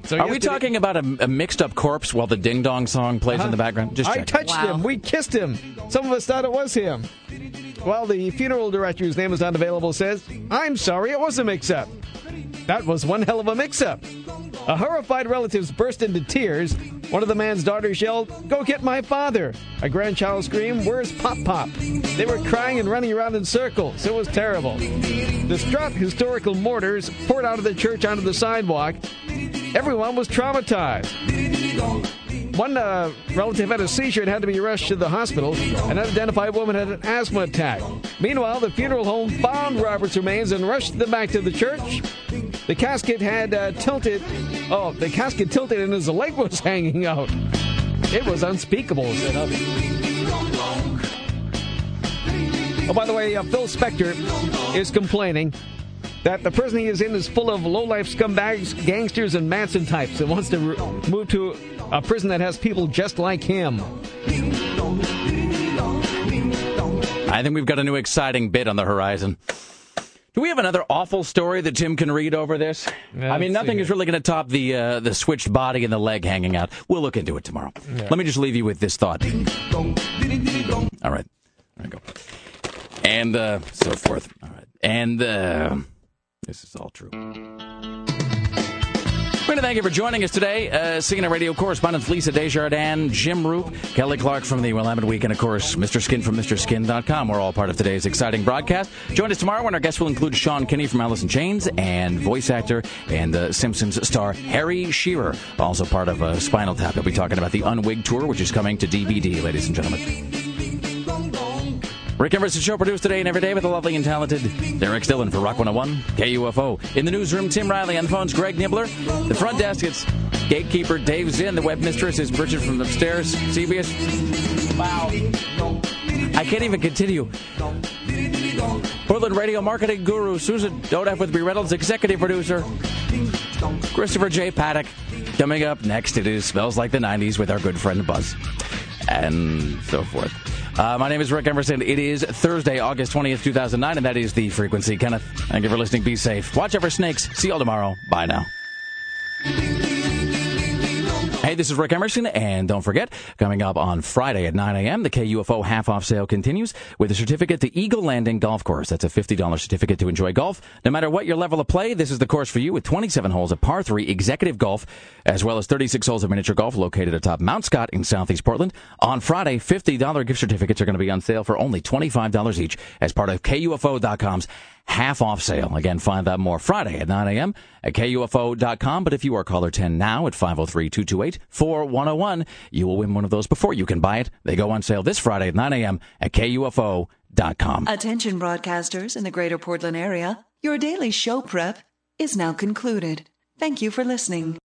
So Are we yesterday- talking about a, a mixed up corpse while the ding dong song plays in the background? Just I check. touched him. We kissed him. Some of us thought it was him. While the funeral director, whose name is unavailable, says, I'm sorry, it was a mix up. That was one hell of a mix up. A horrified relatives burst into tears. One of the man's daughters yelled, Go get my father. A grandchild screamed, Where's Pop Pop? They were crying and running around in circles. It was terrible. Distraught historical mortars poured out of the church onto the sidewalk. Everyone was traumatized. One uh, relative had a seizure and had to be rushed to the hospital. An unidentified woman had an asthma attack. Meanwhile, the funeral home found Robert's remains and rushed them back to the church. The casket had uh, tilted. Oh, the casket tilted and his leg was hanging out. It was unspeakable, said. Oh, by the way, uh, Phil Spector is complaining that the prison he is in is full of low-life scumbags, gangsters, and Manson types and wants to re- move to a prison that has people just like him. I think we've got a new exciting bit on the horizon. Do we have another awful story that Tim can read over this? I mean, nothing is really going to top the uh, the switched body and the leg hanging out. We'll look into it tomorrow. Let me just leave you with this thought. All right, there we go, and uh, so forth. All right, and uh, this is all true. We're going to thank you for joining us today. Uh, CNN radio correspondents Lisa Desjardins, Jim Roop, Kelly Clark from the Willamette Week, and of course, Mr. Skin from MrSkin.com. We're all part of today's exciting broadcast. Join us tomorrow when our guests will include Sean Kinney from Alice in Chains and voice actor and uh, Simpsons star Harry Shearer, also part of uh, Spinal Tap. He'll be talking about the Unwig Tour, which is coming to DVD, ladies and gentlemen. Rick Emerson Show produced today and every day with the lovely and talented Derek Dillon for Rock 101, KUFO. In the newsroom, Tim Riley. On the phones, Greg Nibbler. The front desk, it's gatekeeper Dave Zinn. The web mistress is Bridget from upstairs, CBS. Wow. I can't even continue. Portland radio marketing guru Susan Dodef with B. Reynolds, executive producer Christopher J. Paddock. Coming up next, it is Smells Like the 90s with our good friend Buzz. And so forth. Uh, my name is Rick Emerson. It is Thursday, August 20th, 2009, and that is the frequency. Kenneth, thank you for listening. Be safe. Watch out for snakes. See you all tomorrow. Bye now. Hey, this is Rick Emerson, and don't forget, coming up on Friday at 9 a.m., the KUFO half-off sale continues with a certificate to Eagle Landing Golf Course. That's a $50 certificate to enjoy golf. No matter what your level of play, this is the course for you with 27 holes of par 3 executive golf, as well as 36 holes of miniature golf located atop Mount Scott in southeast Portland. On Friday, $50 gift certificates are going to be on sale for only $25 each as part of KUFO.com's half off sale. Again, find out more Friday at 9 a.m. at KUFO.com. But if you are caller 10 now at 503-228-4101, you will win one of those before you can buy it. They go on sale this Friday at 9 a.m. at KUFO.com. Attention broadcasters in the greater Portland area. Your daily show prep is now concluded. Thank you for listening.